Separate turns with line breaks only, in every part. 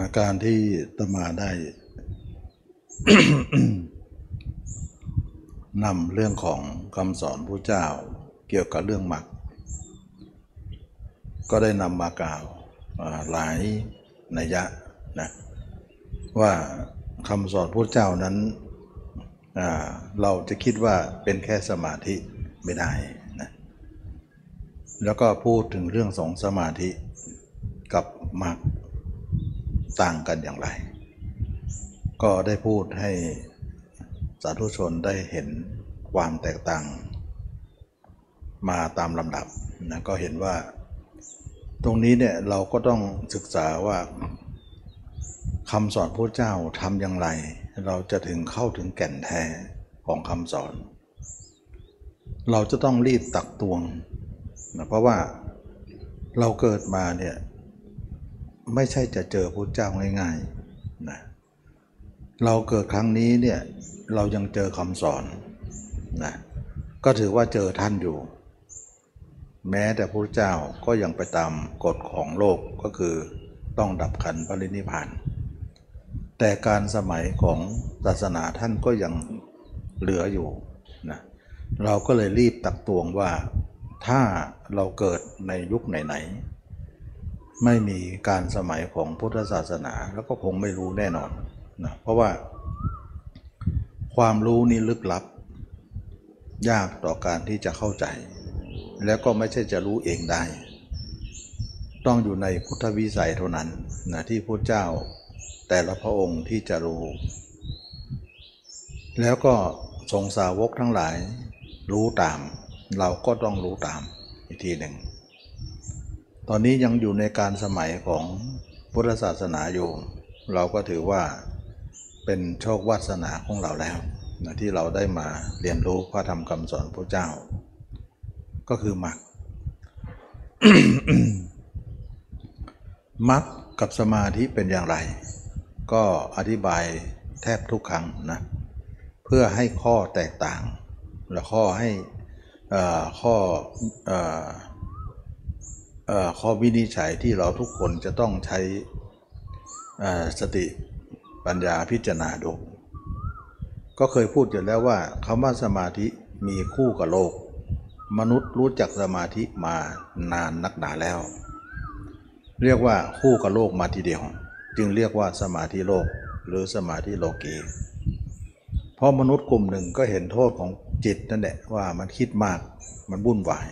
าการที่ตมาได้นำเรื่องของคำสอนพระเจ้าเกี่ยวกับเรื่องมรรคก็ได้นำมากล่าวหลายนัยยะนะว่าคำสอนพระเจ้านั้นเราจะคิดว่าเป็นแค่สมาธิไม่ได้นะแล้วก็พูดถึงเรื่องสองสมาธิกับมรรค ต่างกันอย่างไร ก็ได้พูดให้สาธุชนได้เห็นความแตกต่าง มาตามลำดับนะก็เห็นว่า ตรงนี้เนี่ยเราก็ต้องศึกษาว่าคำสอนพระเจ้าทำอย่างไร เราจะถึงเข้าถึงแก่นแท้ของคำสอน เราจะต้องรีบตักตวงนะเพราะว่าเราเกิดมาเนี่ย ไม่ใช่จะเจอพระเจ้าง่ายๆนะเราเกิดครั้งนี้เนี่ยเรายังเจอคำสอนนะก็ถือว่าเจอท่านอยู่ แม้แต่พระเจ้าก็ยังไปตามกฎของโลกก็คือต้องดับขันปรินิพพาน แต่การสมัยของศาสนาท่านก็ยังเหลืออยู่นะเราก็เลยรีบตักตวงว่าถ้าเราเกิดในยุคไหนๆ ไม่มีการสมัยของพุทธศาสนา แล้วก็คงไม่รู้แน่นอนนะเพราะว่า ความรู้นี่ลึกลับ ยากต่อการที่จะเข้าใจ แล้วก็ไม่ใช่จะรู้เองได้ ต้องอยู่ในพุทธวิสัยเท่านั้นนะที่พระเจ้าแต่ละพระองค์ที่จะรู้ แล้วก็ทรงสาวกทั้งหลายรู้ตาม เราก็ต้องรู้ตามอีกทีหนึ่ง ตอนนี้ยังอยู่ในการสมัยของพุทธศาสนาอยู่ เราก็ถือว่าเป็นโชควาสนาของเราแล้วนะที่เราได้มาเรียนรู้พระธรรมคำสอนพระเจ้า ก็คือมรรคมรรคกับสมาธิเป็นอย่างไร ก็อธิบายแทบทุกครั้งนะเพื่อให้ข้อแตกต่าง และข้อให้อ่อข้ออ่อเอ่อ ข้อวินิจฉัยที่เราทุกคนจะต้องใช้สติปัญญาพิจารณาดู ก็เคยพูดอยู่แล้วว่าคำว่าสมาธิมีคู่กับโลก มนุษย์รู้จักสมาธิมานานนักหนาแล้ว เรียกว่าคู่กับโลกมาทีเดียว จึงเรียกว่าสมาธิโลกหรือสมาธิโลกีเพราะมนุษย์กลุ่มหนึ่งก็เห็นโทษของจิตนั่นแหละว่ามันคิดมากมันวุ่นวาย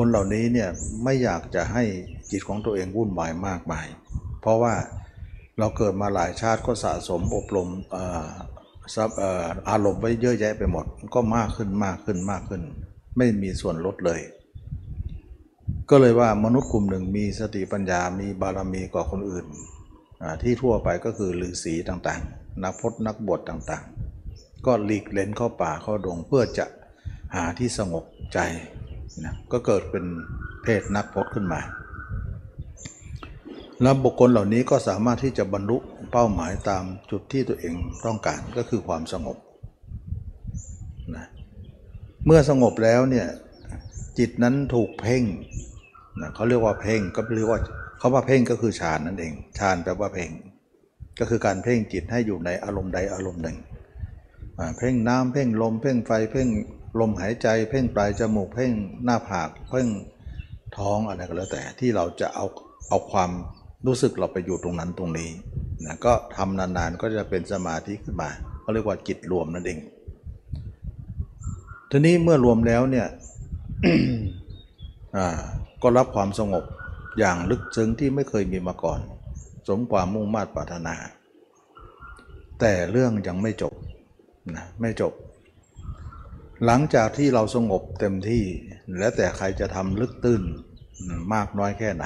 คนเหล่านี้เนี่ยไม่อยากจะให้จิตของตัวเองวุ่นวายมากมาย เพราะว่าเราเกิดมาหลายชาติก็สะสมอบรมอารมณ์ไว้เยอะแยะไปหมด ก็มากขึ้นมากขึ้นมากขึ้น ไม่มีส่วนลดเลย ก็เลยว่ามนุษย์กลุ่มหนึ่งมีสติปัญญามีบารมีกว่าคนอื่น ที่ทั่วไปก็คือฤาษีต่างๆ นักพจน์นักบวชต่างๆ ก็หลีกเล้นเข้าป่าเข้าดงเพื่อจะหาที่สงบใจ นะก็เกิดเป็นเพศนักพจน์ขึ้นมา แล้วบุคคลเหล่านี้ก็สามารถที่จะบรรลุเป้าหมายตามจุดที่ตัวเองต้องการก็คือความสงบนะเมื่อสงบแล้วเนี่ยจิตนั้นถูกเพ่งนะเขาเรียกว่าเพ่งก็เรียกว่าเขาว่าเพ่งก็คือฌานนั่นเองฌานแปลว่าเพ่งก็คือการเพ่งจิตให้อยู่ในอารมณ์ใดอารมณ์หนึ่งเพ่งน้ำเพ่งลม เพ่งไฟเพ่ง ลมหายใจเพ่งปลายจมูกเพ่งหน้าผากเพ่งท้องอะไรก็แล้วแต่ที่เราจะเอาเอาความรู้สึกเราไปอยู่ตรงนั้นตรงนี้นะก็ทำนานๆก็จะเป็นสมาธิขึ้นมาเขาเรียกว่าจิตรวมนั่นเอง ทีนี้เมื่อรวมแล้วเนี่ยอ่าก็รับความสงบอย่างลึกซึ้งที่ไม่เคยมีมาก่อน สมความมุ่งมา่ปรารถนา แต่เรื่องยังไม่จบนะไม่จบ หลังจากที่เราสงบเต็มที่ แล้วแต่ใครจะทำลึกตื้นมากน้อยแค่ไหน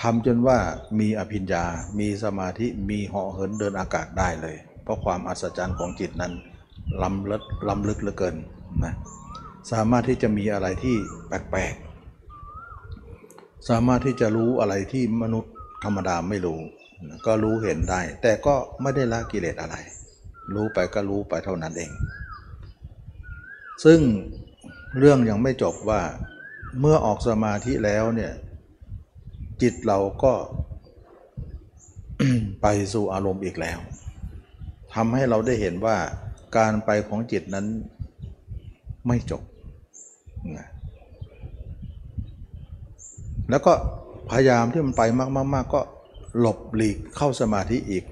ทำจนว่ามีอภิญญา มีสมาธิ มีเหาะเหินเดินอากาศได้เลย เพราะความอัศจรรย์ของจิตนั้นล้ำลึกล้ำลึกเหลือเกินนะสามารถที่จะมีอะไรที่แปลกๆ สามารถที่จะรู้อะไรที่มนุษย์ธรรมดาไม่รู้ ก็รู้เห็นได้ แต่ก็ไม่ได้ละกิเลสอะไร รู้ไปก็รู้ไปเท่านั้นเอง ซึ่งเรื่องยังไม่จบว่าเมื่อออกสมาธิแล้วเนี่ยจิตเราก็ไปสู่อารมณ์อีกแล้วทำให้เราได้เห็นว่าการไปของจิตนั้นไม่จบ แล้วก็พยายามที่มันไปมากๆๆก็หลบหลีกเข้าสมาธิอีก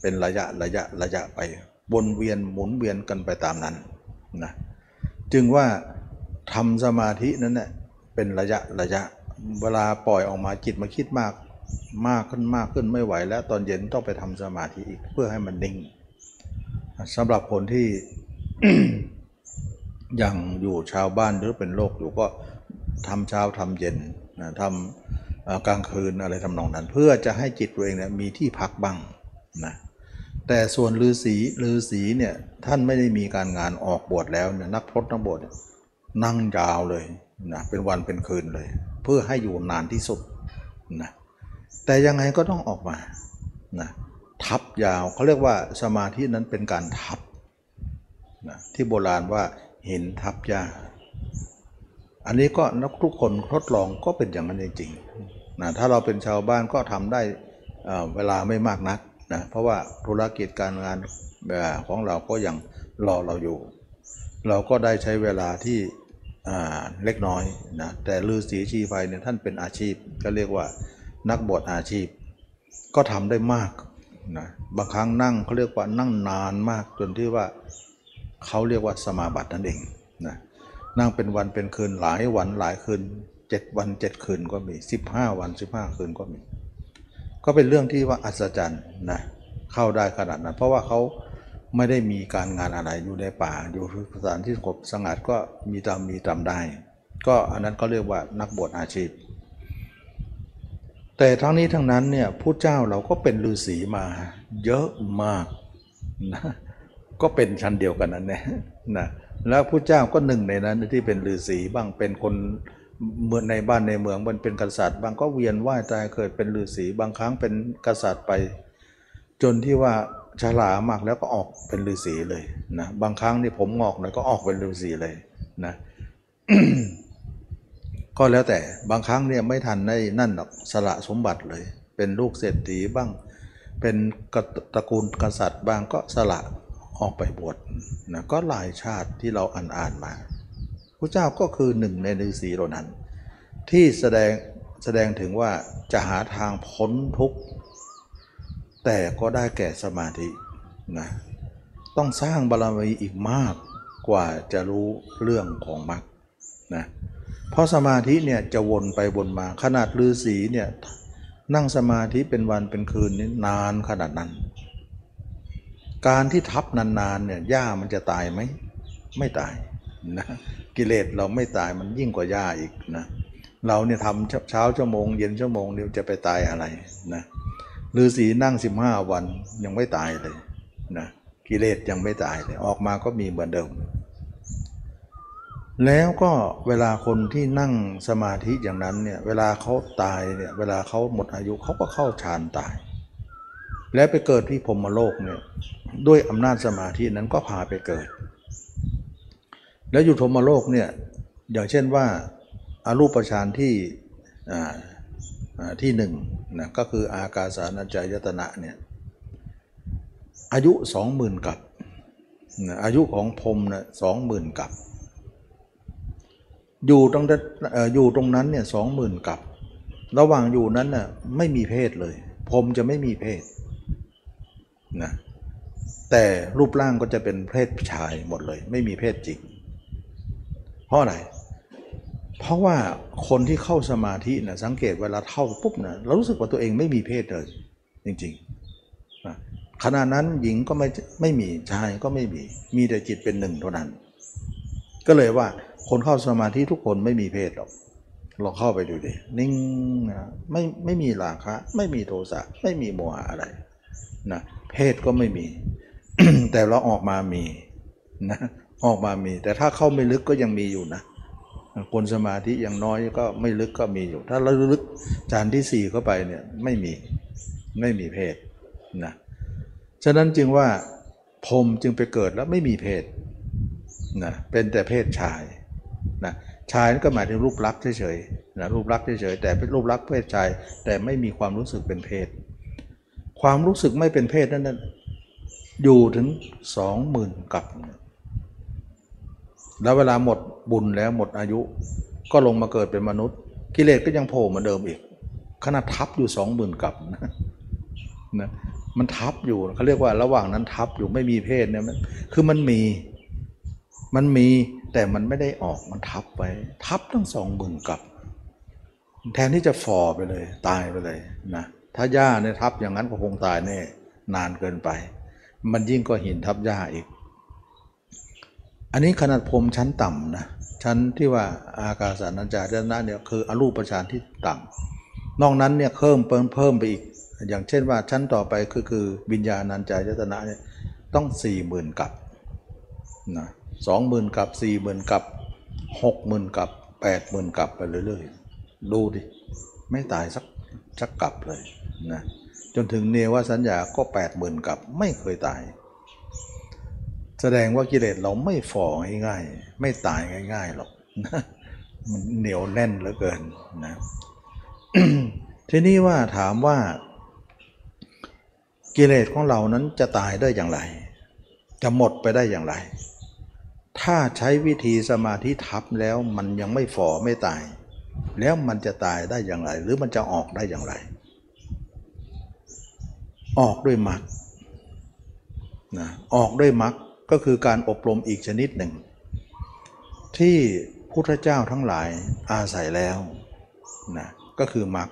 เป็นระยะระยะระยะไปวนเวียนหมุนเวียนกันไปตามนั้น นะจึงว่าทำสมาธินั้นเนี่ยเป็นระยะระยะ เวลาปล่อยออกมาจิตมาคิดมากมากขึ้นมากขึ้นไม่ไหว แล้วตอนเย็นต้องไปทำสมาธิอีกเพื่อให้มันนิ่งสำหรับคนที่ยังอยู่ชาวบ้านหรือเป็นโรคอยู่ก็ทำเช้าทำเย็นนะทำกลางคืนอะไรทำนองนั้น เพื่อจะให้จิตตัวเองเนี่ยมีที่พักบ้างนะ แต่ส่วนฤาษีฤาษีเนี่ยท่านไม่ได้มีการงานออกบวชแล้วเนี่ยนักพรตนักบวชนั่งยาวเลยนะเป็นวันเป็นคืนเลย เพื่อให้อยู่นานที่สุดนะแต่ยังไงก็ต้องออกมานะทับยาวเขาเรียกว่าสมาธินั้นเป็นการทับนะที่โบราณว่าเห็นทับยาอันนี้ก็นักทุกคนทดลองก็เป็นอย่างนั้นจริงๆนะถ้าเราเป็นชาวบ้านก็ทำได้เวลาไม่มากนัก นะเพราะว่าธุรกิจการงานของเราก็ยังรอเราอยู่ เราก็ได้ใช้เวลาที่เล็กน้อยนะแต่ฤาษีชีไฟเนี่ยท่านเป็นอาชีพก็เรียกว่านักบวชอาชีพ ก็ทำได้มากนะบางครั้งนั่งเขาเรียกว่านั่งนานมากจนที่ว่าเขาเรียกว่าสมาบัตินั่นเองนะนั่งเป็นวันเป็นคืนหลายวันหลายคืนเจ็ดวันเจ็ดคืนก็มีสิบห้าวันสิบห้าคืนก็มี ก็เป็นเรื่องที่ว่าอัศจรรย์นะเข้าได้ขนาดนั้น เพราะว่าเขาไม่ได้มีการงานอะไรอยู่ในป่า อยู่สถานที่สงบสงัดก็มีตามมีตามได้ ก็อันนั้นก็เรียกว่านักบวชอาชีพ แต่ทั้งนี้ทั้งนั้นเนี่ยผู้เจ้าเราก็เป็นฤาษีมาเยอะมากนะก็เป็นชั้นเดียวกันนั่นแหละนะแล้วผู้เจ้าก็หนึ่งในนั้นที่เป็นฤาษีบ้างเป็นคน เมืองในบ้านในเมืองมันเป็นกษัตริย์ บางก็เวียนว่ายตายเกิดเป็นฤาษีบางครั้งเป็นกษัตริย์ไป จนที่ว่าฉลามากแล้วก็ออกเป็นฤาษีเลยนะบางครั้งนี่ผมงอกหน่อยก็ออกเป็นฤาษีเลยนะก็แล้วแต่บางครั้งเนี่ยไม่ทันได้นั่นหรอกสละสมบัติเลย เป็นลูกเศรษฐีบ้าง เป็นตระกูลกษัตริย์บ้างก็สละออกไปบวชนะก็หลายชาติที่เราอ่านอ่านมา ระเจ้าก็คือหนึ่งในฤาษีเหล่านั้น ที่แสดงแสดงถึงว่าจะหาทางพ้นทุกข์แต่ก็ได้แก่สมาธินะต้องสร้างบารมีอีกมากกว่าจะรู้เรื่องของมรรคนะเพราะสมาธิเนี่ยจะวนไปวนมาขนาดฤาษีเนี่ยนั่งสมาธิเป็นวันเป็นคืนนี่นานขนาดนั้น การที่ทับนานๆเนี่ยหญ้ามันจะตายไหมไม่ตาย นะกิเลสเราไม่ตายมันยิ่งกว่าหญ้าอีกนะเราเนี่ยทำเช้าชั่วโมงเย็นชั่วโมงเดียวจะไปตายอะไรนะฤาษีนั่ง 15 วันยังไม่ตายเลยนะกิเลสยังไม่ตายเลยออกมาก็มีเหมือนเดิม แล้วก็เวลาคนที่นั่งสมาธิอย่างนั้นเนี่ยเวลาเขาตายเนี่ยเวลาเขาหมดอายุเขาก็เข้าฌานตาย แล้วไปเกิดที่พรมโลกเนี่ยด้วยอำนาจสมาธินั้นก็พาไปเกิด แล้วอยู่พรหมโลกเนี่ยอย่างเช่นว่าอารูปฌานที่ที่หนึ่งนะก็คืออากาสานัญจายตนะเนี่ยอายุสองหมื่นกับนะอายุของพรมนะสองหมื่นกับ อยู่ตรงอยู่ตรงนั้นเนี่ยสองหมื่นกับ ระหว่างอยู่นั้นน่ะไม่มีเพศเลย พรมจะไม่มีเพศนะแต่รูปร่างก็จะเป็นเพศชายหมดเลย ไม่มีเพศจริง เพราะอะไร เพราะว่าคนที่เข้าสมาธินะสังเกตเวลาเข้าปุ๊บนะเรารู้สึกว่าตัวเองไม่มีเพศเลยจริงๆนะขณะนั้นหญิงก็ไม่ไม่มีชายก็ไม่มี มีแต่จิตเป็นหนึ่งเท่านั้น ก็เลยว่าคนเข้าสมาธิทุกคนไม่มีเพศหรอกเราเข้าไปดูดินิ่งนะไม่ไม่มีราคะ ไม่มีโทสะไม่มีโมหะอะไรนะเพศก็ไม่มี แต่เราออกมามีนะ ออกมามี แต่ถ้าเข้าไม่ลึกก็ยังมีอยู่นะคนสมาธิอย่างน้อยก็ไม่ลึกก็มีอยู่ ถ้าเราลึกจานที่สี่เข้าไปเนี่ยไม่มีไม่มีเพศนะฉะนั้นจึงว่าพรมจึงไปเกิดแล้วไม่มีเพศนะเป็นแต่เพศชายนะชายนั่นก็หมายถึงรูปลักษณ์เฉยๆนะรูปลักษณ์เฉยๆแต่เป็นรูปลักษณ์เพศชาย แต่ไม่มีความรู้สึกเป็นเพศ ความรู้สึกไม่เป็นเพศนั้นอยู่ถึงสองหมื่นกับ แล้วเวลาหมดบุญแล้วหมดอายุ ก็ลงมาเกิดเป็นมนุษย์ กิเลสก็ยังโผล่เหมือนเดิมอีกขนาดทับอยู่สองหมื่นกับนะนะมันทับอยู่เขาเรียกว่าระหว่างนั้นทับอยู่ไม่มีเพศเนี่ยมันคือมันมีมันมีแต่มันไม่ได้ออกมันทับไว้ทับทั้งสองหมื่นกับ แทนที่จะฟอไปเลย ตายไปเลยนะถ้าหญ้าเนี่ยทับอย่างนั้นก็คงตายแน่นานเกินไป มันยิ่งก็หินทับหญ้าอีก อันนี้ขนาดพรมชั้นต่ำนะชั้นที่ว่าอากาสานัญจายตนะเนี่ยคืออรูปฌานที่ต่ำนอกนั้นเนี่ยเพิ่มเพิ่มเพิ่มไปอีก อย่างเช่นว่าชั้นต่อไปคือคือวิญญาณัญจายตนะเนี่ยต้องสี่หมื่นกับนะสองหมื่นกับสี่หมื่นกับหกหมื่นกับแปดหมื่นกับไปเรื่อยๆดูดิไม่ตายสักสักกับเลยนะจนถึงเนวสัญญาก็แปดหมื่นกับไม่เคยตาย แสดงว่ากิเลสเราไม่ฝ่อง่ายๆไม่ตายง่าย ๆหรอกมันเหนียวแน่นเหลือเกินนะทีนี้ว่าถามว่า กิเลสของเรานั้นจะตายได้อย่างไร จะหมดไปได้อย่างไร ถ้าใช้วิธีสมาธิทับแล้วมันยังไม่ฝ่อไม่ตาย แล้วมันจะตายได้อย่างไร หรือมันจะออกได้อย่างไร ออกด้วยมรรคนะออกด้วยมรรค ก็คือการอบรมอีกชนิดหนึ่ง ที่พุทธเจ้าทั้งหลายอาศัยแล้วนะก็คือมรรค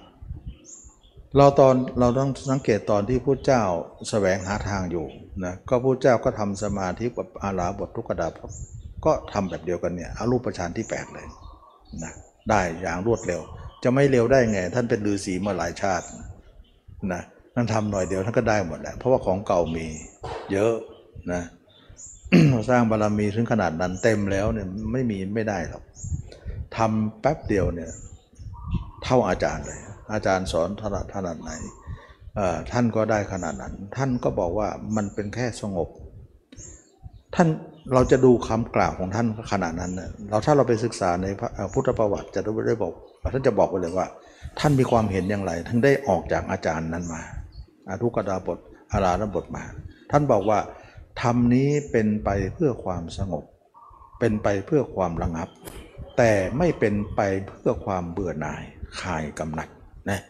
เราตอนเราต้องสังเกตตอนที่พุทธเจ้าแสวงหาทางอยู่นะก็พุทธเจ้าก็ทำสมาธิแบบอาลาบททุกขดาบก็ทำแบบเดียวกันเนี่ยอารูปฌานที่ 8 เลยนะได้อย่างรวดเร็ว จะไม่เร็วได้ไง ท่านเป็นฤาษีมาหลายชาตินะท่นทำหน่อยเดียวท่านก็ได้หมดแหละเพราะว่าของเก่ามีเยอะนะ สร้างบารมีถึงขนาดนั้นเต็มแล้วเนี่ยไม่มีไม่ได้หรอกทำแป๊บเดียวเนี่ยเท่าอาจารย์เลย อาจารย์สอนถนัดถนัดไหนเออท่านก็ได้ขนาดนั้น ท่านก็บอกว่ามันเป็นแค่สงบ ท่านเราจะดูคำกล่าวของท่านขนาดนั้นนะเราถ้าเราไปศึกษาในพระพุทธประวัติจะได้บอกท่านจะบอกไว้เลยว่า ท่านมีความเห็นอย่างไรท่านได้ออกจากอาจารย์นั้นมาอาทุกขดาบทอาราธบทมา ท่านบอกว่า ธรรมนี้เป็นไปเพื่อความสงบ เป็นไปเพื่อความระงับ แต่ไม่เป็นไปเพื่อความเบื่อหน่ายคลายกำหนัดนะ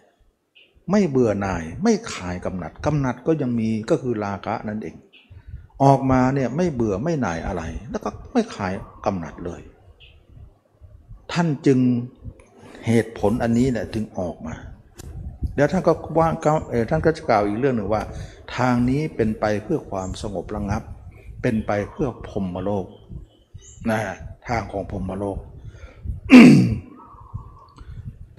ไม่เบื่อหน่ายไม่คลายกำหนัดกำหนัดก็ยังมีก็คือราคะนั่นเอง ออกมาเนี่ยไม่เบื่อไม่หน่ายอะไร แล้วก็ไม่คลายกำหนัดเลย ท่านจึงเหตุผลอันนี้เนี่ยจึงออกมา แล้วท่านก็ว่าเออท่านก็จะกล่าวอีกเรื่องหนึ่งว่า ทางนี้เป็นไปเพื่อความสงบระงับ เป็นไปเพื่อพรหมโลกนะทางของพรหมโลก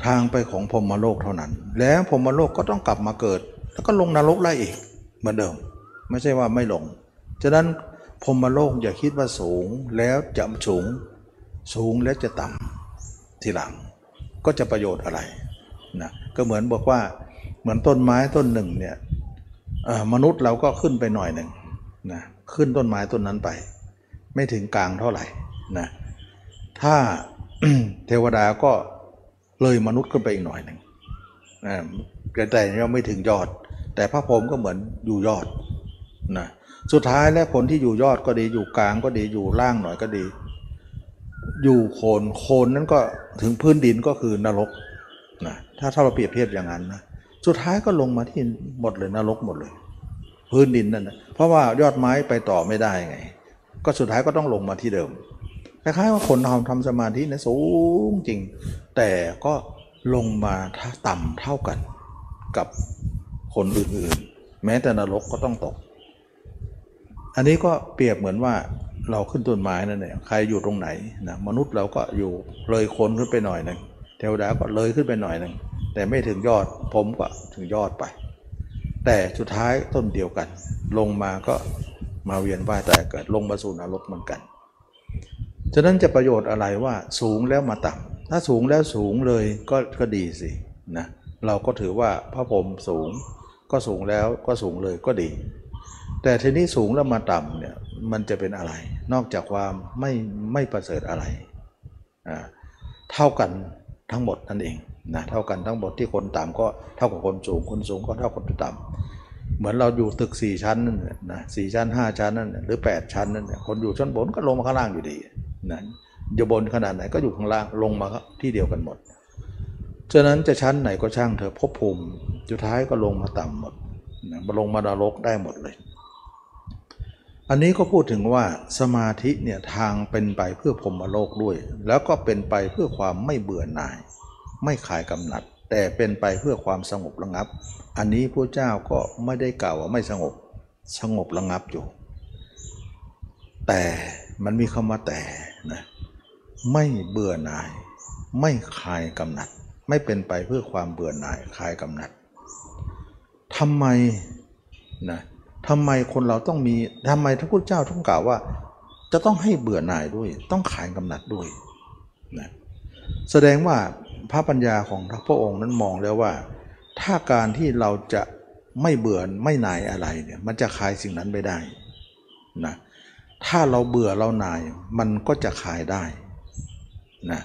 ทางไปของพรหมโลกเท่านั้น แล้วพรหมโลกก็ต้องกลับมาเกิด แล้วก็ลงนรกได้อีกเหมือนเดิม ไม่ใช่ว่าไม่ลง ฉะนั้นพรหมโลกอย่าคิดว่าสูงแล้วจะสูง สูงแล้วจะต่ำทีหลัง ก็จะประโยชน์อะไรนะก็เหมือนบอกว่าเหมือนต้นไม้ต้นหนึ่งเนี่ย มนุษย์เราก็ขึ้นไปหน่อยหนึ่งนะขึ้นต้นไม้ต้นนั้นไป ไม่ถึงกลางเท่าไหร่นะถ้าเทวดาก็เลยมนุษย์ขึ้นไปอีกหน่อยหนึ่งนะแต่ยังไม่ถึงยอด แต่พระพรหมก็เหมือนอยู่ยอดนะสุดท้ายแล้วคนที่อยู่ยอดก็ดีอยู่กลางก็ดีอยู่ล่างหน่อยก็ดี อยู่โคนโคนนั้นก็ถึงพื้นดินก็คือนรกนะถ้าถ้าเราเปรียบเทียบอย่างนั้นนะ สุดท้ายก็ลงมาที่หมดเลยนรกหมดเลย พื้นดินนั่นนะเพราะว่ายอดไม้ไปต่อไม่ได้ไง ก็สุดท้ายก็ต้องลงมาที่เดิมคล้ายๆว่าคนทำทำสมาธินะสูงจริง แต่ก็ลงมาถ้าต่ำเท่ากันกับคนอื่นๆ แม้แต่นรกก็ต้องตก อันนี้ก็เปรียบเหมือนว่าเราขึ้นต้นไม้นั่นเองใครอยู่ตรงไหนนะมนุษย์เราก็อยู่เลยคนขึ้นไปหน่อยหนึ่งเทวดาก็เลยขึ้นไปหน่อยหนึ่ง แต่ไม่ถึงยอดผมก็ถึงยอดไป แต่สุดท้ายต้นเดียวกัน ลงมาก็มาเวียนว่ายแต่เกิดลงมาสู่นรกเหมือนกัน ฉะนั้นจะประโยชน์อะไรว่าสูงแล้วมาต่ำถ้าสูงแล้วสูงเลยก็ก็ดีสินะเราก็ถือว่าพระพรหมสูงก็สูงแล้วก็สูงเลยก็ดี แต่ทีนี้สูงแล้วมาต่ำเนี่ยมันจะเป็นอะไร นอกจากความไม่ไม่ประเสริฐอะไรอ่าเท่ากันทั้งหมดนั่นเอง นะเท่ากันทั้งหมดที่คนต่ำก็เท่ากับคนสูง คนสูงก็เท่ากับคนต่ำเหมือนเราอยู่ตึกสี่ชั้นนั่นแหละนะสี่ชั้นห้าชั้นนั่นหรือแปดชั้นนั่นคนอยู่ชั้นบนก็ลงมาข้างล่างอยู่ดีนะอยู่บนขนาดไหนก็อยู่ข้างล่างลงมาที่เดียวกันหมดฉะนั้นจะชั้นไหนก็ช่างเถอะภพภูมิสุดท้ายก็ลงมาต่ำหมดนะมาลงมานรกได้หมดเลย อันนี้ก็พูดถึงว่าสมาธิเนี่ยทางเป็นไปเพื่อพรมโลกด้วย แล้วก็เป็นไปเพื่อความไม่เบื่อหน่าย ไม่ขายกำหนัด แต่เป็นไปเพื่อความสงบระงับ อันนี้พระเจ้าก็ไม่ได้กล่าวว่าไม่สงบสงบระงับอยู่ แต่มันมีคำว่าแต่นะไม่เบื่อหน่าย ไม่คลายกำหนัด ไม่เป็นไปเพื่อความเบื่อหน่ายคลายกำหนัดทำไมนะทำไมคนเราต้องมีทำไมพระพุทธเจ้าต้องกล่าวว่า จะต้องให้เบื่อหน่ายด้วย ต้องขายกำหนัดด้วยนะแสดงว่า พระปัญญาของพระองค์นั้นมองแล้วว่า ถ้าการที่เราจะไม่เบื่อไม่หน่ายอะไรเนี่ยมันจะคลายสิ่งนั้นไม่ได้นะถ้าเราเบื่อเราหน่ายมันก็จะคลายได้นะ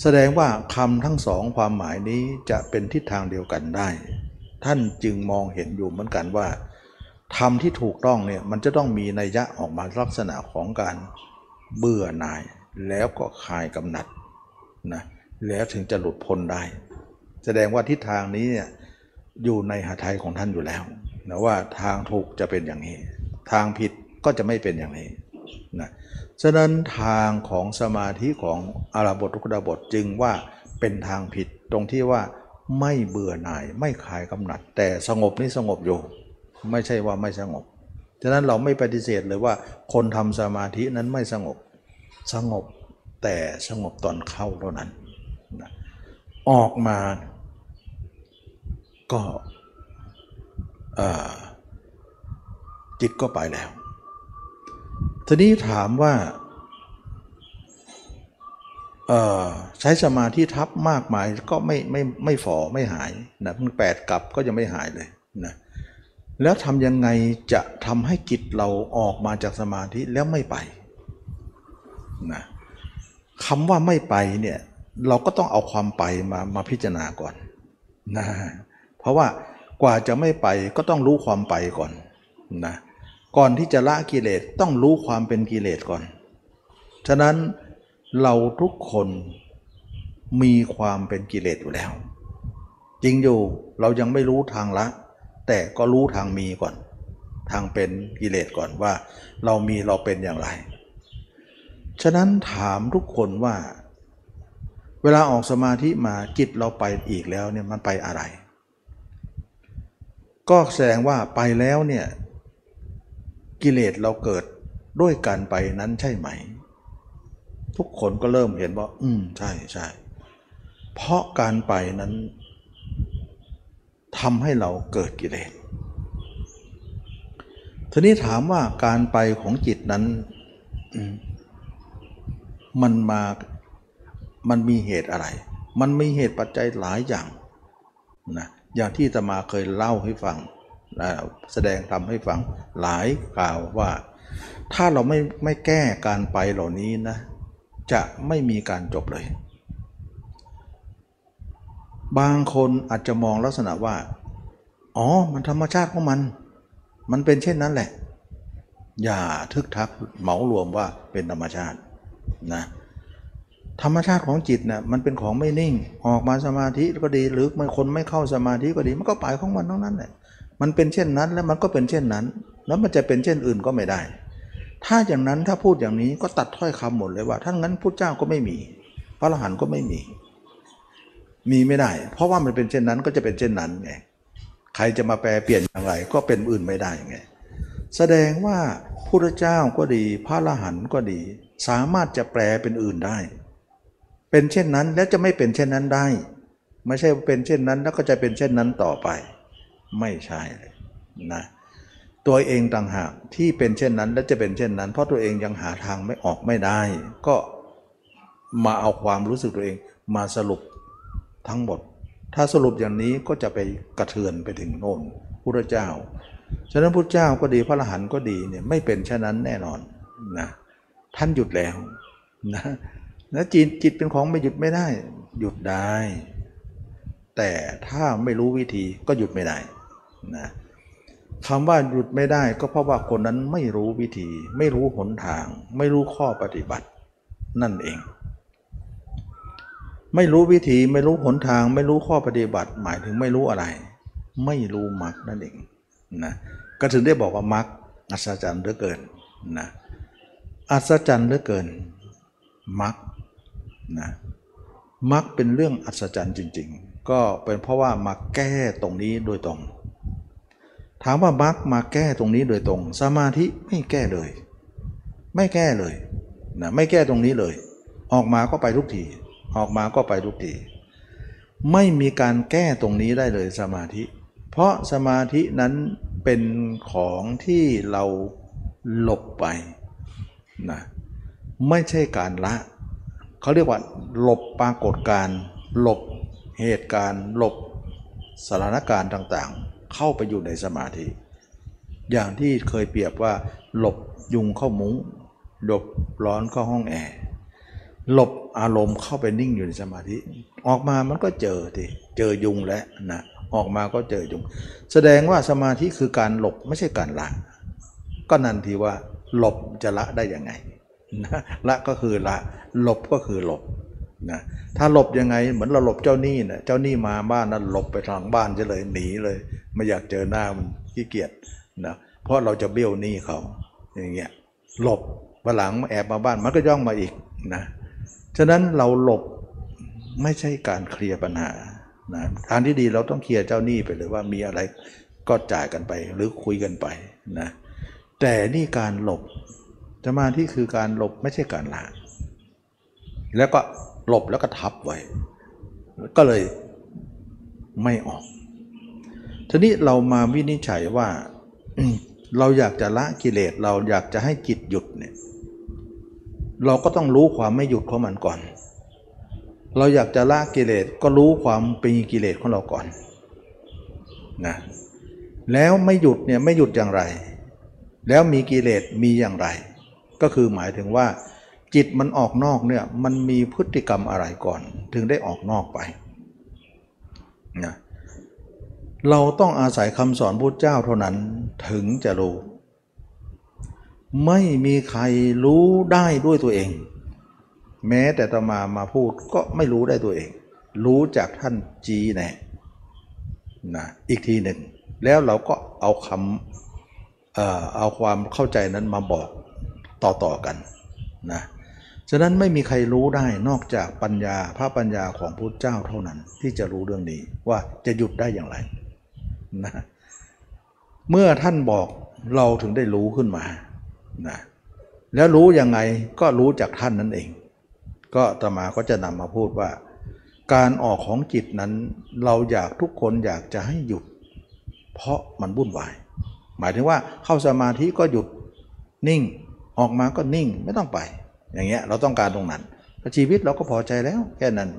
แสดงว่าคำทั้งสองความหมายนี้จะเป็นทิศทางเดียวกันได้ ท่านจึงมองเห็นอยู่เหมือนกันว่าธรรมที่ถูกต้องเนี่ยมันจะต้องมีนัยยะออกมาลักษณะของการเบื่อหน่าย แล้วก็คลายกำหนัดนะ แล้วถึงจะหลุดพ้นได้ แสดงว่าทิศทางนี้เนี่ยอยู่ในหาไทยของท่านอยู่แล้วนะว่าทางถูกจะเป็นอย่างนี้ ทางผิดก็จะไม่เป็นอย่างนี้นะฉะนั้นทางของสมาธิของอารบทุกดาบทจึงว่าเป็นทางผิดตรงที่ว่าไม่เบื่อหน่ายไม่คลายกำหนัด แต่สงบนี่สงบอยู่ ไม่ใช่ว่าไม่สงบ ฉะนั้นเราไม่ปฏิเสธเลยว่าคนทำสมาธินั้นไม่สงบ สงบแต่สงบตอนเข้าเท่านั้น ออกมาก็จิตก็ไปแล้ว ทีนี้ถามว่าใช้สมาธิทับมากมายก็ไม่ไม่ไม่ฝ่อไม่หายนะเพิ่งแปดกลับก็ยังไม่หายเลยนะแล้วทำยังไงจะทำให้จิตเราออกมาจากสมาธิแล้วไม่ไปนะคำว่าไม่ไปเนี่ย เราก็ต้องเอาความไปมามาพิจารณาก่อนนะเพราะว่ากว่าจะไม่ไปก็ต้องรู้ความไปก่อนนะก่อนที่จะละกิเลสต้องรู้ความเป็นกิเลสก่อน ฉะนั้นเราทุกคนมีความเป็นกิเลสอยู่แล้ว จริงอยู่เรายังไม่รู้ทางละ แต่ก็รู้ทางมีก่อน ทางเป็นกิเลสก่อนว่า เรามีเราเป็นอย่างไร ฉะนั้นถามทุกคนว่า เวลาออกสมาธิมาจิตเราไปอีกแล้วเนี่ยมันไปอะไร ก็แสดงว่าไปแล้วเนี่ยกิเลสเราเกิดด้วยการไปนั้นใช่ไหม ทุกคนก็เริ่มเห็นว่า อืมใช่ใช่เพราะการไปนั้นทำให้เราเกิดกิเลสทีนี้ถามว่าการไปของจิตนั้นมมันมา มันมีเหตุอะไร มันมีเหตุปัจจัยหลายอย่างนะอย่างที่ตมาเคยเล่าให้ฟังนะแสดงทำให้ฟังหลายกล่าวว่า ถ้าเราไม่ไม่แก้การไปเหล่านี้นะ จะไม่มีการจบเลย บางคนอาจจะมองลักษณะว่า อ๋อ มันธรรมชาติของมัน มันเป็นเช่นนั้นแหละ อย่าทึกทักเหมารวมว่าเป็นธรรมชาตินะ ธรรมชาติของจิตนะ่ะมันเป็นของไม่นิ่ง ออกมาสมาธิก็ดี หรือมันคนไม่เข้าสมาธิก็ดี มันก็ไปของมันทั้งนั้นแหละมันเป็นเช่นนั้นแล้วมันก็เป็นเช่นนั้น แล้วมันจะเป็นเช่นอื่นก็ไม่ได้ ถ้าอย่างนั้นถ้าพูดอย่างนี้ก็ตัดถ้อยคำหมดเลยว่าถ้างั้นพุทธเจ้าก็ไม่มี พระอรหันต์ก็ไม่มี มีไม่ได้ เพราะว่ามันเป็นเช่นนั้นก็จะเป็นเช่นนั้นไงใครจะมาแปลเปลี่ยนอย่างไร ก็เป็นอื่นไม่ได้ไงแสดงว่าพุทธเจ้าก็ดี พระอรหันต์ก็ดี สามารถจะแปลเป็นอื่นได้ เป็นเช่นนั้นแล้วจะไม่เป็นเช่นนั้นได้ ไม่ใช่เป็นเช่นนั้นแล้วก็จะเป็นเช่นนั้นต่อไป ไม่ใช่เลยนะตัวเองต่างหากที่เป็นเช่นนั้นและจะเป็นเช่นนั้น เพราะตัวเองยังหาทางไม่ออกไม่ได้ ก็มาเอาความรู้สึกตัวเองมาสรุปทั้งหมด ถ้าสรุปอย่างนี้ก็จะไปกระเทือนไปถึงโน่นพุทธเจ้า ฉะนั้นพุทธเจ้าก็ดีพระอรหันต์ก็ดีเนี่ยไม่เป็นเช่นนั้นแน่นอนนะท่านหยุดแล้วนะ แล้วจิตจิตเป็นของไม่หยุดไม่ได้ หยุดได้ แต่ถ้าไม่รู้วิธีก็หยุดไม่ได้นะคำว่าหยุดไม่ได้ก็เพราะว่าคนนั้นไม่รู้วิธี ไม่รู้หนทาง ไม่รู้ข้อปฏิบัติ นั่นเอง ไม่รู้วิธีไม่รู้หนทาง ไม่รู้ข้อปฏิบัติ หมายถึงไม่รู้อะไร ไม่รู้มรรคนั่นเองนะก็ถึงได้บอกว่ามรรคอัศจรรย์เหลือเกินนะอัศจรรย์เหลือเกินมรรค นะมรรคเป็นเรื่องอัศจรรย์จริง ๆ ก็เป็นเพราะว่ามาแก้ตรงนี้โดยตรง ถามว่ามรรคมาแก้ตรงนี้โดยตรง สมาธิไม่แก้เลย ไม่แก้เลยนะไม่แก้ตรงนี้เลย ออกมาก็ไปทุกทีออกมาก็ไปทุกทีไม่มีการแก้ตรงนี้ได้เลยสมาธิ เพราะสมาธินั้นเป็นของที่เราหลบไปนะไม่ใช่การละ เขาเรียกว่า หลบปรากฏการณ์หลบเหตุการณ์ หลบสถานการณ์ต่างๆ เข้าไปอยู่ในสมาธิ อย่างที่เคยเปรียบว่า หลบยุงเข้ามุง้งหลบร้อนเข้าห้องแอร์หลบอารมณ์เข้าไปนิ่งอยู่ในสมาธิ ออกมามันก็เจอทีเจอยุงแล้วนะออกมาก็เจอยุง แสดงว่าสมาธิคือการหลบไม่ใช่การละ ก็นั่นทีว่า หลบจะละได้ยังไง ละก็คือละหลบก็คือหลบนะถ้าหลบยังไงเหมือนเราหลบเจ้าหนี้นะเจ้าหนี้มาบ้านนั้นหลบไปทางบ้านจะเลยหนีเลย ไม่อยากเจอหน้ามันขี้เกียจนะเพราะเราจะเบี้ยวหนี้เขาอย่างเงี้ยหลบวันหลังแอบมาบ้านมันก็ย่องมาอีกนะฉะนั้นเราหลบไม่ใช่การเคลียร์ปัญหานะทางที่ดีเราต้องเคลียร์เจ้าหนี้ไปเลยว่ามีอะไรก็จ่ายกันไปหรือคุยกันไปนะแต่นี่การหลบ สมาธิคือการหลบไม่ใช่การละแล้วก็หลบแล้วก็ทับไว้ ก็เลยไม่ออก ทีนี้เรามาวินิจฉัยว่าเราอยากจะละกิเลสเราอยากจะให้จิตหยุดเนี่ยเราก็ต้องรู้ความไม่หยุดของมันก่อน เราอยากจะละกิเลสก็รู้ความเป็นกิเลสของเราก่อนนะแล้วไม่หยุดเนี่ยไม่หยุดอย่างไร แล้วมีกิเลสมีอย่างไร ก็คือหมายถึงว่า จิตมันออกนอกเนี่ยมันมีพฤติกรรมอะไรก่อน ถึงได้ออกนอกไปนะเราต้องอาศัยคำสอนพุทธเจ้าเท่านั้นถึงจะรู้ ไม่มีใครรู้ได้ด้วยตัวเอง แม้แต่ตมามาพูดก็ไม่รู้ได้ตัวเอง รู้จากท่านจีแน่นะอีกทีหนึ่ง แล้วเราก็เอาคำเอ่อเอาความเข้าใจนั้นมาบอก ต่อๆกันนะฉะนั้นไม่มีใครรู้ได้นอกจากปัญญาพระปัญญาของพุทธเจ้าเท่านั้นที่จะรู้เรื่องนี้ว่าจะหยุดได้อย่างไรนะเมื่อท่านบอกเราถึงได้รู้ขึ้นมานะแล้วรู้ยังไงก็รู้จากท่านนั่นเอง ก็ตมาก็จะนำมาพูดว่า การออกของจิตนั้น เราอยากทุกคนอยากจะให้หยุด เพราะมันวุ่นวาย หมายถึงว่าเข้าสมาธิก็หยุดนิ่ง ออกมาก็นิ่งไม่ต้องไป อย่างเงี้ยเราต้องการตรงนั้นชีวิตเราก็พอใจแล้วแค่นั้น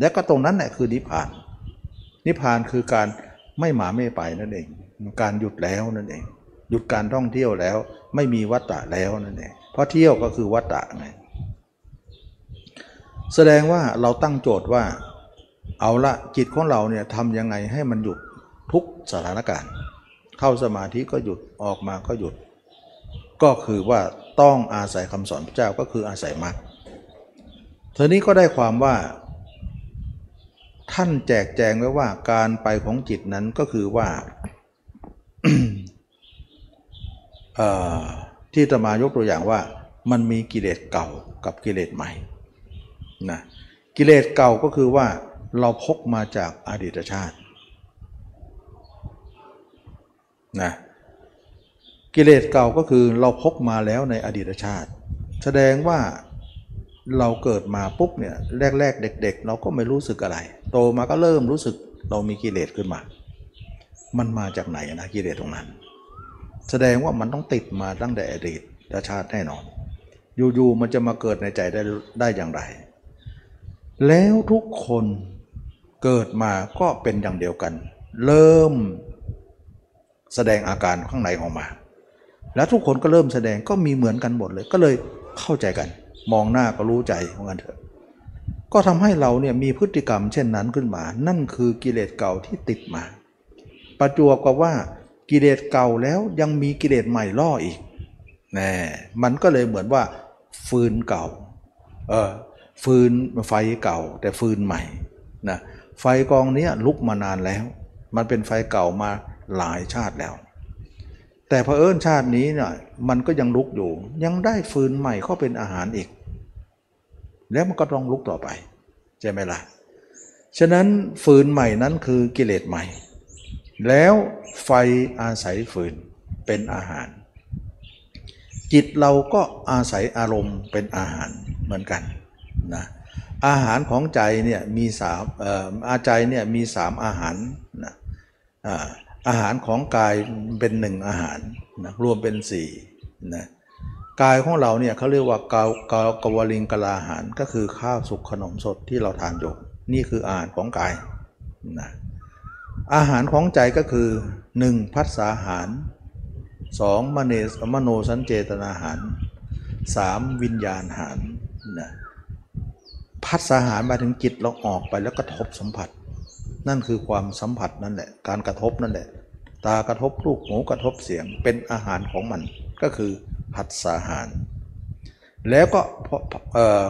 แล้วก็ตรงนั้นแหละคือนิพพาน นิพพานคือการไม่หมาไม่ไปนั่นเอง การหยุดแล้วนั่นเอง หยุดการท่องเที่ยวแล้ว ไม่มีวัตตะแล้วนั่นเองเพราะเที่ยวก็คือวัตตะไงแสดงว่าเราตั้งโจทย์ว่า เอาละจิตของเราเนี่ยทำยังไงให้มันหยุดทุกสถานการณ์ เข้าสมาธิก็หยุดออกมาก็หยุด ก็คือว่าต้องอาศัยคำสอนพระเจ้าก็คืออาศัยมรรคทีนี้ก็ได้ความว่า ท่านแจกแจงไว้ว่าการไปของจิตนั้นก็คือว่าที่ตมายกตัวอย่างว่า มันมีกิเลสเก่ากับกิเลสใหม่นะกิเลสเก่าก็คือว่าเราพกมาจากอดีตชาตินะ กิเลสเก่าก็คือเราพกมาแล้วในอดีตชาติ แสดงว่าเราเกิดมาปุ๊บเนี่ยแรก ๆ เด็ก ๆ เราก็ไม่รู้สึกอะไร โตมาก็เริ่มรู้สึกเรามีกิเลสขึ้นมา มันมาจากไหนนะกิเลสตรงนั้น แสดงว่ามันต้องติดมาตั้งแต่อดีตชาติแน่นอน อยู่ๆมันจะมาเกิดในใจได้ได้อย่างไร แล้วทุกคนเกิดมาก็เป็นอย่างเดียวกัน เริ่มแสดงอาการข้างในออกมา แล้วทุกคนก็เริ่มแสดงก็มีเหมือนกันหมดเลย ก็เลยเข้าใจกัน มองหน้าก็รู้ใจเหมือนกันเถอะก็ทำให้เราเนี่ยมีพฤติกรรมเช่นนั้นขึ้นมา นั่นคือกิเลสเก่าที่ติดมา ประจวบกับว่ากิเลสเก่าแล้วยังมีกิเลสใหม่ล่ออีกแน่มันก็เลยเหมือนว่า ฟืนเก่า เออ ฟืนไฟเก่า แต่ฟืนใหม่นะไฟกองนี้ลุกมานานแล้ว มันเป็นไฟเก่ามาหลายชาติแล้ว แต่พอเอิญชาตินี้เนี่ยมันก็ยังลุกอยู่ ยังได้ฟืนใหม่เข้าเป็นอาหารอีก แล้วมันก็ต้องลุกต่อไปใช่ไหมล่ะฉะนั้นฟืนใหม่นั้นคือกิเลสใหม่ แล้วไฟอาศัยฟืนเป็นอาหาร จิตเราก็อาศัยอารมณ์เป็นอาหารเหมือนกันนะอาหารของใจเนี่ยมีสามอาใจเนี่ยมีสามอาหารนะอ่า อาหารของกายเป็นหนึ่งอาหารนะรวมเป็นสี่นะกายของเราเนี่ยเขาเรียกว่ากาวกาวกวลิงกลาอาหารก็คือข้าวสุกขนมสดที่เราทานอยู่นี่คืออาหารของกายนะอาหารของใจก็คือ 1. พัฒสาหาร 2. มเนสมโนสัญเจตนาหาร 3. วิญญาณหารนะพัฒสาหารมาถึงจิตเราออกไปแล้วกระทบสัมผัส นั่นคือความสัมผัสนั่นแหละการกระทบนั่นแหละ ตากระทบรูปหูกระทบเสียงเป็นอาหารของมันก็คือผัสสาหาร แล้วก็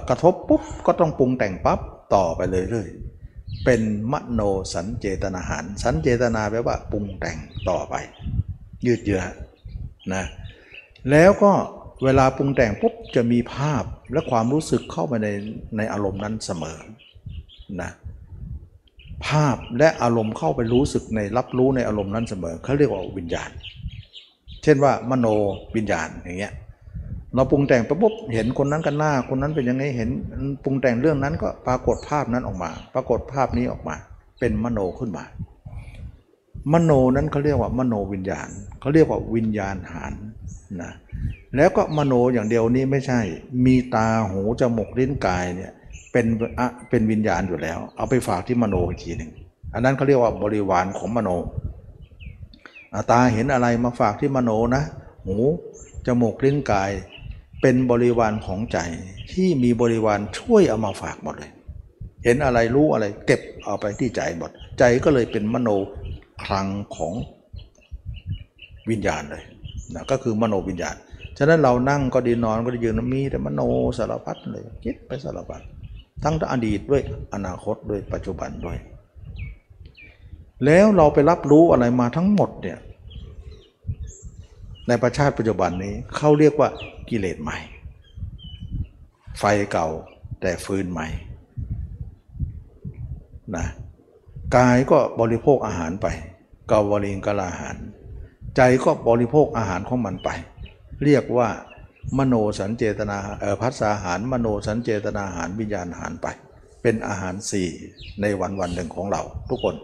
กระทบปุ๊บก็ต้องปรุงแต่งปั๊บต่อไปเลยเรื่อยๆเป็นมโนสัญเจตนาหาร สัญเจตนาแปลว่าปรุงแต่งต่อไป ยืดเยื้อนะแล้วก็เวลาปรุงแต่งปุ๊บจะมีภาพและความรู้สึกเข้าไปในในอารมณ์นั้นเสมอนะ ภาพและอารมณ์เข้าไปรู้สึกในรับรู้ในอารมณ์นั้นเสมอเขาเรียกว่าวิญญาณ เช่นว่ามโนวิญญาณอย่างเงี้ยเราปรุงแต่งไปปุ๊บเห็นคนนั้นกันหน้า คนนั้นเป็นยังไงเห็นปรุงแต่งเรื่องนั้นก็ปรากฏภาพนั้นออกมา ปรากฏภาพนี้ออกมา เป็นมโนขึ้นมา มโนนั้นเขาเรียกว่ามโนวิญญาณเขาเรียกว่าวิญญาณหารนะแล้วก็มโนอย่างเดียวนี้ไม่ใช่ มีตาหูจมูกลิ้นกายเนี่ย เป็นอะเป็นวิญญาณอยู่แล้ว เอาไปฝากที่มโนอีกทีหนึ่งอันนั้นเขาเรียกว่าบริวารของมโนตาเห็นอะไรมาฝากที่มโนนะ หูจมูกลิ้นกาย เป็นบริวารของใจที่มีบริวารช่วยเอามาฝากหมดเลย เห็นอะไรรู้อะไรเก็บเอาไปที่ใจหมด ใจก็เลยเป็นมโนคลังของวิญญาณเลยนะก็คือมโนวิญญาณ ฉะนั้นเรานั่งก็ดีนอนก็ดียืนมีแต่มโนสารพัดเลยคิดไปสารพัด ทั้งอดีตด้วยอนาคตด้วยปัจจุบันด้วย แล้วเราไปรับรู้อะไรมาทั้งหมดเนี่ยในประชาติปัจจุบันนี้เขาเรียกว่ากิเลสใหม่ ไฟเก่าแต่ฟืนใหม่นะกายก็บริโภคอาหารไปกาวลิงกลาอาหาร ใจก็บริโภคอาหารของมันไป เรียกว่า มโนสัญเจตนาเออพัสอาหารมโนสัญเจตนาอาหารวิญญาณอาหารไป เป็นอาหารสี่ในวันวันหนึ่งของเราทุกคน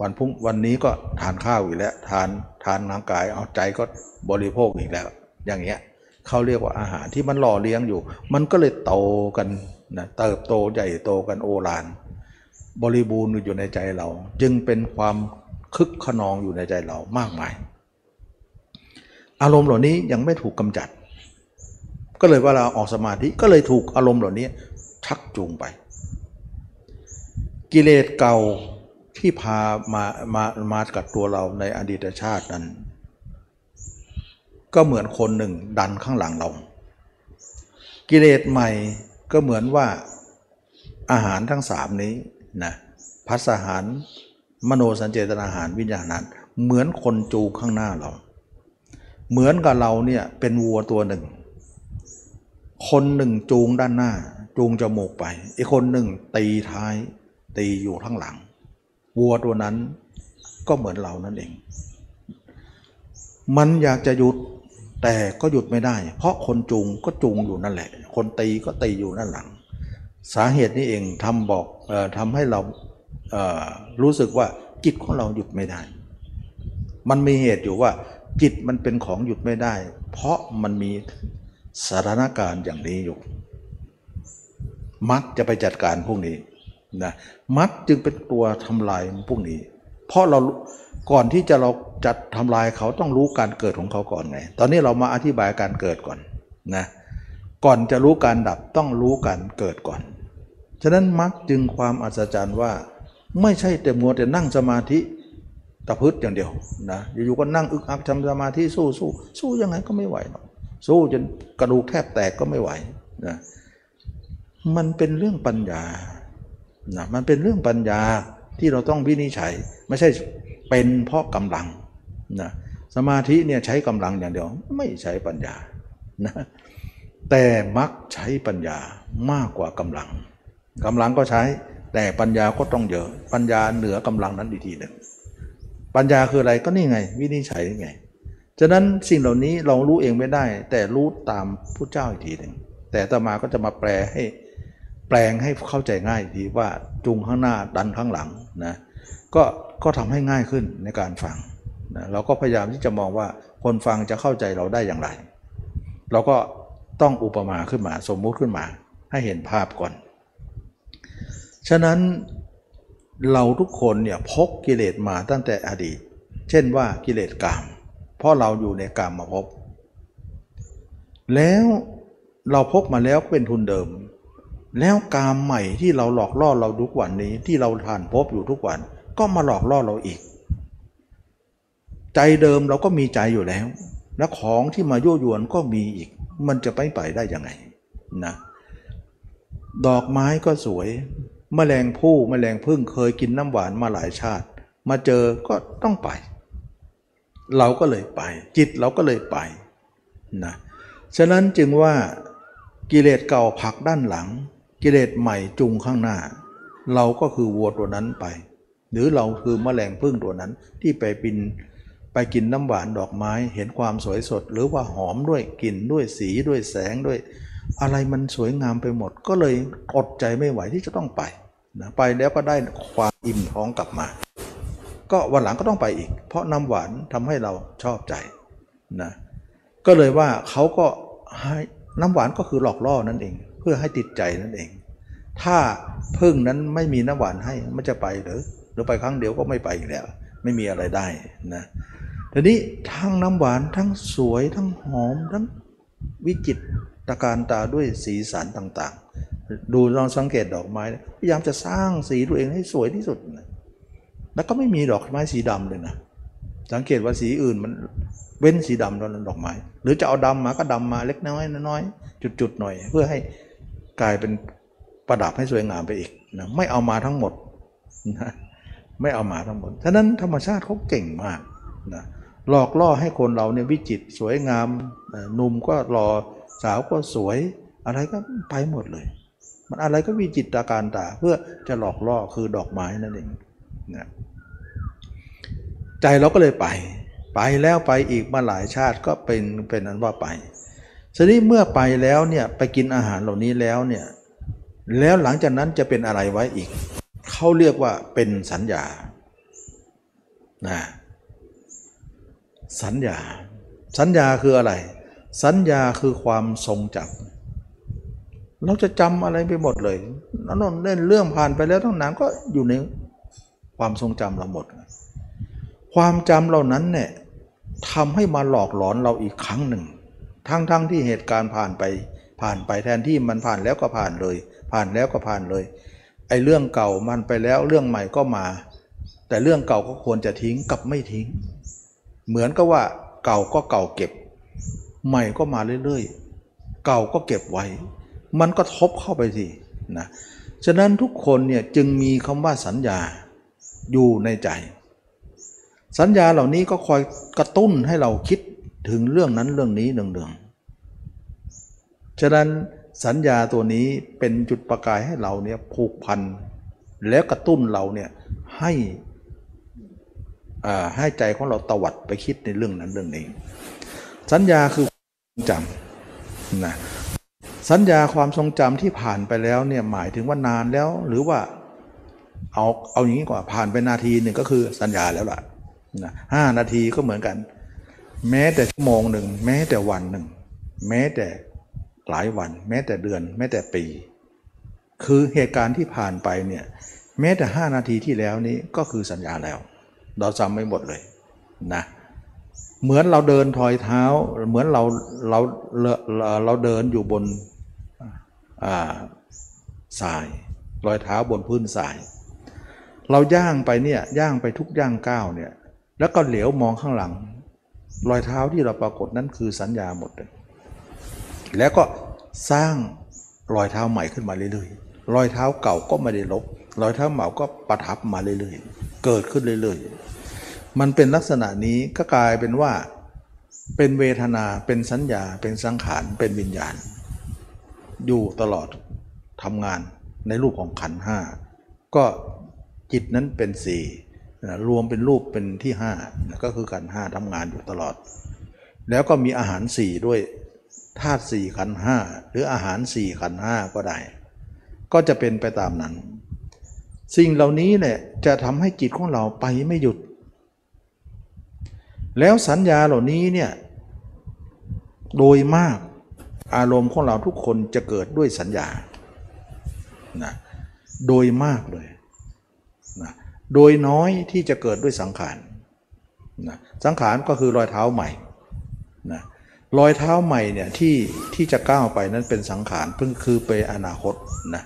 วันพุ่งวันนี้ก็ทานข้าวอีกแล้วทานทานร่างกายเอาใจก็บริโภคอีกแล้ว อย่างเงี้ยเขาเรียกว่าอาหารที่มันหล่อเลี้ยงอยู่ มันก็เลยโตกันนะเติบโตใหญ่โตกันโอฬารบริบูรณ์อยู่ในใจเรา จึงเป็นความคึกขนองอยู่ในใจเรามากมาย อารมณ์เหล่านี้ยังไม่ถูกกำจัด ก็เลยเวลาออกสมาธิก็เลยถูกอารมณ์เหล่านี้ชักจูงไป กิเลสเก่าที่พามามามากับตัวเราในอดีตชาตินั้น ก็เหมือนคนหนึ่งดันข้างหลังเรา กิเลสใหม่ก็เหมือนว่าอาหารทั้งสามนี้นะพัสหาร มโนสัญเจตนาอาหารวิญญาณนั้นเหมือนคนจูงข้างหน้าเรา เหมือนกับเราเนี่ยเป็นวัวตัวหนึ่ง คนหนึ่งจูงด้านหน้า จูงจมูกไป อีกคนหนึ่งตีท้าย ตีอยู่ข้างหลัง วัวตัวนั้นก็เหมือนเรานั่นเอง มันอยากจะหยุดแต่ก็หยุดไม่ได้ เพราะคนจูงก็จูงอยู่นั่นแหละ คนตีก็ตีอยู่นั่นหลัง สาเหตุนี้เองทำบอกเออทำให้เราเออรู้สึกว่าจิตของเราหยุดไม่ได้ มันมีเหตุอยู่ว่า จิตมันเป็นของหยุดไม่ได้ เพราะมันมีสถานการณ์อย่างนี้อยู่ มักจะไปจัดการพวกนี้นะมักจึงเป็นตัวทำลายพวกนี้ เพราะเราก่อนที่จะเราจัดทำลายเขาต้องรู้การเกิดของเขาก่อนไง ตอนนี้เรามาอธิบายการเกิดก่อนนะก่อนจะรู้การดับต้องรู้การเกิดก่อน ฉะนั้นมักจึงความอัศจรรย์ว่า ไม่ใช่แต่มัวแต่นั่งสมาธิ ตะพึดอย่างเดียวนะอยู่ๆก็นั่งอึกอักทำสมาธิสู้สู้สู้ยังไงก็ไม่ไหวหรอกสู้จนกระดูกแทบแตกก็ไม่ไหวนะมันเป็นเรื่องปัญญานะมันเป็นเรื่องปัญญาที่เราต้องวินิจฉัย ไม่ใช่เป็นเพราะกำลังนะสมาธิเนี่ยใช้กำลังอย่างเดียว ไม่ใช้ปัญญานะแต่มักใช้ปัญญามากกว่ากำลังกำลังก็ใช้แต่ปัญญาก็ต้องเยอะ ปัญญาเหนือกำลังนั้นอีกทีหนึ่ง ปัญญาคืออะไรก็นี่ไง วินิจฉัยไง ฉะนั้นสิ่งเหล่านี้เรารู้เองไม่ได้ แต่รู้ตามผู้เจ้าอีกทีหนึ่งแต่ต่อมาก็จะมาแปลให้แปลงให้เข้าใจง่ายทีว่าจุงข้างหน้าดันข้างหลังนะก็ก็ทำให้ง่ายขึ้นในการฟังนะเราก็พยายามที่จะมองว่าคนฟังจะเข้าใจเราได้อย่างไร เราก็ต้องอุปมาขึ้นมาสมมุติขึ้นมา ให้เห็นภาพก่อน ฉะนั้น เราทุกคนเนี่ยพกกิเลสมาตั้งแต่อดีต เช่นว่ากิเลสกาม เพราะเราอยู่ในกามมาพบ แล้วเราพกมาแล้วเป็นทุนเดิม แล้วกามใหม่ที่เราหลอกล่อเราทุกวันนี้ที่เราทานพบอยู่ทุกวัน ก็มาหลอกล่อเราอีก ใจเดิมเราก็มีใจอยู่แล้ว และของที่มายั่วยวนก็มีอีก มันจะไปไปได้ยังไงนะดอกไม้ก็สวย มแมลงผู้มแมลงพึ่งเคยกินน้ำหวานมาหลายชาติ มาเจอก็ต้องไป เราก็เลยไป จิตเราก็เลยไปนะฉะนั้นจึงว่ากิเลสเก่าผักด้านหลัง กิเลสใหม่จุงข้างหน้า เราก็คือวัวตัวนั้นไป หรือเราคือมแมลงพึ่งตัวนั้นที่ไปบินไปกินน้ำหวานดอกไม้เห็นความสวยสด หรือว่าหอมด้วยกลิ่นด้วยสีด้วยแสงด้วย อะไรมันสวยงามไปหมด ก็เลยอดใจไม่ไหวที่จะต้องไป นะไปแล้วก็ได้ความอิ่มท้องกลับมา ก็วันหลังก็ต้องไปอีก เพราะน้ำหวานทำให้เราชอบใจนะก็เลยว่าเขาก็ให้น้ำหวานก็คือหลอกล่อนั่นเอง เพื่อให้ติดใจนั่นเอง ถ้าพึ่งนั้นไม่มีน้ำหวานให้มันจะไปหรือหรือไปครั้งเดียวก็ไม่ไปอีกแล้ว ไม่มีอะไรได้นะทีนี้ทั้งน้ำหวานทั้งสวยทั้งหอมทั้งวิจิต ตการตาด้วยสีสันต่างๆ ดูลองสังเกตดอกไม้พยายามจะสร้างสีตัวเองให้สวยที่สุดนะแล้วก็ไม่มีดอกไม้สีดำเลยนะสังเกตว่าสีอื่นมันเว้นสีดำตอนนั้นดอกไม้หรือจะเอาดำมาก็ดำมาเล็กน้อยน้อยจุดๆหน่อย เพื่อให้กลายเป็นประดับให้สวยงามไปอีกนะไม่เอามาทั้งหมดนะไม่เอามาทั้งหมดฉะนั้นธรรมชาติเขาเก่งมากนะหลอกล่อให้คนเราเนี่ยวิจิตสวยงามหนุ่มก็รอ สาวก็สวย อะไรก็ไปหมดเลย มันอะไรก็มีจิตตาการตาเพื่อจะหลอกล่อคือดอกไม้นั่นเองนะใจเราก็เลยไป ไปแล้วไปอีกมาหลายชาติก็เป็นเป็นนั้นว่าไปทีนี้เมื่อไปแล้วเนี่ยไปกินอาหารเหล่านี้แล้วเนี่ยแล้วหลังจากนั้นจะเป็นอะไรไว้อีก เขาเรียกว่าเป็นสัญญานะสัญญา สัญญาคืออะไร สัญญาคือความทรงจำเราจะจำอะไรไปหมดเลยนั่นเล่นเรื่องผ่านไปแล้วตั้งนานก็อยู่ในความทรงจำเราหมด ความจำเหล่านั้นเนี่ยทำให้มาหลอกหลอนเราอีกครั้งหนึ่ง ทั้งๆทที่เหตุการณ์ผ่านไป ผ่านไปแทนที่มันผ่านแล้วก็ผ่านเลย ผ่านแล้วก็ผ่านเลย ไอ้เรื่องเก่ามันไปแล้วเรื่องใหม่ก็มา แต่เรื่องเก่าก็ควรจะทิ้งกับไม่ทิ้ง เหมือนกับว่าเก่าก็เก่าเก็บ ใหม่ก็มาเรื่อยๆ เก่าก็เก็บไว้ มันก็ทบเข้าไปสินะฉะนั้นทุกคนเนี่ยจึงมีคำว่าสัญญาอยู่ในใจ สัญญาเหล่านี้ก็คอยกระตุ้นให้เราคิดถึงเรื่องนั้นเรื่องนี้เนืองๆฉะนั้นสัญญาตัวนี้เป็นจุดประกายให้เราเนี่ยผูกพันแล้วกระตุ้นเราเนี่ยให้ให้ใจของเราตวัดไปคิดในเรื่องนั้นเรื่องนี้ สัญญาคือ จำนะสัญญาความทรงจำที่ผ่านไปแล้วเนี่ยหมายถึงว่านานแล้วหรือว่าเอาเอาอย่างนี้กว่าผ่านไปนาทีหนึ่งก็คือสัญญาแล้วล่ะนะห้านาทีก็เหมือนกัน แม้แต่ชั่วโมงหนึ่งแม้แต่วันหนึ่งแม้แต่หลายวัน แม้แต่เดือน แม้แต่ปี คือเหตุการณ์ที่ผ่านไปเนี่ยแม้แต่ห้านาทีที่แล้วนี้ก็คือสัญญาแล้ว เราจำไม่หมดเลยนะเเหมือนเราเดินถอยเท้า เหมือนเราเราเราเดินอยู่บนทราย รอยเท้าบนพื้นทราย เราย่างไปเนี่ยย่างไปทุกย่างก้าวเนี่ยแล้วก็เหลียวมองข้างหลัง รอยเท้าที่เราปรากฏนั้นคือสัญญาหมดเลยแล้วก็สร้างรอยเท้าใหม่ขึ้นมาเรื่อยๆรอยเท้าเก่าก็ไม่ได้ลบรอยเท้าใหม่ก็ประทับมาเรื่อยๆ เกิดขึ้นเรื่อยๆ มันเป็นลักษณะนี้ก็กลายเป็นว่า เป็นเวทนาเป็นสัญญา เป็นสังขารเป็นวิญญาณ อยู่ตลอดทำงานในรูปของขันห้าก็จิตนั้นเป็นสี่รวมเป็นรูปเป็นที่ห้าก็คือขันห้าทำงานอยู่ตลอด แล้วก็มีอาหารสี่ด้วยธาตุสี่ขันห้าหรืออาหารสี่ขันห้าก็ได้ ก็จะเป็นไปตามนั้น สิ่งเหล่านี้แหละจะทำให้จิตของเราไปไม่หยุด แล้วสัญญาเหล่านี้เนี่ยโดยมากอารมณ์ของเราทุกคนจะเกิดด้วยสัญญานะโดยมากเลยนะโดยน้อยที่จะเกิดด้วยสังขารนะสังขารก็คือรอยเท้าใหม่นะรอยเท้าใหม่เนี่ยที่ที่จะก้าวไปนั้นเป็นสังขารเพิ่งคือไปอนาคตนะ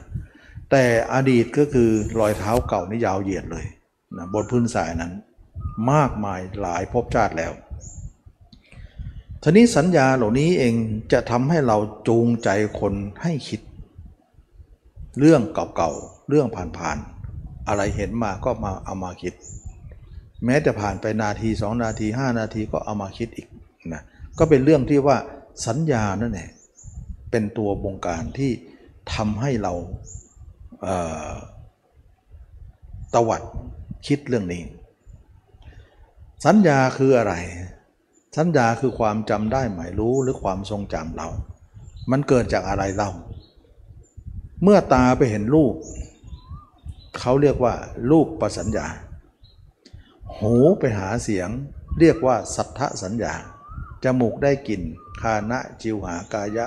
แต่อดีตก็คือรอยเท้าเก่านี่ยาวเหยียดเลยนะบนพื้นสายนั้น มากมายหลายภพชาติแล้วทีนี้สัญญาเหล่านี้เองจะทำให้เราจูงใจคนให้คิด เรื่องเก่าๆ เรื่องผ่านๆ อะไรเห็นมาก็มาเอามาคิด แม้จะผ่านไปนาทีสองนาทีห้านาทีก็เอามาคิดอีกนะก็เป็นเรื่องที่ว่าสัญญานั่นแหละเป็นตัวบงการที่ทำให้เราเตวัดคิดเรื่องนี้ สัญญาคืออะไร สัญญาคือความจำได้หมายรู้หรือความทรงจำเรา มันเกิดจากอะไรเราเมื่อตาไปเห็นรูปเขาเรียกว่ารูปประสัญญา หูไปหาเสียง เรียกว่าสัทธสัญญา จมูกได้กลิ่นคานะจิวหากายะ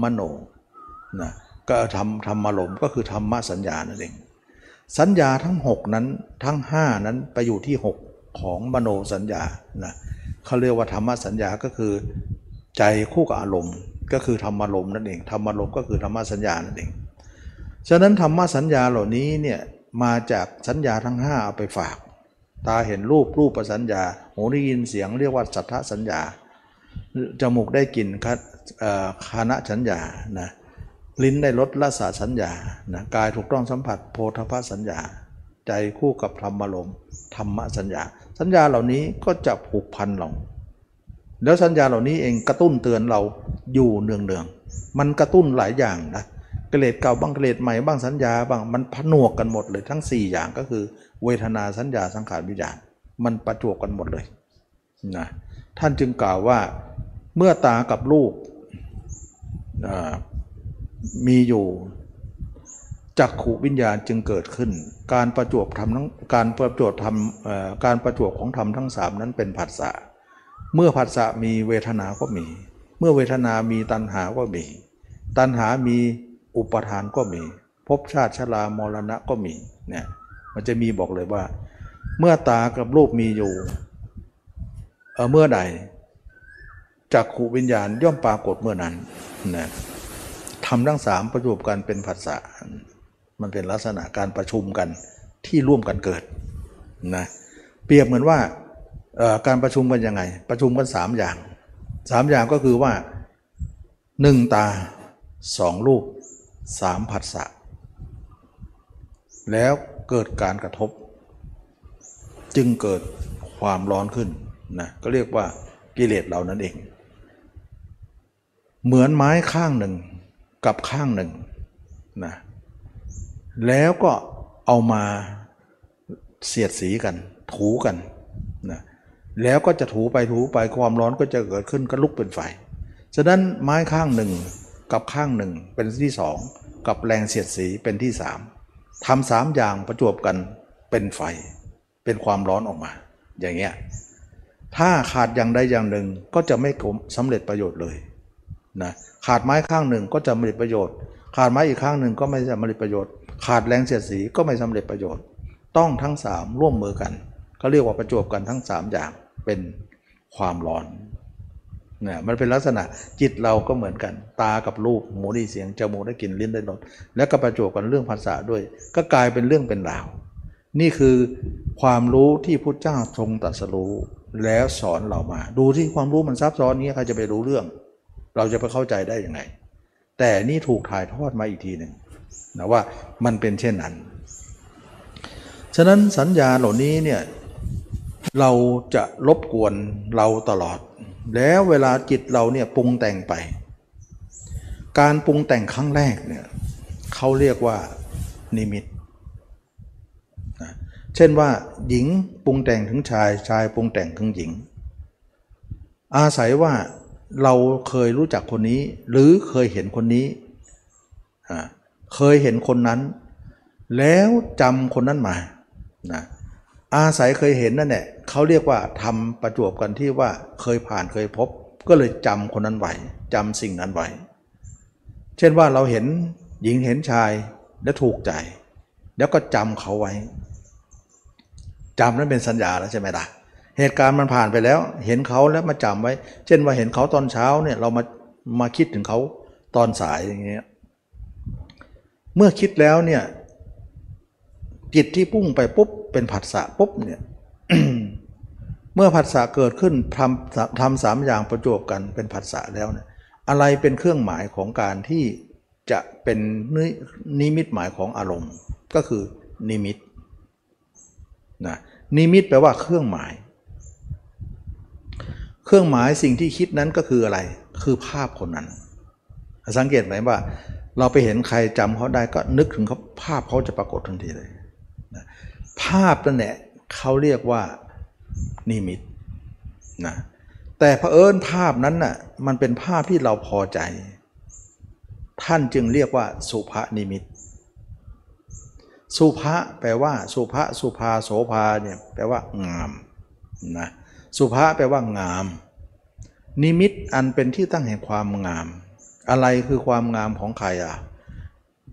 มโนนะก็ทำธรรมารมก็คือธรรมสัญญานั่นเอง สัญญาทั้ง 6 นั้นทั้ง 5 นั้นไปอยู่ที่ 6 ของมโนสัญญานะเขาเรียกว่าธรรมสัญญาก็คือ ใจคู่กับอารมณ์ ก็คือธรรมารมณ์นั่นเองธรรมารมณ์ก็คือธรรมสัญญานั่นเองฉะนั้นธรรมสัญญาเหล่านี้เนี่ยมาจากสัญญาทั้ง5เอาไปฝาก ตาเห็นรูปรูปประสัญญา หูได้ยินเสียงเรียกว่าสัทธสัญญาจมูกได้กลิ่นคานะสัญญานะลิ้นได้รสละสาสัญญานะกายถูกต้องสัมผัสโพธพสัญญา ใจคู่กับธรรมารมณ์ธรรมสัญญา สัญญาเหล่านี้ก็จะผูกพันเราแล้วสัญญาเหล่านี้เองกระตุ้นเตือนเราอยู่เนืองๆมันกระตุ้นหลายอย่างนะกเลดเก่าบ้างกเลดใหม่บ้างสัญญาบ้างมันผนวกกันหมดเลยทั้ง 4 อย่างก็คือ เวทนาสัญญาสังขารวิญญาณมันประจวบกันหมดเลยนะท่านจึงกล่าวว่าเมื่อตากับลูกมีอยู่ จักขูวิญญาณจึงเกิดขึ้น การประจวบทำทั้งการประจวบทำการประจวบของธรรมทั้งสามนั้นเป็นผัสสะเมื่อผัสสะมีเวทนาก็มี เมื่อเวทนามีตัณหาก็มี ตัณหามีอุปทานก็มีภพชาติชรามรณะก็มีเนี่ยมันจะมีบอกเลยว่า เมื่อตากับรูปมีอยู่เเมื่อใดจักขูวิญญาณย่อมปรากฏเมื่อนั้นนะทำทั้งสามประจบกันเป็นผัสสะ มันเป็นลักษณะการประชุมกันที่ร่วมกันเกิดนะเปรียบเหมือนว่าการประชุมกันยังไง ประชุมกันสามอย่างสามอย่างก็คือว่าหนึ่งตาสองรูปสามผัสสะแล้วเกิดการกระทบ จึงเกิดความร้อนขึ้นนะก็เรียกว่ากิเลสเรานั่นเอง เหมือนไม้ข้างหนึ่งกับข้างหนึ่งนะ แล้วก็เอามาเสียดสีกัน ถูกันนะแล้วก็จะถูไปถูไปความร้อนก็จะเกิดขึ้นก็ลุกเป็นไฟฉะนั้นไม้ข้างหนึ่งกับข้างหนึ่งเป็นที่สองกับแรงเสียดสีเป็นที่สามทำสามอย่างประจวบกันเป็นไฟ เป็นความร้อนออกมา อย่างเงี้ยถ้าขาดอย่างใดอย่างหนึ่งก็จะไม่สำเร็จประโยชน์เลยนะขาดไม้ข้างหนึ่งก็จะไม่ได้ประโยชน์ ขาดไม้อีกข้างหนึ่งก็ไม่สำเร็จประโยชน์ ขาดแรงเสียดสีก็ไม่สำเร็จประโยชน์ ต้องทั้งสามร่วมมือกันเขาเรียกว่าประจวบกันทั้งสามอย่างเป็นความร้อนเนี่ยมันเป็นลักษณะจิตเราก็เหมือนกัน ตากับรูปหูได้เสียงจมูกได้กลิ่นลิ้นได้รสแล้วก็ประจวบกันเรื่องภาษาด้วย ก็กลายเป็นเรื่องเป็นราว นี่คือความรู้ที่พุทธเจ้าทรงตรัสรู้แล้วสอนเรามา ดูที่ความรู้มันซับซ้อนนี้ใครจะไปรู้เรื่อง เราจะไปเข้าใจได้ยังไงแต่นี่ถูกถ่ายทอดมาอีกทีหนึ่ง นะว่ามันเป็นเช่นนั้น ฉะนั้นสัญญาเหล่านี้เนี่ยเราจะรบกวนเราตลอด แล้วเวลาจิตเราเนี่ยปรุงแต่งไป การปรุงแต่งครั้งแรกเนี่ยเขาเรียกว่านิมิตนะเช่นว่าหญิงปรุงแต่งถึงชายชายปรุงแต่งถึงหญิง อาศัยว่าเราเคยรู้จักคนนี้ หรือเคยเห็นคนนี้ เคยเห็นคนนั้น แล้วจำคนนั้นมานะอาศัยเคยเห็นนั่นแหละเขาเรียกว่าทำประจวบกันที่ว่าเคยผ่านเคยพบ ก็เลยจำคนนั้นไว้จำสิ่งนั้นไว้ เช่นว่าเราเห็นหญิงเห็นชายแล้วถูกใจ แล้วก็จำเขาไว้จำนั้นเป็นสัญญาแล้วใช่ไหมล่ะเหตุการณ์มันผ่านไปแล้ว เห็นเขาแล้วมาจำไว้ เช่นว่าเห็นเขาตอนเช้าเนี่ยเรามามาคิดถึงเขาตอนสายอย่างเงี้ย เมื่อคิดแล้วเนี่ยจิตที่พุ่งไปปุ๊บเป็นผัสสะปุ๊บเนี่ยเมื่อผัสสะเกิดขึ้นทำทำสามอย่างประจบกันเป็นผัสสะแล้วเนี่ยอะไรเป็นเครื่องหมายของการที่จะเป็นนนิมิตหมายของอารมณ์ ก็คือนิมิตนะนิมิตแปลว่าเครื่องหมาย เครื่องหมายสิ่งที่คิดนั้นก็คืออะไร คือภาพคนนั้น สังเกตไหมว่า เราไปเห็นใครจำเขาได้ก็นึกถึงเขาภาพเขาจะปรากฏทันทีเลยนะภาพนั่นแหละเขาเรียกว่านิมิตนะแต่เผอิญภาพนั้นน่ะมันเป็นภาพที่เราพอใจ ท่านจึงเรียกว่าสุภนิมิต สุภะแปลว่า สุภะสุภาโสภาเนี่ยแปลว่างามนะสุภะแปลว่างาม นิมิตอันเป็นที่ตั้งแห่งความงาม อะไรคือความงามของใครอะ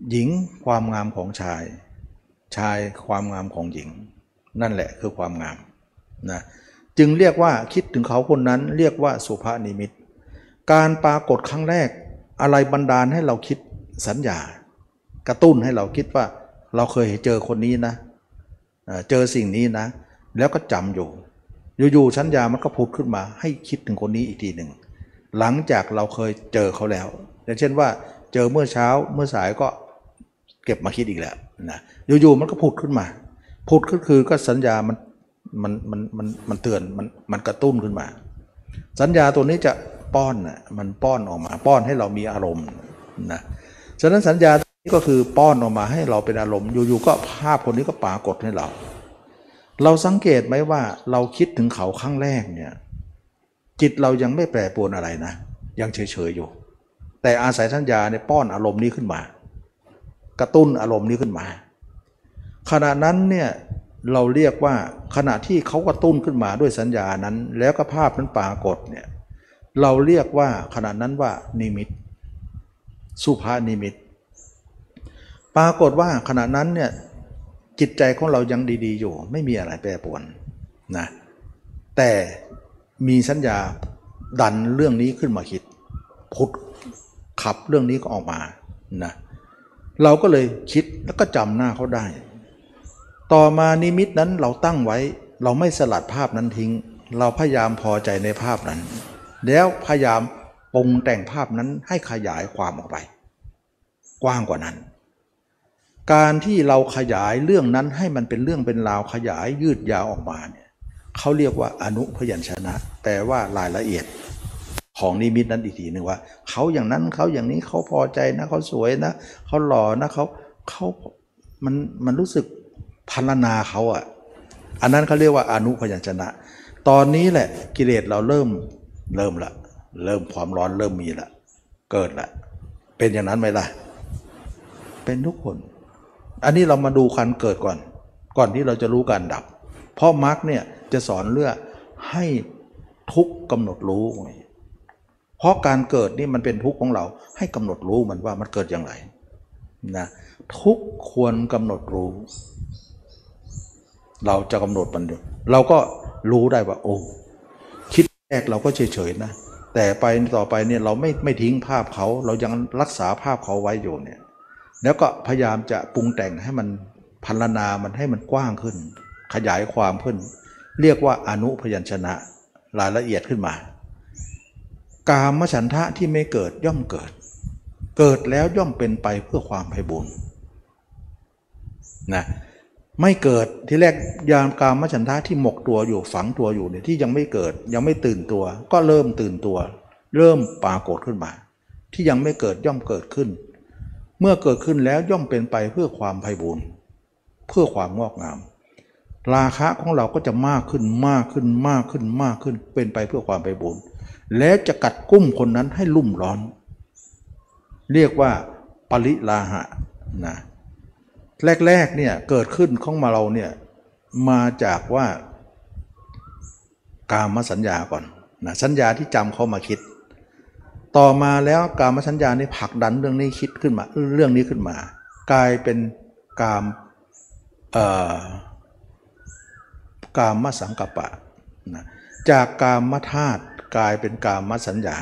หญิงความงามของชาย ชายความงามของหญิง นั่นแหละคือความงามนะจึงเรียกว่าคิดถึงเขาคนนั้นเรียกว่าสุภานิมิต การปรากฏครั้งแรก อะไรบันดาลให้เราคิดสัญญา กระตุ้นให้เราคิดว่า เราเคยเจอคนนี้นะ เจอสิ่งนี้นะ แล้วก็จำอยู่ อยู่ๆสัญญามันก็พูดขึ้นมาให้คิดถึงคนนี้อีกทีหนึ่ง หลังจากเราเคยเจอเขาแล้วอย่างเช่นว่าเจอเมื่อเช้าเมื่อสายก็เก็บมาคิดอีกแล้วนะอยู่ๆมันก็พูดขึ้นมาพูดก็คือก็สัญญามันมันมันมันมันเตือนมันมันกระตุ้นขึ้นมา สัญญาตัวนี้จะป้อนน่ะมันป้อนออกมา ป้อนให้เรามีอารมณ์นะฉะนั้นสัญญาตัวนี้ก็คือป้อนออกมาให้เราเป็นอารมณ์อยู่ๆก็ภาพคนนี้ก็ปรากฏให้เรา เราสังเกตไหมว่าเราคิดถึงเขาครั้งแรกเนี่ย จิตเรายังไม่แปรปรวนอะไรนะ ยังเฉยๆอยู่ แต่อาศัยสัญญาเนี่ยป้อนอารมณ์นี้ขึ้นมา กระตุ้นอารมณ์นี้ขึ้นมา ขณะนั้นเนี่ยเราเรียกว่าขณะที่เขากระตุ้นขึ้นมาด้วยสัญญานั้น แล้วก็ภาพนั้นปรากฏเนี่ยเราเรียกว่าขณะนั้นว่านิมิต สุภานิมิต ปรากฏว่าขณะนั้นเนี่ยจิตใจของเรายังดีๆอยู่ ไม่มีอะไรแปรปรวนนะแต่ มีสัญญาดันเรื่องนี้ขึ้นมาคิด พุทขับเรื่องนี้ก็ออกมานะเราก็เลยคิดแล้วก็จำหน้าเขาได้ ต่อมานิมิตนั้นเราตั้งไว้ เราไม่สลัดภาพนั้นทิ้ง เราพยายามพอใจในภาพนั้น แล้วพยายามปรุงแต่งภาพนั้นให้ขยายความออกไป กว้างกว่านั้น การที่เราขยายเรื่องนั้นให้มันเป็นเรื่องเป็นราวขยายยืดยาวออกมาเนี่ย เขาเรียกว่าอนุพยัญชนะ แปลว่ารายละเอียดของนิมิตนั้นอีกทีหนึ่งว่าเขาอย่างนั้นเขาอย่างนี้เขาพอใจนะเขาสวยนะเขาหล่อนะเขาเขามันมันรู้สึกพันนาเขาอะอันนั้นเขาเรียกว่าอนุพยัญชนะ ตอนนี้แหละกิเลสเราเริ่มเริ่มละเริ่มความร้อนเริ่มมีละเกิดละเป็นอย่างนั้นไหมล่ะ เป็นทุกคน อันนี้เรามาดูคันเกิดก่อน ก่อนที่เราจะรู้การดับ เพราะมรรคเนี่ย จะสอนเรื่องให้ทุกกำหนดรู้ เพราะการเกิดนี่มันเป็นทุกข์ของเรา ให้กำหนดรู้มันว่ามันเกิดอย่างไรนะทุกควรกำหนดรู้ เราจะกำหนดมันอยู่เราก็รู้ได้ว่า โอ้คิดแรกเราก็เฉยๆนะแต่ไปต่อไปเนี่ยเราไม่ไม่ทิ้งภาพเขาเรายังรักษาภาพเขาไว้อยู่เนี่ยแล้วก็พยายามจะปรุงแต่งให้มันพันลนามันให้มันกว้างขึ้น ขยายความขึ้น เรียกว่าอนุพยัญชนะรายละเอียดขึ้นมา กามฉันทะที่ไม่เกิดย่อมเกิด เกิดแล้วย่อมเป็นไปเพื่อความไพบุญนะไม่เกิดที่แรกยามกามฉันทะที่หมกตัวอยู่ฝังตัวอยู่เนี่ยที่ยังไม่เกิดยังไม่ตื่นตัว ก็เริ่มตื่นตัว เริ่มปรากฏขึ้นมา ที่ยังไม่เกิดย่อมเกิดขึ้น เมื่อเกิดขึ้นแล้วย่อมเป็นไปเพื่อความไพบูรณ์เพื่อความงอกงาม ราคะของเราก็จะมากขึ้นมากขึ้นมากขึ้นมากขึ้น เป็นไปเพื่อความไพบูรณ์แล้วจะกัดกุ้มคนนั้นให้ลุ่มร้อน เรียกว่าปริลาหะนะแรกๆเนี่ยเกิดขึ้นของมาเราเนี่ยมาจากว่ากามสัญญาก่อนนะสัญญาที่จำเขามาคิด ต่อมาแล้วกามสัญญานี่ผลักดันเรื่องนี้คิดขึ้นมาเรื่องนี้ขึ้นมา กลายเป็นกาม กามสังกปะนะจากกามธาตุกลายเป็นกามสัญญา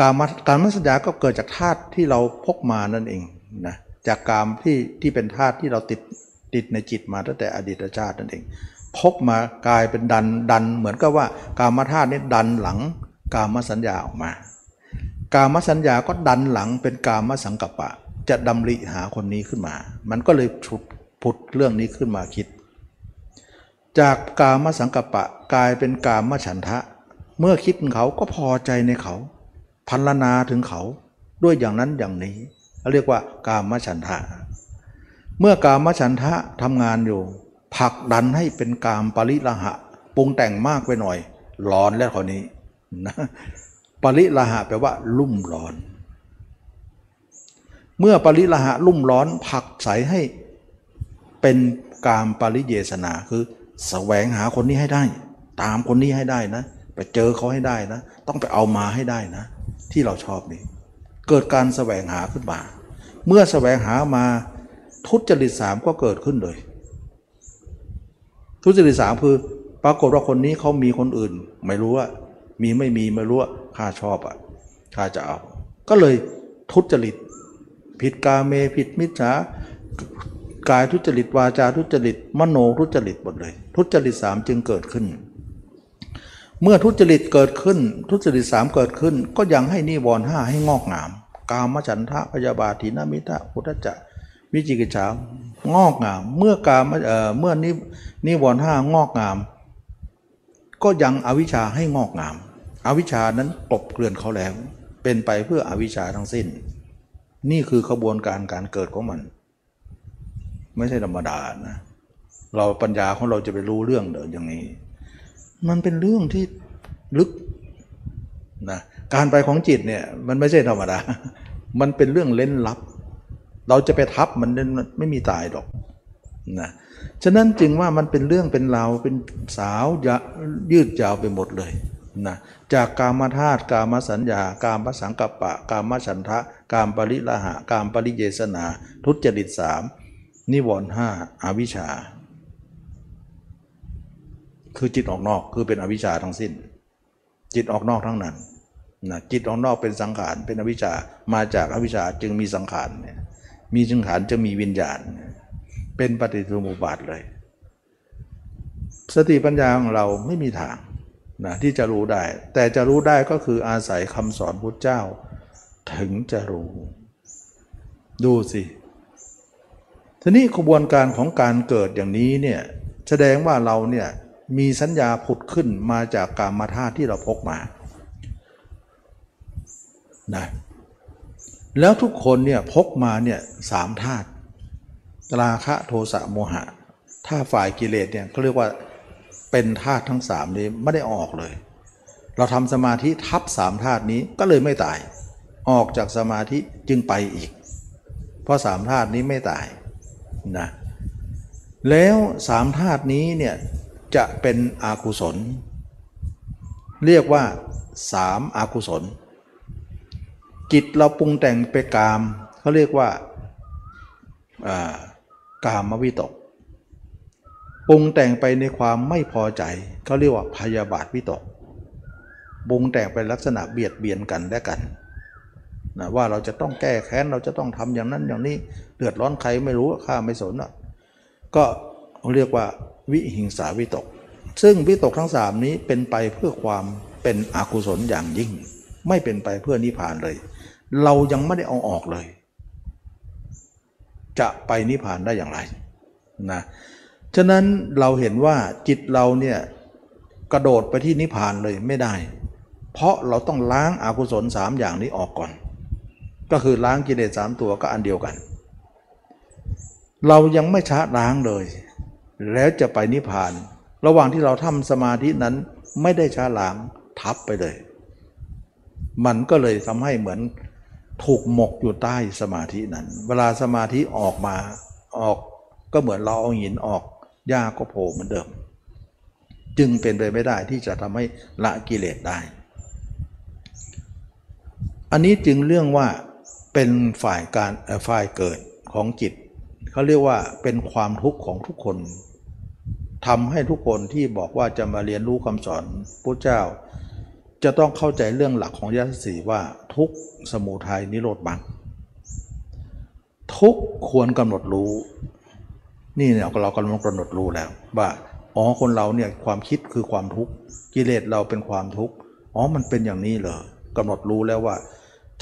การมการมสัญญาก็เกิดจากธาตุที่เราพกมานั่นเองนะจากกามที่ที่เป็นธาตุที่เราติดติดในจิตมาตั้งแต่อดีตชาตินั่นเอง พบมากลายเป็นดันดัน เหมือนกับว่า กามธาตุนี่ดันหลัง กามสัญญาออกมา กามสัญญาก็ดันหลังเป็นกามสังกัปปะ จะดำริหาคนนี้ขึ้นมา มันก็เลยฉุดผุดเรื่องนี้ขึ้นมาคิด จากกามสังกัปปะกลายเป็นกามฉันทะ เมื่อคิดเขาก็พอใจในเขาพันลนาถึงเขาด้วยอย่างนั้นอย่างนี้เรียกว่ากามฉันทะ เมื่อกามฉันทะทำงานอยู่ผลักดันให้เป็นกามปริละหะปรุงแต่งมากไปหน่อย ร้อนแล้วคนนี้นะปริละหะแปลว่า ลุ่มร้อน เมื่อปริละหะลุ่มร้อนผลักใสให้เป็นกามปริเยสนาคือ แสวงหาคนนี้ให้ได้ ตามคนนี้ให้ได้นะ ไปเจอเขาให้ได้นะ ต้องไปเอามาให้ได้นะ ที่เราชอบนี่เกิดการแสวงหาขึ้นมา เมื่อแสวงหามาทุจริตสามก็เกิดขึ้นเลย ทุจริตสามคือ ปรากฏว่าคนนี้เขามีคนอื่น ไม่รู้ว่า มีไม่มีไม่รู้ว่าข้าชอบอะข้าจะเอา ก็เลยทุจริต ผิดกาเมผิดมิจฉา กายทุจริตวาจาทุจริต มโนทุจริตหมดเลย ทุจริตสามจึงเกิดขึ้น เมื่อทุจริตเกิดขึ้น ทุจริตสามเกิดขึ้น ก็ยังให้นิวรณ์ห้าให้งอกงาม กามฉันทะพยาบาทินามิทะพุทธจะวิจิกิจฉางอกงาม เมื่อกามเอ่อเมื่อนินิวรณ์ห้างอกงาม ก็ยังอวิชชาให้งอกงาม อวิชชานั้นกลบเกลื่อนเขาแล้ว เป็นไปเพื่ออวิชชาทั้งสิ้น นี่คือขบวนการการเกิดของมัน ไม่ใช่ธรรมดานะเราปัญญาของเราจะไปรู้เรื่องเดินอย่างนี้ มันเป็นเรื่องที่ลึกนะการไปของจิตเนี่ยมันไม่ใช่ธรรมดา มันเป็นเรื่องเล่นลับ เราจะไปทับมันไม่มีตายหรอกนะฉะนั้นจึงว่ามันเป็นเรื่องเป็นราวเป็นสาวยืดยาวไปหมดเลยนะจากกามธาตุกามสัญญา กามสังกัปปะ กามฉันทะ กามปริละหะ กามปริเยสนา ทุจริตสาม นิวรณ์ห้าอาวิชชา คือจิตออกนอกคือเป็นอวิชชาทั้งสิ้น จิตออกนอกทั้งนั้นนะจิตออกนอกเป็นสังขารเป็นอวิชชามาจากอวิชชาจึงมีสังขารเนี่ยมีสังขารจะมีวิญญาณ เป็นปฏิสมุบาทเลย สติปัญญาของเราไม่มีทางนะที่จะรู้ได้ แต่จะรู้ได้ก็คืออาศัยคำสอนพุทธเจ้า ถึงจะรู้ ดูสิ ทีนี้กระบวนการของการเกิดอย่างนี้เนี่ยแสดงว่าเราเนี่ยมีสัญญาผุดขึ้นมาจากกามาธาตุที่เราพกมานะแล้วทุกคนเนี่ยพกมาเนี่ยสามธาตุราคะโทสะโมหะ ถ้าฝ่ายกิเลสเนี่ยเขาเรียกว่าเป็นธาตุทั้งสามนี้ไม่ได้ออกเลย เราทำสมาธิทับสามธาตุนี้ก็เลยไม่ตาย ออกจากสมาธิจึงไปอีก เพราะสามธาตุนี้ไม่ตาย นะแล้วสามธาตุนี้เนี่ยจะเป็นอากุศล เรียกว่าสามอากุศล จิตเราปรุงแต่งไปกามเขาเรียกว่ากามวิตกปรุงแต่งไปในความไม่พอใจเขาเรียกว่าพยาบาทวิตกปรุงแต่งไปลักษณะเบียดเบียนกันและกัน นะว่าเราจะต้องแก้แค้นเราจะต้องทำอย่างนั้นอย่างนี้เดือดร้อนใครไม่รู้ข้าไม่สนอะก็เรียกว่าวิหิงสาวิตก ซึ่งวิตกทั้งสามนี้เป็นไปเพื่อความเป็นอกุศลอย่างยิ่ง ไม่เป็นไปเพื่อนิพพานเลย เรายังไม่ได้เอาออกเลย จะไปนิพพานได้อย่างไรนะฉะนั้นเราเห็นว่าจิตเราเนี่ยกระโดดไปที่นิพพานเลยไม่ได้ เพราะเราต้องล้างอากุศลสามอย่างนี้ออกก่อน ก็คือล้างกิเลสสามตัวก็อันเดียวกัน เรายังไม่ชะล้างเลย แล้วจะไปนิพพาน ระหว่างที่เราทำสมาธินั้นไม่ได้ชะล้างทับไปเลย มันก็เลยทำให้เหมือนถูกหมกอยู่ใต้สมาธินั้น เวลาสมาธิออกมาออกก็เหมือนเราเอาหินออกหญ้าก็โผล่เหมือนเดิม จึงเป็นไปไม่ได้ที่จะทำให้ละกิเลสได้ อันนี้จึงเรื่องว่า เป็นฝ่ายการฝ่ายเกิดของจิตเขาเรียกว่าเป็นความทุกข์ของทุกคนทำให้ทุกคนที่บอกว่าจะมาเรียนรู้คำสอนพระเจ้า จะต้องเข้าใจเรื่องหลักของยาสีว่าทุกสมุทัยนิโรธบังทุกควรกำหนดรู้ นี่เนี่ยเรากำลังกำหนดรู้แล้วว่าอ๋อคนเราเนี่ยความคิดคือความทุกข์กิเลสเราเป็นความทุกข์อ๋อมันเป็นอย่างนี้เหรอกำหนดรู้แล้วว่า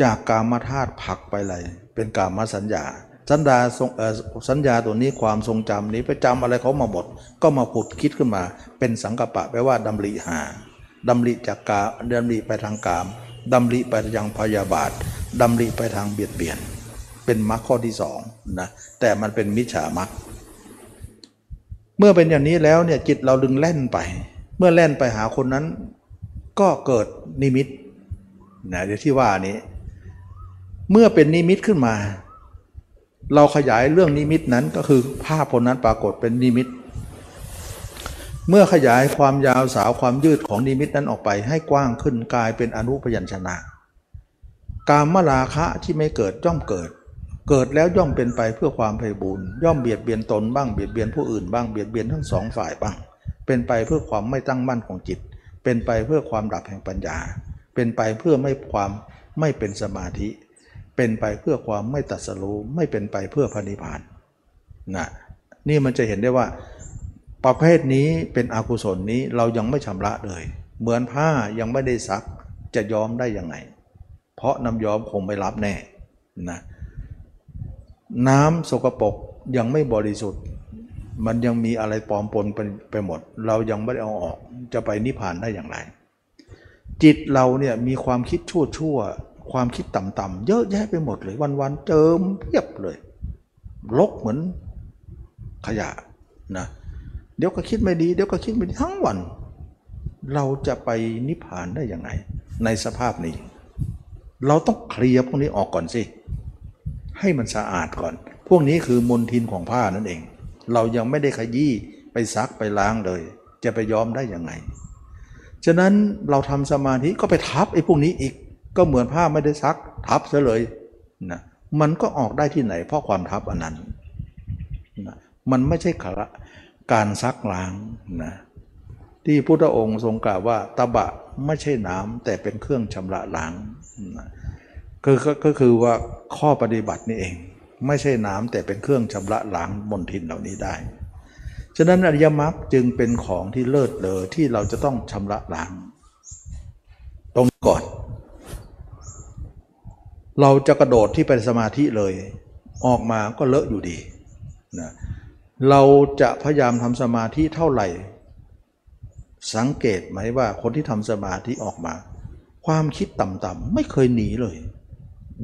จากกามธาตุผักไปเลยเป็นกามสัญญา สัญญาทรงเออสัญญาตัวนี้ความทรงจำนี้ไปจำอะไรเขามาหมด ก็มาผุดคิดขึ้นมา เป็นสังกปะแปลว่าดำริหาดำริจากกาดำริไปทางกามดำริไปทางพยาบาทดำริไปทางเบียดเบียน เป็นมรรคข้อที่สองนะแต่มันเป็นมิจฉามรรคเมื่อเป็นอย่างนี้แล้วเนี่ยจิตเราดึงแล่นไป เมื่อแล่นไปหาคนนั้น ก็เกิดนิมิตนะเดี๋ยวที่ว่านี้ เมื่อเป็นนิมิตขึ้นมา เราขยายเรื่องนิมิตนั้นก็คือภาพคนนั้นปรากฏเป็นนิมิต เมื่อขยายความยาวสาวความยืดของนิมิตนั้นออกไปให้กว้างขึ้นกลายเป็นอนุพยัญชนะ การมราคะที่ไม่เกิดย่อมเกิด เกิดแล้วย่อมเป็นไปเพื่อความไพบูรย่อมเบียดเบียนตนบ้างเบียดเบียนผู้อื่นบ้างเบียดเบียนทั้งสองฝ่ายบ้าง เป็นไปเพื่อความไม่ตั้งมั่นของจิต เป็นไปเพื่อความดับแห่งปัญญา เป็นไปเพื่อไม่ความไม่เป็นสมาธิ เป็นไปเพื่อความไม่ตัดสรู้ไม่เป็นไปเพื่อพระนิพพานนะนี่มันจะเห็นได้ว่าประเภทนี้เป็นอกุศลนี้เรายังไม่ชำระเลย เหมือนผ้ายังไม่ได้ซักจะย้อมได้ยังไง เพราะน้ำย้อมคงไม่รับแน่นะน้ำสกปรกยังไม่บริสุทธิ์ มันยังมีอะไรปลอมปนไปไปหมด เรายังไม่ได้เอาออกจะไปนิพพานได้อย่างไร จิตเราเนี่ยมีความคิดชั่วชั่ว ความคิดต่ำๆเยอะแยะไปหมดเลย วันๆเจิมเพียบเลยลกเหมือนขยะนะเดี๋ยวก็คิดไม่ดีเดี๋ยวก็คิดไม่ดีทั้งวัน เราจะไปนิพพานได้ยังไงในสภาพนี้ เราต้องเคลียร์พวกนี้ออกก่อนสิ ให้มันสะอาดก่อน พวกนี้คือมลทินของผ้านั่นเอง เรายังไม่ได้ขยี้ไปซักไปล้างเลย จะไปยอมได้ยังไงฉะนั้นเราทำสมาธิก็ไปทับไอ้พวกนี้อีก ก็เหมือนผ้าไม่ได้ซักทับซะเลยนะมันก็ออกได้ที่ไหน เพราะความทับอันนั้นนะมันไม่ใช่ขะการซักล้างนะที่พุทธองค์ทรงกล่าวว่าตะบะไม่ใช่น้ำแต่เป็นเครื่องชำระล้างนะคือก็คือว่าข้อปฏิบัตินี่เอง ไม่ใช่น้ำแต่เป็นเครื่องชำระล้างมลทินเหล่านี้ได้ฉะนั้นอริยมรรคจึงเป็นของที่เลิศเลอที่เราจะต้องชำระล้าง ตรงก่อน เราจะกระโดดที่เป็นสมาธิเลย ออกมาก็เลอะอยู่ดีนะเราจะพยายามทำสมาธิเท่าไหร่ สังเกตไหมว่าคนที่ทำสมาธิออกมา ความคิดต่ำๆไม่เคยหนีเลย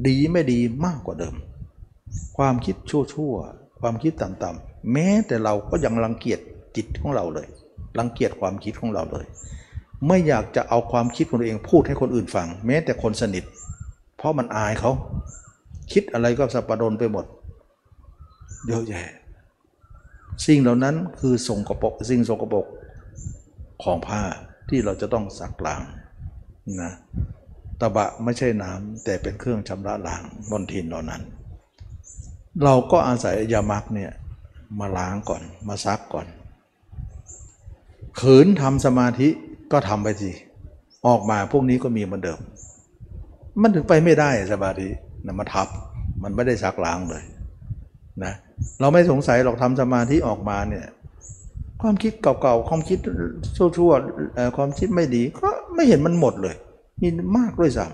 ดีไม่ดีมากกว่าเดิม ความคิดชั่วๆความคิดต่ำๆแม้แต่เราก็ยังรังเกียจจิตของเราเลย รังเกียจความคิดของเราเลย ไม่อยากจะเอาความคิดของตัวเองพูดให้คนอื่นฟัง แม้แต่คนสนิท เพราะมันอายเขา คิดอะไรก็สับปะรดไปหมดเยอะแยะสิ่งเหล่านั้นคือส่งกระปกสิ่งสกรปรกของผ้าที่เราจะต้องซักล้างนะตะบะไม่ใช่น้ำแต่เป็นเครื่องชำระล้างมลทินเหล่านั้น เราก็อาศัยยามักเนี่ยมาล้างก่อนมาซักก่อนขืนทำสมาธิก็ทำไปสิออกมาพวกนี้ก็มีเหมือนเดิม มันถึงไปไม่ได้สมาธินะมาทับมันไม่ได้ซักล้างเลยนะเราไม่สงสัยหรอกทำสมาธิออกมาเนี่ยความคิดเก่าๆความคิดชั่วๆความคิดไม่ดีก็ไม่เห็นมันหมดเลยมีมากด้วยซ้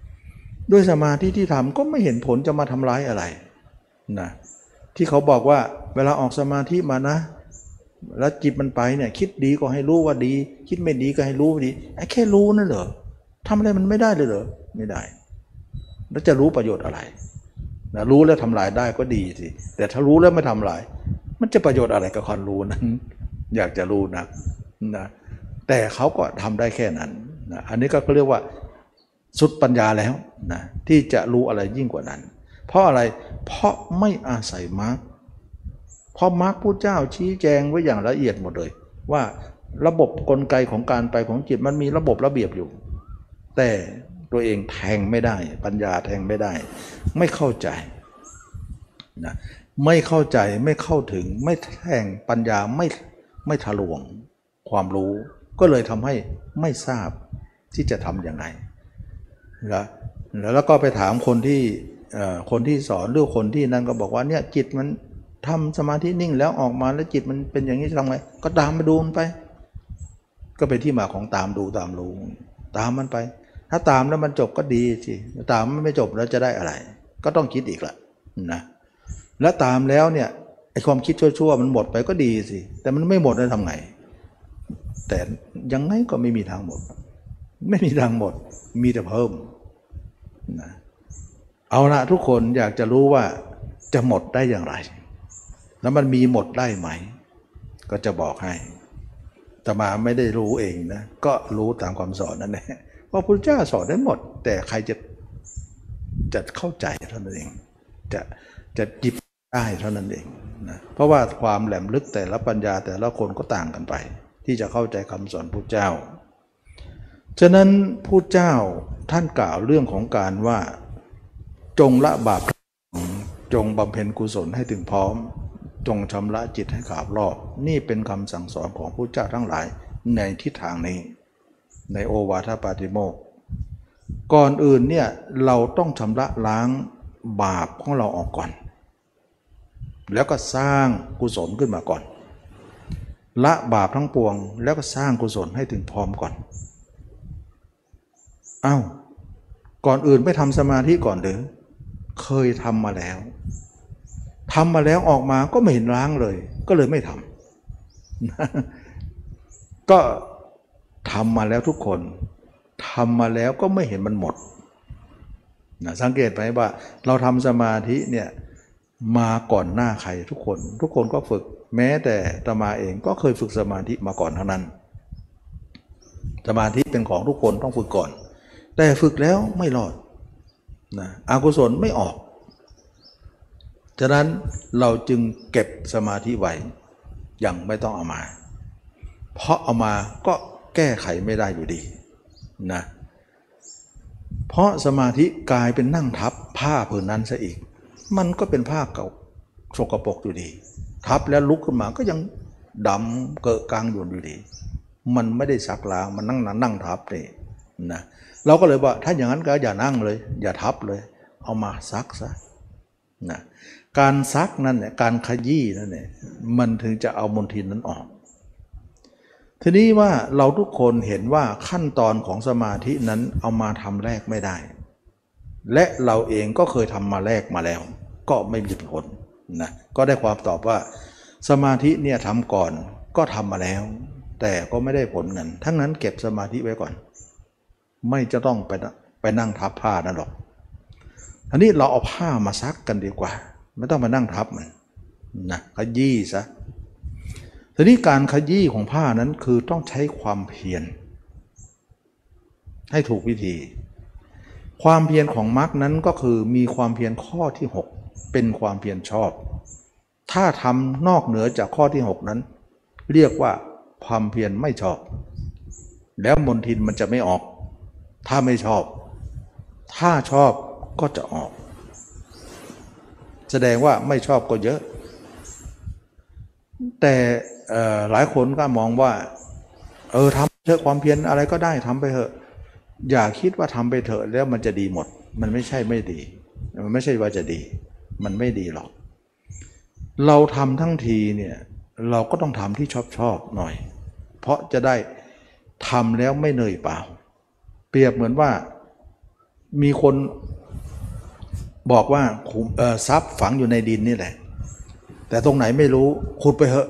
ำด้วยสมาธิที่ทำก็ไม่เห็นผลจะมาทำร้ายอะไรนะที่เขาบอกว่าเวลาออกสมาธิมานะ แล้วจิตมันไปเนี่ยคิดดีก็ให้รู้ว่าดี คิดไม่ดีก็ให้รู้ว่าดีแค่รู้นั่นเหรอ ทำอะไรมันไม่ได้เลยเหรอไม่ได้ แล้วจะรู้ประโยชน์อะไรนะรู้แล้วทำลายได้ก็ดีสิแต่ถ้ารู้แล้วไม่ทำลาย มันจะประโยชน์อะไรกับคนรู้นั้น อยากจะรู้นะนะแต่เขาก็ทำได้แค่นั้นนะอันนี้ก็เรียกว่าสุดปัญญาแล้วนะที่จะรู้อะไรยิ่งกว่านั้น เพราะอะไรเพราะไม่อาศัยมรรคเพราะมรรคพุทธเจ้าชี้แจงไว้อย่างละเอียดหมดเลย ว่าระบบกลไกของการไปของจิตมันมีระบบระเบียบอยู่ แต่ตัวเองแทงไม่ได้ ปัญญาแทงไม่ได้ ไม่เข้าใจนะไม่เข้าใจไม่เข้าถึงไม่แทงปัญญาไม่ไม่ทะลวงความรู้ ก็เลยทำให้ไม่ทราบที่จะทำยังไงนะแล้วก็ไปถามคนที่คนที่สอนหรือคนที่นั่นก็บอกว่าเนี่ยจิตมันทำสมาธินิ่งแล้วออกมาแล้วจิตมันเป็นอย่างนี้จะทำไงก็ตามมาดูมันไป ก็เป็นที่มาของตามดูตามรู้ตามมันไป ถ้าตามแล้วมันจบก็ดีสิตามไม่จบแล้วจะได้อะไร ก็ต้องคิดอีกละนะแล้วตามแล้วเนี่ยไอความคิดชั่วๆมันหมดไปก็ดีสิแต่มันไม่หมดแล้วทำไง แต่ยังไงก็ไม่มีทางหมด ไม่มีทางหมด มีแต่เพิ่มนะเอาละทุกคนอยากจะรู้ว่าจะหมดได้อย่างไร แล้วมันมีหมดได้ไหม ก็จะบอกให้แต่มาไม่ได้รู้เองนะ ก็รู้ตามความสอนนั่นแหละ ระพระพุทธเจ้าสอนได้หมด แต่ใครจะจะเข้าใจเท่านั้นเอง จะจะหยิบได้เท่านั้นเองนะเพราะว่าความแหลมลึกแต่ละปัญญาแต่ละคนก็ต่างกันไป ที่จะเข้าใจคำสอนพระเจ้า ฉะนั้นพระเจ้าท่านกล่าวเรื่องของการว่าจงละบาปจงบำเพ็ญกุศลให้ถึงพร้อม จงชำระจิตให้ขาบรอบ นี่เป็นคำสั่งสอนของพระเจ้าทั้งหลายในทิศทางนี้ ในโอวาทปาติโมกก่อนอื่นเนี่ยเราต้องชำระล้างบาปของเราออกก่อน แล้วก็สร้างกุศลขึ้นมาก่อน ละบาปทั้งปวง แล้วก็สร้างกุศลให้ถึงพร้อมก่อนอ้าวก่อนอื่นไม่ทำสมาธิก่อนหรือเคยทำมาแล้วทำมาแล้วออกมาก็ไม่เห็นล้างเลย ก็เลยไม่ทำก็ ทำมาแล้วทุกคนทำมาแล้วก็ไม่เห็นมันหมดนะสังเกตไหมว่า เราทำสมาธิเนี่ยมาก่อนหน้าใครทุกคน ทุกคนก็ฝึกแม้แต่ตมาเองก็เคยฝึกสมาธิมาก่อนทั้งนั้น สมาธิเป็นของทุกคนต้องฝึกก่อน แต่ฝึกแล้วไม่รอดนะอกุศลไม่ออกฉะนั้นเราจึงเก็บสมาธิไว้ยังไม่ต้องเอามา เพราะเอามาก็ แก้ไขไม่ได้อยู่ดีนะเพราะสมาธิกลายเป็นนั่งทับผ้าผืนนั้นซะอีก มันก็เป็นผ้าเก่าสกปรกอยู่ดี ทับแล้วลุกขึ้นมาก็ยังดำเกอะกลางอยู่อยู่ดี มันไม่ได้ซักล้างมันนั่งนั่งทับนี่นะเราก็เลยว่าถ้าอย่างนั้นก็อย่านั่งเลย อย่าทับเลย เอามาซักซะนะการซักนั่นเนี่ยการขยี้นั่นเนี่ยมันถึงจะเอามลทินนั้นออก ทีนี้ว่าเราทุกคนเห็นว่าขั้นตอนของสมาธินั้นเอามาทำแรกไม่ได้ และเราเองก็เคยทำมาแรกมาแล้ว ก็ไม่มีผลนะก็ได้ความตอบว่า สมาธิเนี่ยทำก่อนก็ทำมาแล้ว แต่ก็ไม่ได้ผลเงินทั้งนั้นเก็บสมาธิไว้ก่อน ไม่จะต้องไปไปนั่งทับผ้านั่นหรอกอันนี้เราเอาผ้ามาซักกันดีกว่า ไม่ต้องมานั่งทับมันนะขยี้ซะ ทีนี้การขยี้ของผ้านั้นคือต้องใช้ความเพียรให้ถูกวิธี ความเพียรของมรคนั้นก็คือมีความเพียรข้อที่ 6 เป็นความเพียรชอบ ถ้าทำนอกเหนือจากข้อที่ 6 นั้น เรียกว่าความเพียรไม่ชอบ แล้วมนทินมันจะไม่ออก ถ้าไม่ชอบ ถ้าชอบก็จะออก แสดงว่าไม่ชอบก็เยอะ แต่ หลายคนก็มองว่า เออทำเถอะความเพียรอะไรก็ได้ทำไปเถอะ อย่าคิดว่าทำไปเถอะแล้วมันจะดีหมด มันไม่ใช่ไม่ดี มันไม่ใช่ว่าจะดี มันไม่ดีหรอก เราทำทั้งทีเนี่ยเราก็ต้องทำที่ชอบชอบหน่อย เพราะจะได้ทำแล้วไม่เหนื่อยเปล่า เปรียบเหมือนว่ามีคนบอกว่าขุมทรัพย์ฝังอยู่ในดินนี่แหละ แต่ตรงไหนไม่รู้ขุดไปเถอะ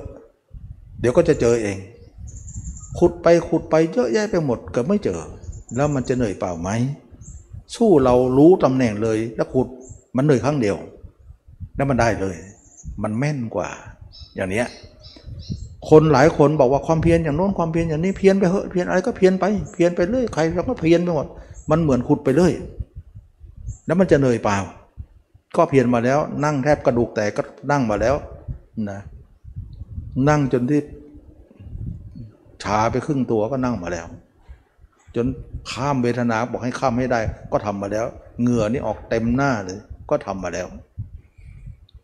เดี๋ยวก็จะเจอเอง ขุดไปขุดไปเยอะแยะไปหมดก็ไม่เจอ แล้วมันจะเหนื่อยเปล่าไหม สู้เรารู้ตำแหน่งเลย แล้วขุดมันเหนื่อยครั้งเดียว แล้วมันได้เลย มันแม่นกว่า อย่างเนี้ยคนหลายคนบอกว่าความเพียรอย่างโน้นความเพียรอย่างนี้เพียรไปเถอะเพียรอะไรก็เพียรไปเพียรไปเรื่อยใครเราก็เพียรไปหมด มันเหมือนขุดไปเรื่อยแล้วมันจะเหนื่อยเปล่า ก็เพียรมาแล้ว นั่งแทบกระดูกแตกก็นั่งมาแล้วนะ นั่งจนที่ชาไปครึ่งตัวก็นั่งมาแล้ว จนข้ามเวทนาบอกให้ข้ามให้ได้ ก็ทำมาแล้ว เหงื่อนี่ออกเต็มหน้าเลย ก็ทำมาแล้ว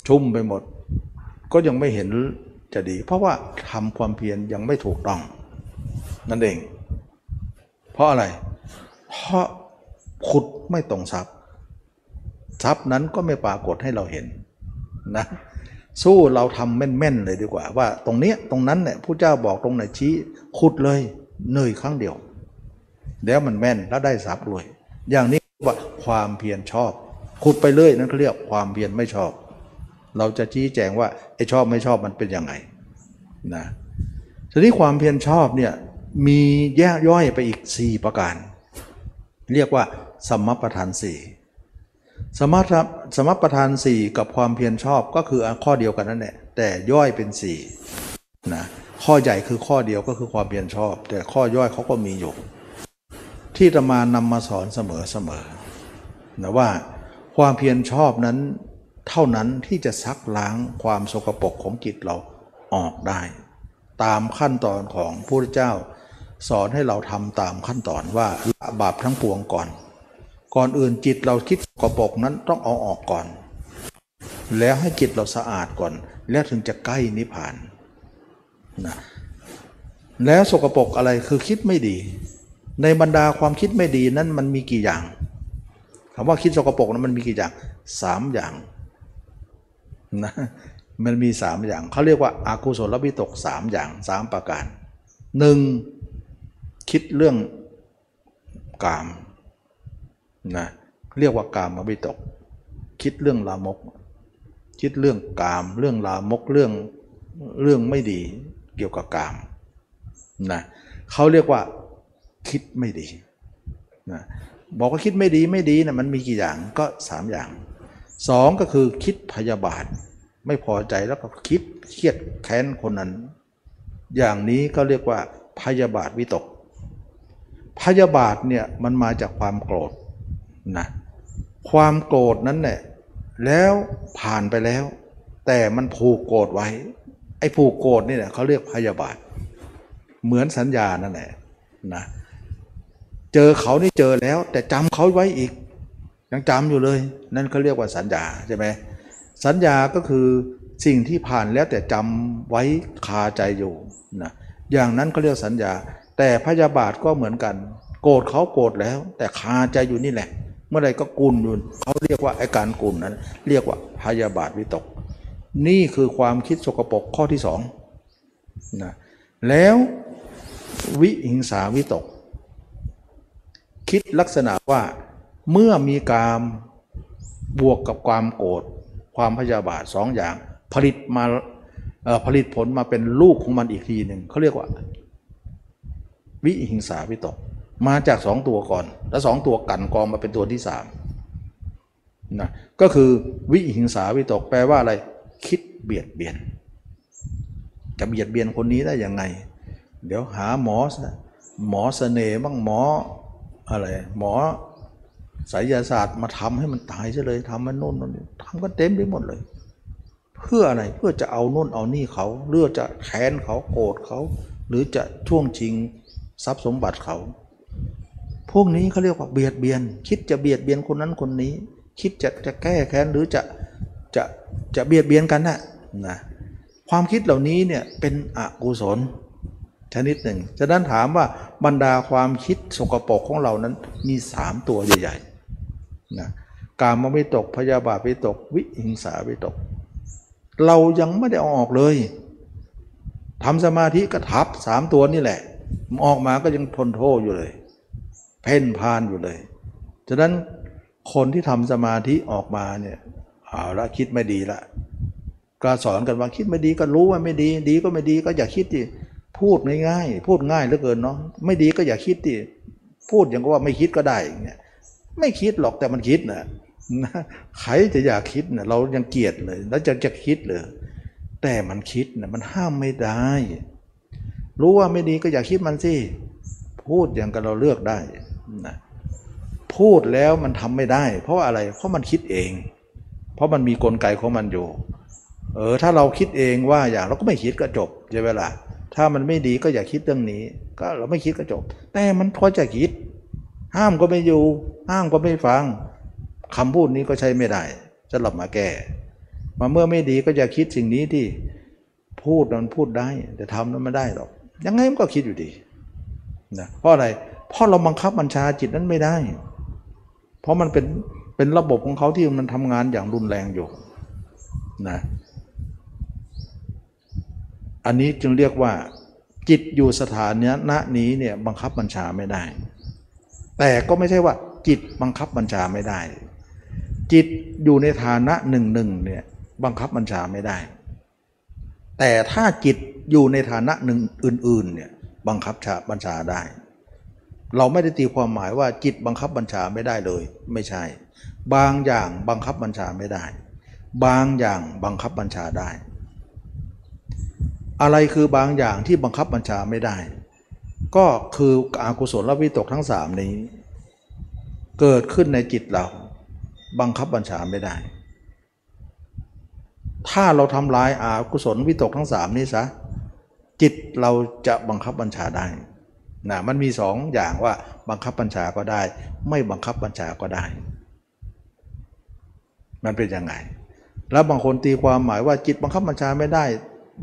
ชุ่มไปหมด ก็ยังไม่เห็นจะดี เพราะว่าทำความเพียรยังไม่ถูกต้อง นั่นเอง เพราะอะไร เพราะขุดไม่ตรงทรัพย์ทรัพย์นั้นก็ไม่ปรากฏให้เราเห็นนะ สู้เราทำแม่นๆเลยดีกว่า ว่าตรงเนี้ยตรงนั้นเนี่ยผู้เจ้าบอกตรงไหนชี้ขุดเลยเหนื่อยครั้งเดียว แล้วมันแม่นแล้วได้ทรัพย์รวย อย่างนี้ว่าความเพียรชอบ ขุดไปเรื่อยนั่นเขาเรียกความเพียรไม่ชอบ เราจะชี้แจงว่าไอ้ชอบไม่ชอบมันเป็นยังไงนะทีนี้ความเพียรชอบเนี่ยมีแยกย่อยไปอีก 4 ประการ เรียกว่าสมมประธานสี่ สมถสมประธานสี่กับความเพียรชอบก็คือข้อเดียวกันนั่นแหละแต่ย่อยเป็นสี่นะข้อใหญ่คือข้อเดียวก็คือความเพียรชอบ แต่ข้อย่อยเขาก็มีอยู่ ที่ตมานำมาสอนเสมอๆนะว่าความเพียรชอบนั้นเท่านั้นที่จะซักล้างความสกปรกของจิตเราออกได้ ตามขั้นตอนของพระพุทธเจ้า สอนให้เราทำตามขั้นตอนว่าละบาปทั้งปวงก่อน ก่อนอื่นจิตเราคิดสกปรกนั้นต้องเอาออกก่อน แล้วให้จิตเราสะอาดก่อน แล้วถึงจะใกล้นิพพานนะแล้วสกปรกอะไรคือคิดไม่ดี ในบรรดาความคิดไม่ดีนั้นมันมีกี่อย่างคำว่าคิดสกปรกนั้นมันมีกี่อย่างสามอย่างนะมันมีสามอย่างเขาเรียกว่าอากุศลวิตกสามอย่างสามประการหนึ่งคิดเรื่องกาม นะเรียกว่ากามวิตก คิดเรื่องลามก คิดเรื่องกาม เรื่องลามกเรื่องเรื่องไม่ดีเกี่ยวกับกามนะเขาเรียกว่าคิดไม่ดีนะบอกว่าคิดไม่ดีไม่ดีนะมันมีกี่อย่างก็สามอย่างสองก็คือคิดพยาบาท ไม่พอใจแล้วก็คิดเครียดแค้นคนนั้น อย่างนี้ก็เรียกว่าพยาบาทวิตก พยาบาทเนี่ยมันมาจากความโกรธ นะความโกรธนั้นเนี่ยแล้วผ่านไปแล้ว แต่มันผูกโกรธไว้ ไอ้ผูกโกรธนี่แหละเขาเรียกพยาบาท เหมือนสัญญานั่นแหละนะเจอเขานี่เจอแล้ว แต่จำเขาไว้อีก ยังจำอยู่เลย นั่นเขาเรียกว่าสัญญาใช่ไหมสัญญาก็คือสิ่งที่ผ่านแล้วแต่จำไว้คาใจอยู่นะอย่างนั้นเขาเรียกสัญญา แต่พยาบาทก็เหมือนกัน โกรธเขาโกรธแล้ว แต่คาใจอยู่นี่แหละ มื่อไรก็กุนอยู่เขาเรียกว่าไอ้การกุนนั้น เรียกว่าพยาบาทวิตก นี่คือความคิดสกปรกข้อที่สองนะแล้ววิหิงสาวิตก คิดลักษณะว่าเมื่อมีกามบวกกับความโกรธความพยาบาทสองอย่าง ผลิตมาผลิตผลมาเป็นลูกของมันอีกทีหนึ่งเขาเรียกว่า วิหิงสาวิตก มาจากสองตัวก่อน แล้วสองตัวกันกองมาเป็นตัวที่สามนะก็คือวิหิงสาวิตกแปลว่าอะไร คิดเบียดเบียนจะเบียดเบียนคนนี้ได้ยังไง เดี๋ยวหาหมอหมอเสน่ห์บ้างหมออะไรหมอไสยศาสตร์มาทำให้มันตายซะเลยทำมันโน่นโน่นนี่ทำกันเต็มไปหมดเลย เพื่ออะไรเพื่อจะเอาโน่นเอานี่เขาเรือจะแค้นเขาโกรธเขา หรือจะช่วงชิงทรัพย์สมบัติเขา พวกนี้เขาเรียกว่าเบียดเบียน คิดจะเบียดเบียนคนนั้นคนนี้ คิดจะจะแก้แค้นหรือจะจะจะเบียดเบียนกันนะนะความคิดเหล่านี้เนี่ยเป็นอกุศลชนิดหนึ่ง ฉะนั้นถามว่าบรรดาความคิดสกปรกของเรานั้นมีสามตัวใหญ่ๆนะกามวิตกพยาบาทวิตก วิหิงสาวิตก เรายังไม่ได้เอาออกเลยทำสมาธิก็ทับสามตัวนี่แหละ ออกมาก็ยังทนโทษอยู่เลย เพ่นพานอยู่เลย ฉะนั้นคนที่ทำสมาธิออกมาเนี่ยเอาละคิดไม่ดีละก็สอนกันว่าคิดไม่ดีก็รู้ว่าไม่ดี ดีก็ไม่ดีก็อย่าคิดดิพูดง่ายๆพูดง่ายเหลือเกินเนาะไม่ดีก็อย่าคิดดิพูดอย่างก็ว่าไม่คิดก็ได้เงี้ยไม่คิดหรอกแต่มันคิดนะใครจะอยากคิดนะเรายังเกลียดเลย แล้วจะจะคิดเลยแต่มันคิดนะมันห้ามไม่ได้ รู้ว่าไม่ดีก็อย่าคิดมันสิพูดอย่างกับเราเลือกได้ นะพูดแล้วมันทำไม่ได้ เพราะอะไร เพราะมันคิดเอง เพราะมันมีกลไกของมันอยู่ เออถ้าเราคิดเองว่าอย่างเราก็ไม่คิดก็จบใช่ไหมล่ะถ้ามันไม่ดีก็อย่าคิดเรื่องนี้ ก็เราไม่คิดก็จบ แต่มันพอจะคิด ห้ามก็ไม่อยู่ ห้ามก็ไม่ฟังคำพูดนี้ก็ใช้ไม่ได้จะหลับมาแก้มาเมื่อไม่ดีก็อย่าคิดสิ่งนี้ที่พูดมันพูดได้ แต่ทำนั้นไม่ได้หรอกยังไงมันก็คิดอยู่ดีนะเพราะอะไร เพราะเราบังคับบัญชาจิตนั้นไม่ได้ เพราะมันเป็นเป็นระบบของเขาที่มันทำงานอย่างรุนแรงอยู่นะอันนี้จึงเรียกว่า จิตอยู่สถานะนี้เนี่ยบังคับบัญชาไม่ได้ แต่ก็ไม่ใช่ว่า จิตบังคับบัญชาไม่ได้ จิตอยู่ในฐานะหนึ่งหนึ่งเนี่ยบังคับบัญชาไม่ได้ แต่ถ้าจิตอยู่ในฐานะหนึ่งอื่นๆเนี่ยบังคับชาบัญชาได้ เราไม่ได้ตีความหมายว่าจิตบังคับบัญชาไม่ได้เลย ไม่ใช่ บางอย่างบังคับบัญชาไม่ได้ บางอย่างบังคับบัญชาได้ อะไรคือบางอย่างที่บังคับบัญชาไม่ได้ ก็คืออากุศลและวิตกทั้งสามนี้ เกิดขึ้นในจิตเรา บังคับบัญชาไม่ได้ ถ้าเราทำลายอากุศลวิตกทั้งสามนี้ซะจิตเราจะบังคับบัญชาได้ นะมันมีสองอย่างว่าบังคับบัญชาก็ได้ ไม่บังคับบัญชาก็ได้ มันเป็นยังไง แล้วบางคนตีความหมายว่าจิตบังคับบัญชาไม่ได้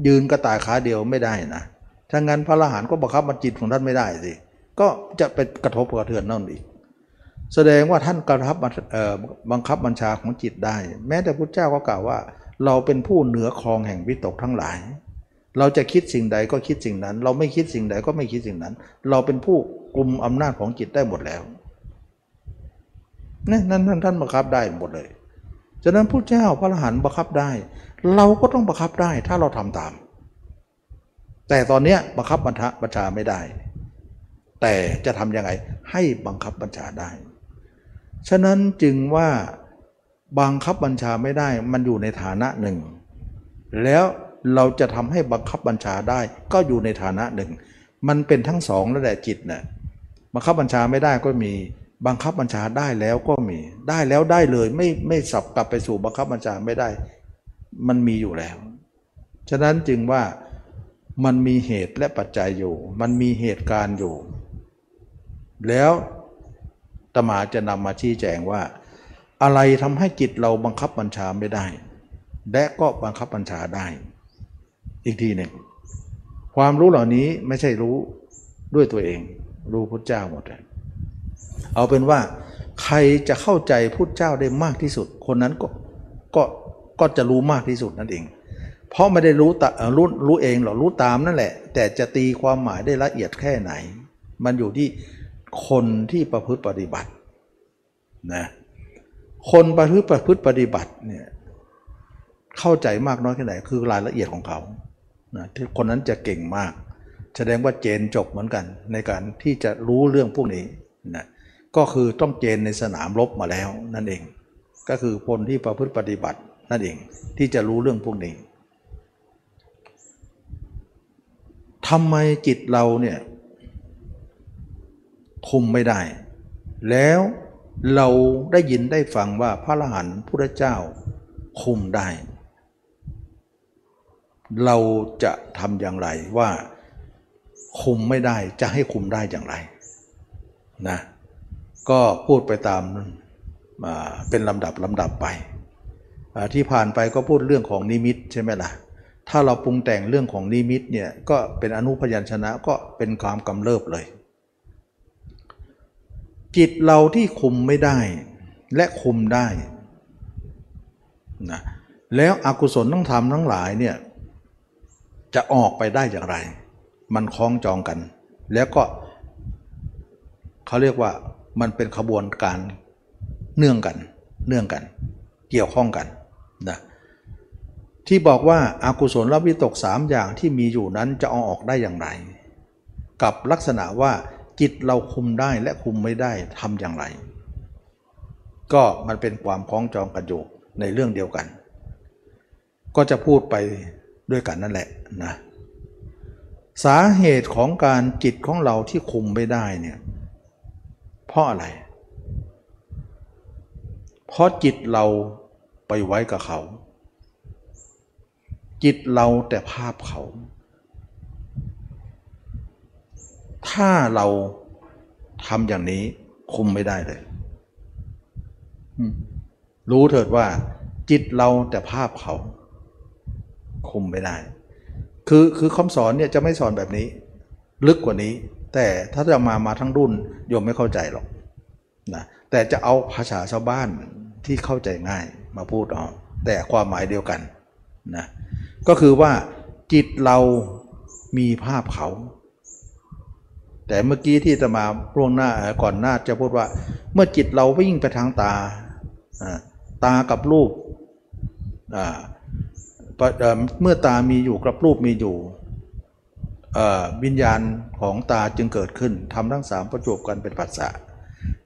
ยืนกระต่ายขาเดียวไม่ได้นะถ้างั้นพระอรหันต์ก็บังคับมันจิตของท่านไม่ได้สิก็จะเป็นกระทบกระเทือนนั่นอีก แสดงว่าท่านกระทับบังคับบัญชาของจิตได้ แม้แต่พระเจ้าก็กล่าวว่า เราเป็นผู้เหนือครองแห่งวิตกทั้งหลาย เราจะคิดสิ่งใดก็คิดสิ่งนั้น เราไม่คิดสิ่งใดก็ไม่คิดสิ่งนั้น เราเป็นผู้กลุ่มอำนาจของจิตได้หมดแล้วนี่นั่นท่านบังคับได้หมดเลย ฉะนั้นพระเจ้าพระอรหันต์บังคับได้ เราก็ต้องบังคับได้ถ้าเราทำตาม แต่ตอนนี้บังคับบัญชาบัญชาไม่ได้ แต่จะทำยังไงให้บังคับบัญชาได้ ฉะนั้นจึงว่าบังคับบัญชาไม่ได้มันอยู่ในฐานะหนึ่ง แล้ว เราจะทำให้บังคับบัญชาได้ ก็อยู่ในฐานะหนึ่ง มันเป็นทั้งสองแล้วแหละจิตนะ่ะบังคับบัญชาไม่ได้ก็มีบังคับบัญชาได้แล้วก็มีได้แล้วได้เลยไม่ไม่สับกลับไปสู่บังคับบัญชาไม่ได้ มันมีอยู่แล้ว ฉะนั้นจึงว่ามันมีเหตุและปัจจัยอยู่ มันมีเหตุการณ์อยู่ แล้วตมาจะนำมาชี้แจงว่า อะไรทำให้จิตเราบังคับบัญชาไม่ได้ และก็บังคับบัญชาได้ อีกทีหนึ่งความรู้เหล่านี้ไม่ใช่รู้ด้วยตัวเอง รู้พุทธเจ้าหมดเลยเอาเป็นว่า ใครจะเข้าใจพุทธเจ้าได้มากที่สุด คนนั้นก็ก็ก็จะรู้มากที่สุดนั่นเอง เพราะไม่ได้รู้ตรู้รู้เองหรอกรู้ตามนั่นแหละ แต่จะตีความหมายได้ละเอียดแค่ไหน มันอยู่ที่คนที่ประพฤติปฏิบัตินะคนประพฤติประพฤติปฏิบัติเนี่ยเข้าใจมากน้อยแค่ไหนคือรายละเอียดของเขา นะที่คนนั้นจะเก่งมาก แสดงว่าเจนจบเหมือนกัน ในการที่จะรู้เรื่องพวกนี้นะก็คือต้องเจนในสนามรบมาแล้วนั่นเอง ก็คือคนที่ประพฤติปฏิบัตินั่นเองที่จะรู้เรื่องพวกนี้ทำไมจิตเราเนี่ยคุมไม่ได้ แล้วเราได้ยินได้ฟังว่าพระอรหันต์พุทธเจ้าคุมได้ เราจะทำอย่างไรว่าคุมไม่ได้จะให้คุมได้อย่างไรนะก็พูดไปตามเป็นลำดับลำดับไป ที่ผ่านไปก็พูดเรื่องของนิมิตใช่ไหมล่ะถ้าเราปรุงแต่งเรื่องของนิมิตเนี่ยก็เป็นอนุพยัญชนะก็เป็นความกำเริบเลย จิตเราที่คุมไม่ได้และคุมได้นะแล้วอกุศลทั้งธรรมทั้งหลายเนี่ย จะออกไปได้อย่างไร มันคล้องจองกัน แล้วก็เขาเรียกว่ามันเป็นขบวนการเนื่องกัน เนื่องกัน เกี่ยวข้องกันนะที่บอกว่าอากุศลวิตกสามอย่างที่มีอยู่นั้นจะเอาออกได้อย่างไร กับลักษณะว่าจิตเราคุมได้และคุมไม่ได้ทำอย่างไร ก็มันเป็นความคล้องจองกันอยู่ในเรื่องเดียวกัน ก็จะพูดไป ด้วยกันนั่นแหละนะสาเหตุของการจิตของเราที่คุมไม่ได้เนี่ยเพราะอะไร เพราะจิตเราไปไว้กับเขา จิตเราแต่ภาพเขา ถ้าเราทำอย่างนี้คุมไม่ได้เลย รู้เถิดว่า จิตเราแต่ภาพเขา คุมไม่ได้ คือคือคำสอนเนี่ยจะไม่สอนแบบนี้ ลึกกว่านี้ แต่ถ้าจะมามาทั้งรุ่นโยมไม่เข้าใจหรอกนะแต่จะเอาภาษาชาวบ้านที่เข้าใจง่ายมาพูดเอาแต่ความหมายเดียวกันนะก็คือว่าจิตเรามีภาพเขา แต่เมื่อกี้ที่จะมาล่วงหน้าก่อนหน้าจะพูดว่า เมื่อจิตเราวิ่งไปทางตาตากับรูป เมื่อตามีอยู่กับรูปมีอยู่วิญญาณของตาจึงเกิดขึ้นทำทั้งสามประจบกันเป็นปัสสะ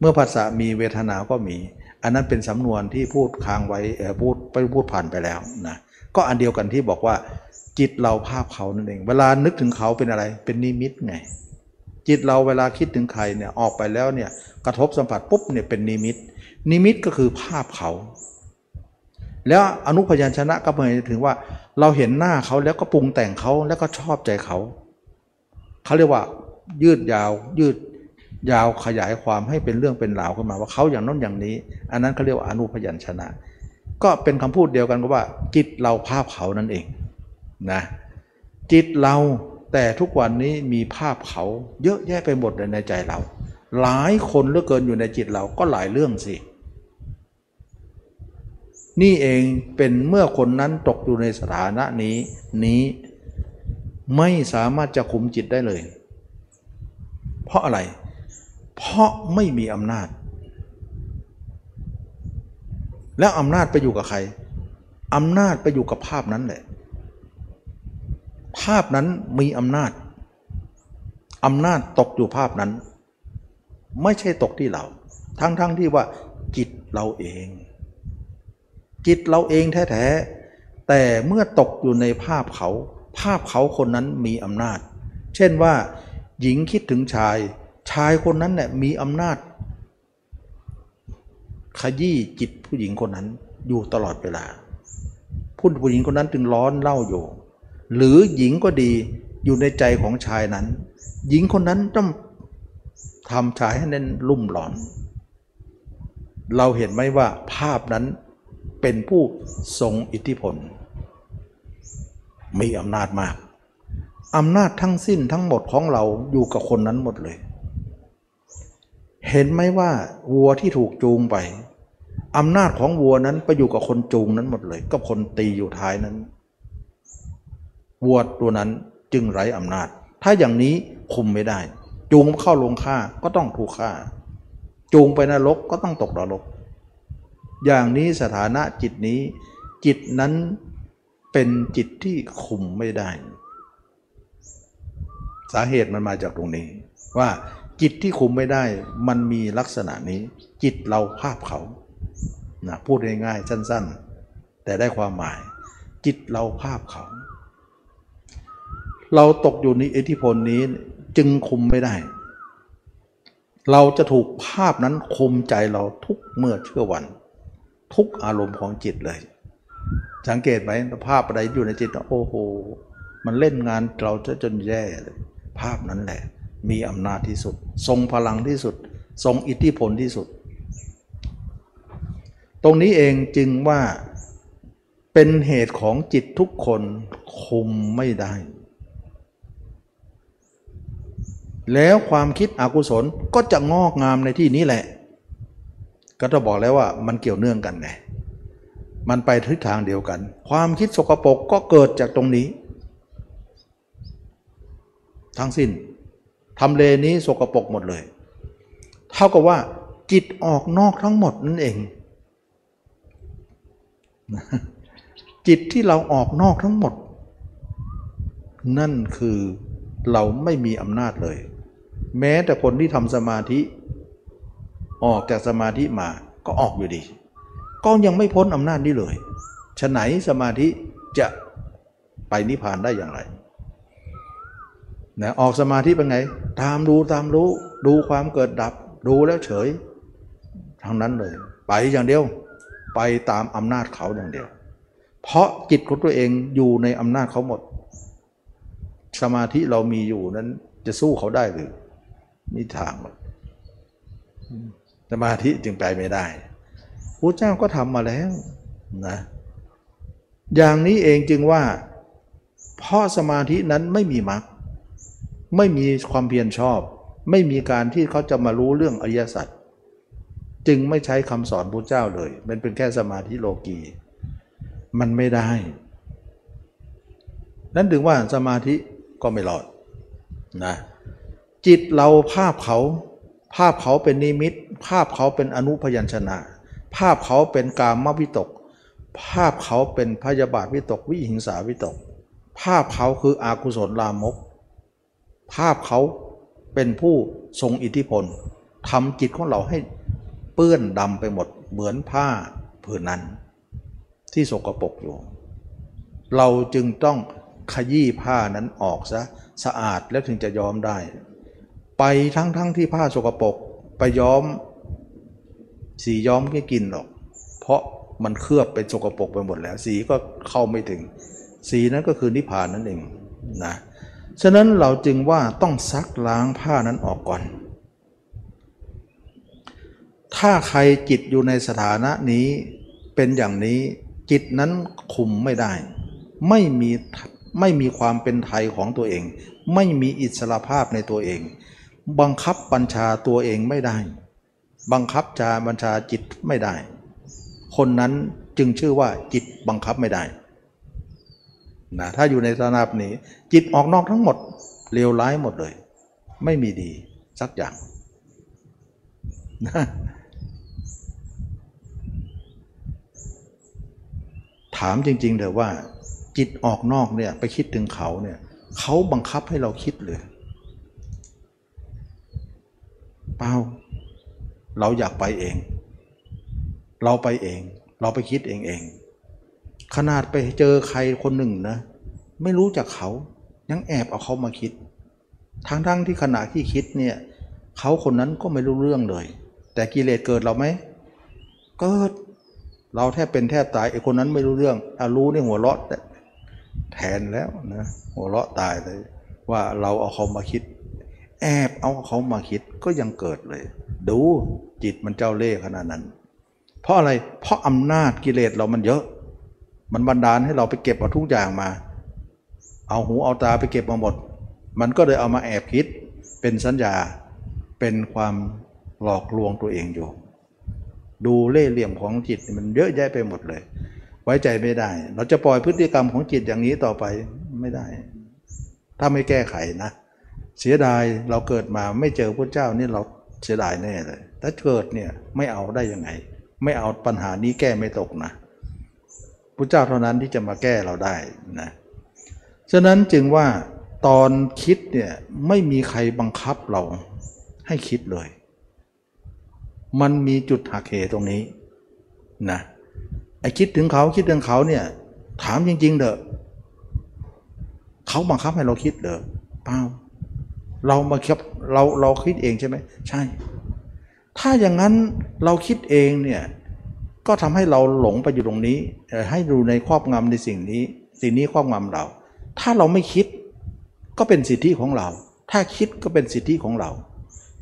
เมื่อภาษามีเวทนาก็มี อันนั้นเป็นสำนวนที่พูดค้างไว้พูดไปพูดผ่านไปแล้วนะก็อันเดียวกันที่บอกว่า จิตเราภาพเขานั่นเอง เวลานึกถึงเขาเป็นอะไร เป็นนิมิตไงจิตเราเวลาคิดถึงใครเนี่ยออกไปแล้วเนี่ยกระทบสัมผัสปุ๊บเนี่ยเป็นนิมิต นิมิตก็คือภาพเขา แล้วอนุพยัญชนะก็หมายถึงว่า เราเห็นหน้าเขาแล้วก็ปรุงแต่งเขาแล้วก็ชอบใจเขา เขาเรียกว่า ยืดยาว ยืดยาวขยายความให้เป็นเรื่องเป็นราวขึ้นมาว่าเขาอย่างน้นอย่างนี้ อันนั้นเขาเรียกว่าอนุพยัญชนะ ก็เป็นคำพูดเดียวกันก็ว่า จิตเราภาพเขานั่นเองนะจิตเราแต่ทุกวันนี้มีภาพเขาเยอะแยะไปหมดเลยในใจเรา หลายคนเหลือเกินอยู่ในจิตเราก็หลายเรื่องสิ นี่เองเป็นเมื่อคนนั้นตกอยู่ในสถานะนี้นี้ไม่สามารถจะคุมจิตได้เลย เพราะอะไร เพราะไม่มีอำนาจ แล้วอำนาจไปอยู่กับใครอำนาจไปอยู่กับภาพนั้นแหละ ภาพนั้นมีอำนาจอำนาจตกอยู่ภาพนั้น ไม่ใช่ตกที่เรา ทั้งๆทที่ว่าจิตเราเอง จิตเราเองแท้ๆแต่เมื่อตกอยู่ในภาพเขา ภาพเขาคนนั้นมีอำนาจ เช่นว่า หญิงคิดถึงชาย ชายคนนั้นเนี่ยมีอำนาจ ขยี้จิตผู้หญิงคนนั้นอยู่ตลอดเวลาผู้ผู้หญิงคนนั้นจึงร้อนเล่าอยู่ หรือหญิงก็ดีอยู่ในใจของชายนั้น หญิงคนนั้นต้องทำชายให้เน้นลุ่มหลอน เราเห็นไหมว่าภาพนั้น เป็นผู้ทรงอิทธิพล มีอำนาจมากอำนาจทั้งสิ้นทั้งหมดของเราอยู่กับคนนั้นหมดเลย เห็นไหมว่าวัวที่ถูกจูงไปอำนาจของวัวนั้นไปอยู่กับคนจูงนั้นหมดเลยก็คนตีอยู่ท้ายนั้นวัวตัวนั้นจึงไร้อำนาจ ถ้าอย่างนี้คุมไม่ได้ จูงเข้าลงฆ่าก็ต้องถูกฆ่า จูงไปนรกก็ต้องตกนรก อย่างนี้สถานะจิตนี้ จิตนั้นเป็นจิตที่คุมไม่ได้ สาเหตุมันมาจากตรงนี้ ว่าจิตที่คุมไม่ได้ มันมีลักษณะนี้ จิตเราภาพเขานะพูดง่ายๆสั้น ๆ แต่ได้ความหมาย จิตเราภาพเขา เราตกอยู่ในอิทธิพลนี้จึงคุมไม่ได้ เราจะถูกภาพนั้นคุมใจเราทุกเมื่อเชื่อวัน ทุกอารมณ์ของจิตเลย สังเกตไหมภาพอะไรอยู่ในจิตโอ้โหมันเล่นงานเราจะจนแย่เลยภาพนั้นแหละ มีอำนาจที่สุด ทรงพลังที่สุด ทรงอิทธิพลที่สุด ตรงนี้เองจึงว่าเป็นเหตุของจิตทุกคนคุมไม่ได้ แล้วความคิดอกุศลก็จะงอกงามในที่นี้แหละ ก็จะบอกแล้วว่ามันเกี่ยวเนื่องกันไงมันไปทิศทางเดียวกัน ความคิดสกปรกก็เกิดจากตรงนี้ ทั้งสิ้นทำเลนี้สกปรกหมดเลย เท่ากับว่า จิตออกนอกทั้งหมดนั่นเอง จิตที่เราออกนอกทั้งหมด นั่นคือเราไม่มีอำนาจเลย แม้แต่คนที่ทำสมาธิ ออกจากสมาธิมาก็ออกอยู่ดี ก็ยังไม่พ้นอำนาจนี้เลยฉะไหนสมาธิจะไปนิพพานได้อย่างไรนะออกสมาธิเป็นไง ตามดูตามรู้ ดูความเกิดดับ ดูแล้วเฉยทางนั้นเลย ไปอย่างเดียว ไปตามอำนาจเขาอย่างเดียว เพราะจิตของตัวเองอยู่ในอำนาจเขาหมด สมาธิเรามีอยู่นั้นจะสู้เขาได้หรือนี่ทางหมด มาธิจึงไปไม่ได้พระเจ้าก็ทำมาแล้วนะอย่างนี้เองจึงว่า เพราะสมาธินั้นไม่มีมรรคไม่มีความเพียรชอบ ไม่มีการที่เขาจะมารู้เรื่องอริยสัจจึงไม่ใช้คำสอนพระเจ้าเลย มันเป็นแค่สมาธิโลกี มันไม่ได้ นั่นถึงว่าสมาธิก็ไม่รอดนะจิตเราภาพเขาภาพเขาเป็นนิมิต ภาพเขาเป็นอนุพยัญชนะ ภาพเขาเป็นกามวิตก ภาพเขาเป็นพยาบาทวิตก วิหิงสาวิตก ภาพเขาคืออากุศลลามก ภาพเขาเป็นผู้ทรงอิทธิพลทำจิตของเราให้เปื้อนดำไปหมดเหมือนผ้าผืนนั้น ที่สกปรกอยู่ เราจึงต้องขยี้ผ้านั้นออกซะสะอาดแล้วถึงจะยอมได้ ไปทั้งๆทที่ผ้าสกปรก ไปย้อมสีย้อมไม่กินหรอก เพราะมันเคลือบเป็นสกปรกไปหมดแล้ว สีก็เข้าไม่ถึง สีนั้นก็คือนิพพานนั่นเองนะฉะนั้นเราจึงว่าต้องซักล้างผ้านั้นออกก่อน ถ้าใครจิตอยู่ในสถานะนี้เป็นอย่างนี้จิตนั้นคุมไม่ได้ ไม่มีไม่มีความเป็นไทยของตัวเอง ไม่มีอิสระภาพในตัวเอง บังคับบัญชาตัวเองไม่ได้ บังคับจาบัญชาจิตไม่ได้ คนนั้นจึงชื่อว่าจิตบังคับไม่ได้นะถ้าอยู่ในสถานะนี้ จิตออกนอกทั้งหมดเลวร้ายหมดเลย ไม่มีดีสักอย่างนะถามจริงๆเถอะว่า จิตออกนอกเนี่ยไปคิดถึงเขาเนี่ยเขาบังคับให้เราคิดเลย เปล่าเราอยากไปเอง เราไปเอง เราไปคิดเองเอง ขนาดไปเจอใครคนหนึ่งนะ ไม่รู้จักเขา ยังแอบเอาเขามาคิด ทั้งๆทที่ขณะที่คิดเนี่ยเขาคนนั้นก็ไม่รู้เรื่องเลย แต่กิเลสเกิดเราไหมเกิดเราแทบเป็นแทบตายไอ้คนนั้นไม่รู้เรื่องอารู้นี่หัวเราะแทนแล้วนะหัวเราะตายเลย ว่าเราเอาเขามาคิด แอบเอาเขามาคิดก็ยังเกิดเลย ดูจิตมันเจ้าเล่ห์ขนาดนั้น เพราะอะไรเพราะอำนาจกิเลสเรามันเยอะ มันบันดาลให้เราไปเก็บเอาทุกอย่างมา เอาหูเอาตาไปเก็บมาหมด มันก็เลยเอามาแอบคิด เป็นสัญญาเป็นความหลอกลวงตัวเองอยู่ ดูเล่ห์เหลี่ยมของจิตมันเยอะแยะไปหมดเลย ไว้ใจไม่ได้ เราจะปล่อยพฤติกรรมของจิตอย่างนี้ต่อไปไม่ได้ ถ้าไม่แก้ไขนะ เสียดายเราเกิดมาไม่เจอพระเจ้านี่เราเสียดายแน่เลยถ้าเกิดเนี่ยไม่เอาได้ยังไง ไม่เอาปัญหานี้แก้ไม่ตกนะพระเจ้าเท่านั้นที่จะมาแก้เราได้นะฉะนั้นจึงว่าตอนคิดเนี่ยไม่มีใครบังคับเราให้คิดเลย มันมีจุดหักเหตรงนี้นะไอคิดถึงเขาคิดถึงเขาเนี่ยถามจริงๆเด้อเขาบังคับให้เราคิดเด้อเปล่า เรามาคิดเราเราคิดเองใช่ไหมใช่ ถ้าอย่างนั้นเราคิดเองเนี่ยก็ทำให้เราหลงไปอยู่ตรงนี้ ให้ดูในครอบงำในสิ่งนี้ สิ่งนี้ครอบงำเรา ถ้าเราไม่คิดก็เป็นสิทธิของเรา ถ้าคิดก็เป็นสิทธิของเรา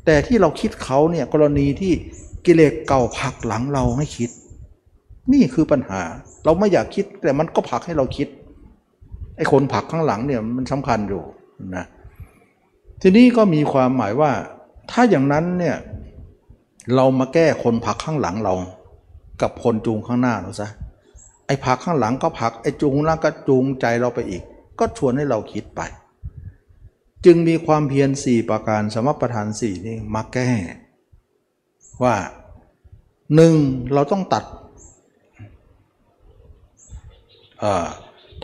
แต่ที่เราคิดเขาเนี่ยกรณีที่กิเลสเก่าผลักหลังเราให้คิด นี่คือปัญหา เราไม่อยากคิดแต่มันก็ผลักให้เราคิดไอ้คนผลักข้างหลังเนี่ยมันสำคัญอยู่นะ ทีนี้ก็มีความหมายว่า ถ้าอย่างนั้นเนี่ยเรามาแก้คนผักข้างหลังเรา กับคนจูงข้างหน้าเราซะไอ้ผักข้างหลังก็ผักไอ้จูงแล้วก็จูงใจเราไปอีก ก็ชวนให้เราคิดไป จึงมีความเพียรสี่ประการสมประทานสี่นี่มาแก้ ว่าหนึ่งเราต้องตัด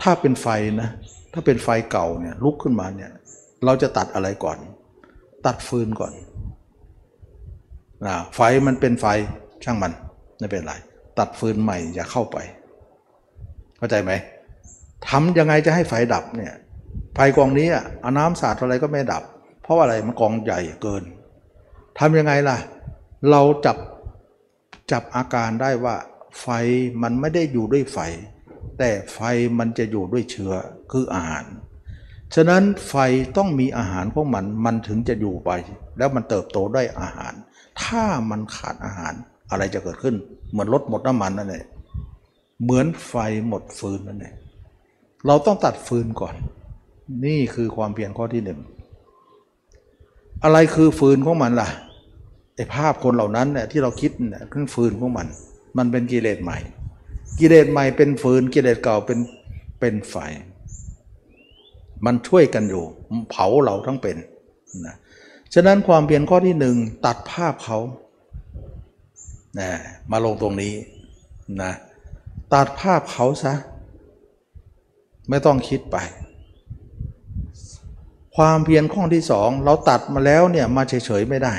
ถ้าเป็นไฟนะ ถ้าเป็นไฟเก่าเนี่ยลุกขึ้นมาเนี่ย เราจะตัดอะไรก่อน ตัดฟืนก่อนนะไฟมันเป็นไฟช่างมันไม่เป็นไร ตัดฟืนใหม่อย่าเข้าไป เข้าใจไหมทำยังไงจะให้ไฟดับเนี่ยไฟกองนี้อะเอาน้ำสาดอะไรก็ไม่ดับ เพราะอะไรมันกองใหญ่เกินทำยังไงล่ะ เราจับจับอาการได้ว่า ไฟมันไม่ได้อยู่ด้วยไฟ แต่ไฟมันจะอยู่ด้วยเชื้อคืออาหาร ฉะนั้นไฟต้องมีอาหารของมัน มันถึงจะอยู่ไป แล้วมันเติบโตได้อาหาร ถ้ามันขาดอาหารอะไรจะเกิดขึ้น เหมือนรถหมดน้ำมันนั่นเองเหมือนไฟหมดฟืนนั่นเองเราต้องตัดฟืนก่อน นี่คือความเพียรข้อที่หนึ่งอะไรคือฟืนของมันล่ะไอภาพคนเหล่านั้นเนี่ยที่เราคิดเนี่ยคือฟืนของมัน มันเป็นกิเลสใหม่ กิเลสใหม่เป็นฟืนกิเลสเก่าเป็นเป็นไฟ มันช่วยกันอยู่ เผาเราทั้งเป็นนะฉะนั้นความเพียรข้อที่หนึ่งตัดภาพเขานะมาลงตรงนี้นะตัดภาพเขาซะ ไม่ต้องคิดไป ความเพียรข้อที่สองเราตัดมาแล้วเนี่ยมาเฉยๆไม่ได้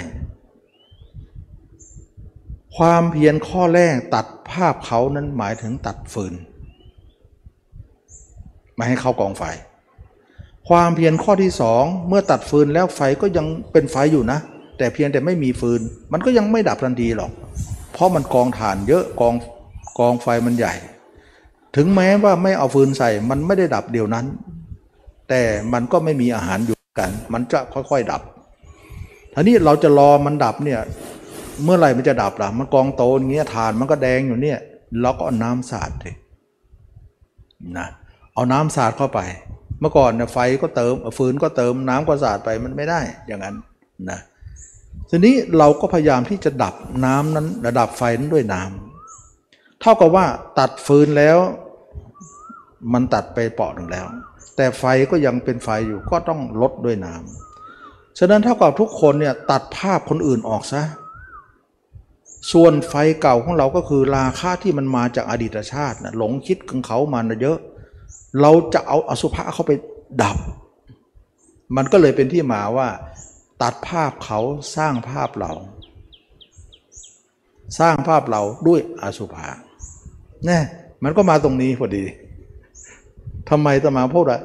ความเพียรข้อแรกตัดภาพเขานั้นหมายถึงตัดฟืน ไม่ให้เข้ากองไฟ ความเพียรข้อที่สองเมื่อตัดฟืนแล้วไฟก็ยังเป็นไฟอยู่นะ แต่เพียงแต่ไม่มีฟืน มันก็ยังไม่ดับทันทีหรอก เพราะมันกองถ่านเยอะกองกองไฟมันใหญ่ ถึงแม้ว่าไม่เอาฟืนใส่มันไม่ได้ดับเดียวนั้น แต่มันก็ไม่มีอาหารอยู่กัน มันจะค่อยๆดับทีนี้เราจะรอมันดับเนี่ยเมื่อไหร่มันจะดับล่ะ มันกองโตอย่างเงี้ยถ่านมันก็แดงอยู่เนี่ยเราก็เอาน้ำสาดเลยนะเอาน้ำสาดเข้าไป เมื่อก่อนเนี่ยไฟก็เติมฟืนก็เติมน้ำก็สาดไปมันไม่ได้อย่างนั้นนะทีนี้เราก็พยายามที่จะดับน้ำนั้นระดับไฟนั้นด้วยน้ำเท่ากับว่าตัดฟืนแล้ว มันตัดไปเปาะหนึ่งแล้ว แต่ไฟก็ยังเป็นไฟอยู่ก็ต้องลดด้วยน้ำฉะนั้นเท่ากับทุกคนเนี่ยตัดภาพคนอื่นออกซะส่วนไฟเก่าของเราก็คือราคาที่มันมาจากอดีตชาตินะหลงคิดของเขามานะเยอะ เราจะเอาอสุภะเข้าไปดับ มันก็เลยเป็นที่มาว่า ตัดภาพเขาสร้างภาพเรา สร้างภาพเราด้วยอสุภะแน่มันก็มาตรงนี้พอดีทำไมตมาพูดอะ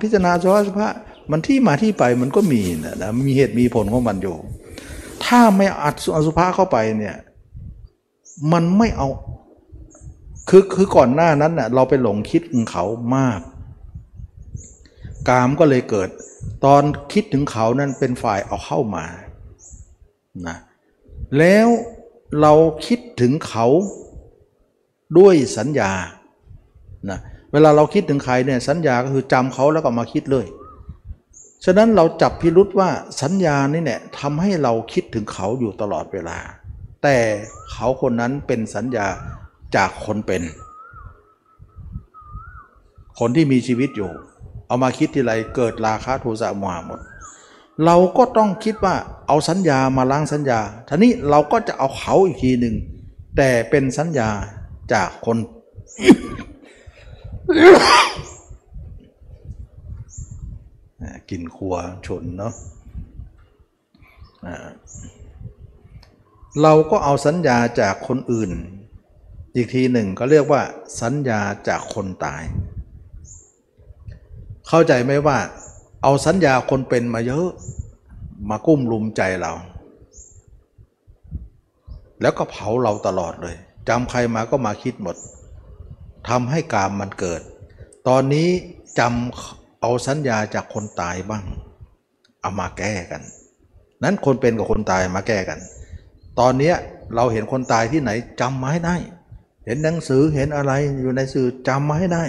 พิจารณาสภาวะสุภะมันที่มาที่ไปมันก็มีนะนะมีเหตุมีผลของมันอยู่ ถ้าไม่อัดอสุภะเข้าไปเนี่ย มันไม่เอา คือคือก่อนหน้านั้นเน่ะเราไปหลงคิดถึงเขามาก กามก็เลยเกิด ตอนคิดถึงเขานั้นเป็นฝ่ายเอาเข้ามานะแล้วเราคิดถึงเขาด้วยสัญญานะเวลาเราคิดถึงใครเนี่ยสัญญาก็คือจำเขาแล้วก็มาคิดเลยฉะนั้นเราจับพิรุษว่าสัญญานี่เนี่ยทำให้เราคิดถึงเขาอยู่ตลอดเวลา แต่เขาคนนั้นเป็นสัญญา จากคนเป็น คนที่มีชีวิตอยู่ เอามาคิดทีไรเกิดราคะโทสะโมหะหมด เราก็ต้องคิดว่าเอาสัญญามาล้างสัญญาทีนี้เราก็จะเอาเขาอีกทีหนึ่งแต่เป็นสัญญาจากคน กินครัวชนเนาะเราก็เอาสัญญาจากคนอื่น อีกทีหนึ่งก็เรียกว่า สัญญาจากคนตาย เข้าใจไหมว่า เอาสัญญาคนเป็นมาเยอะ มากุ้มลุมใจเรา แล้วก็เผาเราตลอดเลยจำใครมาก็มาคิดหมดทำให้กามมันเกิด ตอนนี้จำเอาสัญญาจากคนตายบ้าง เอามาแก้กัน นั้นคนเป็นกับคนตายมาแก้กัน ตอนนี้เราเห็นคนตายที่ไหนจำมาให้ได้ เห็นหนังสือเห็นอะไรอยู่ในสื่อจำมาให้ได้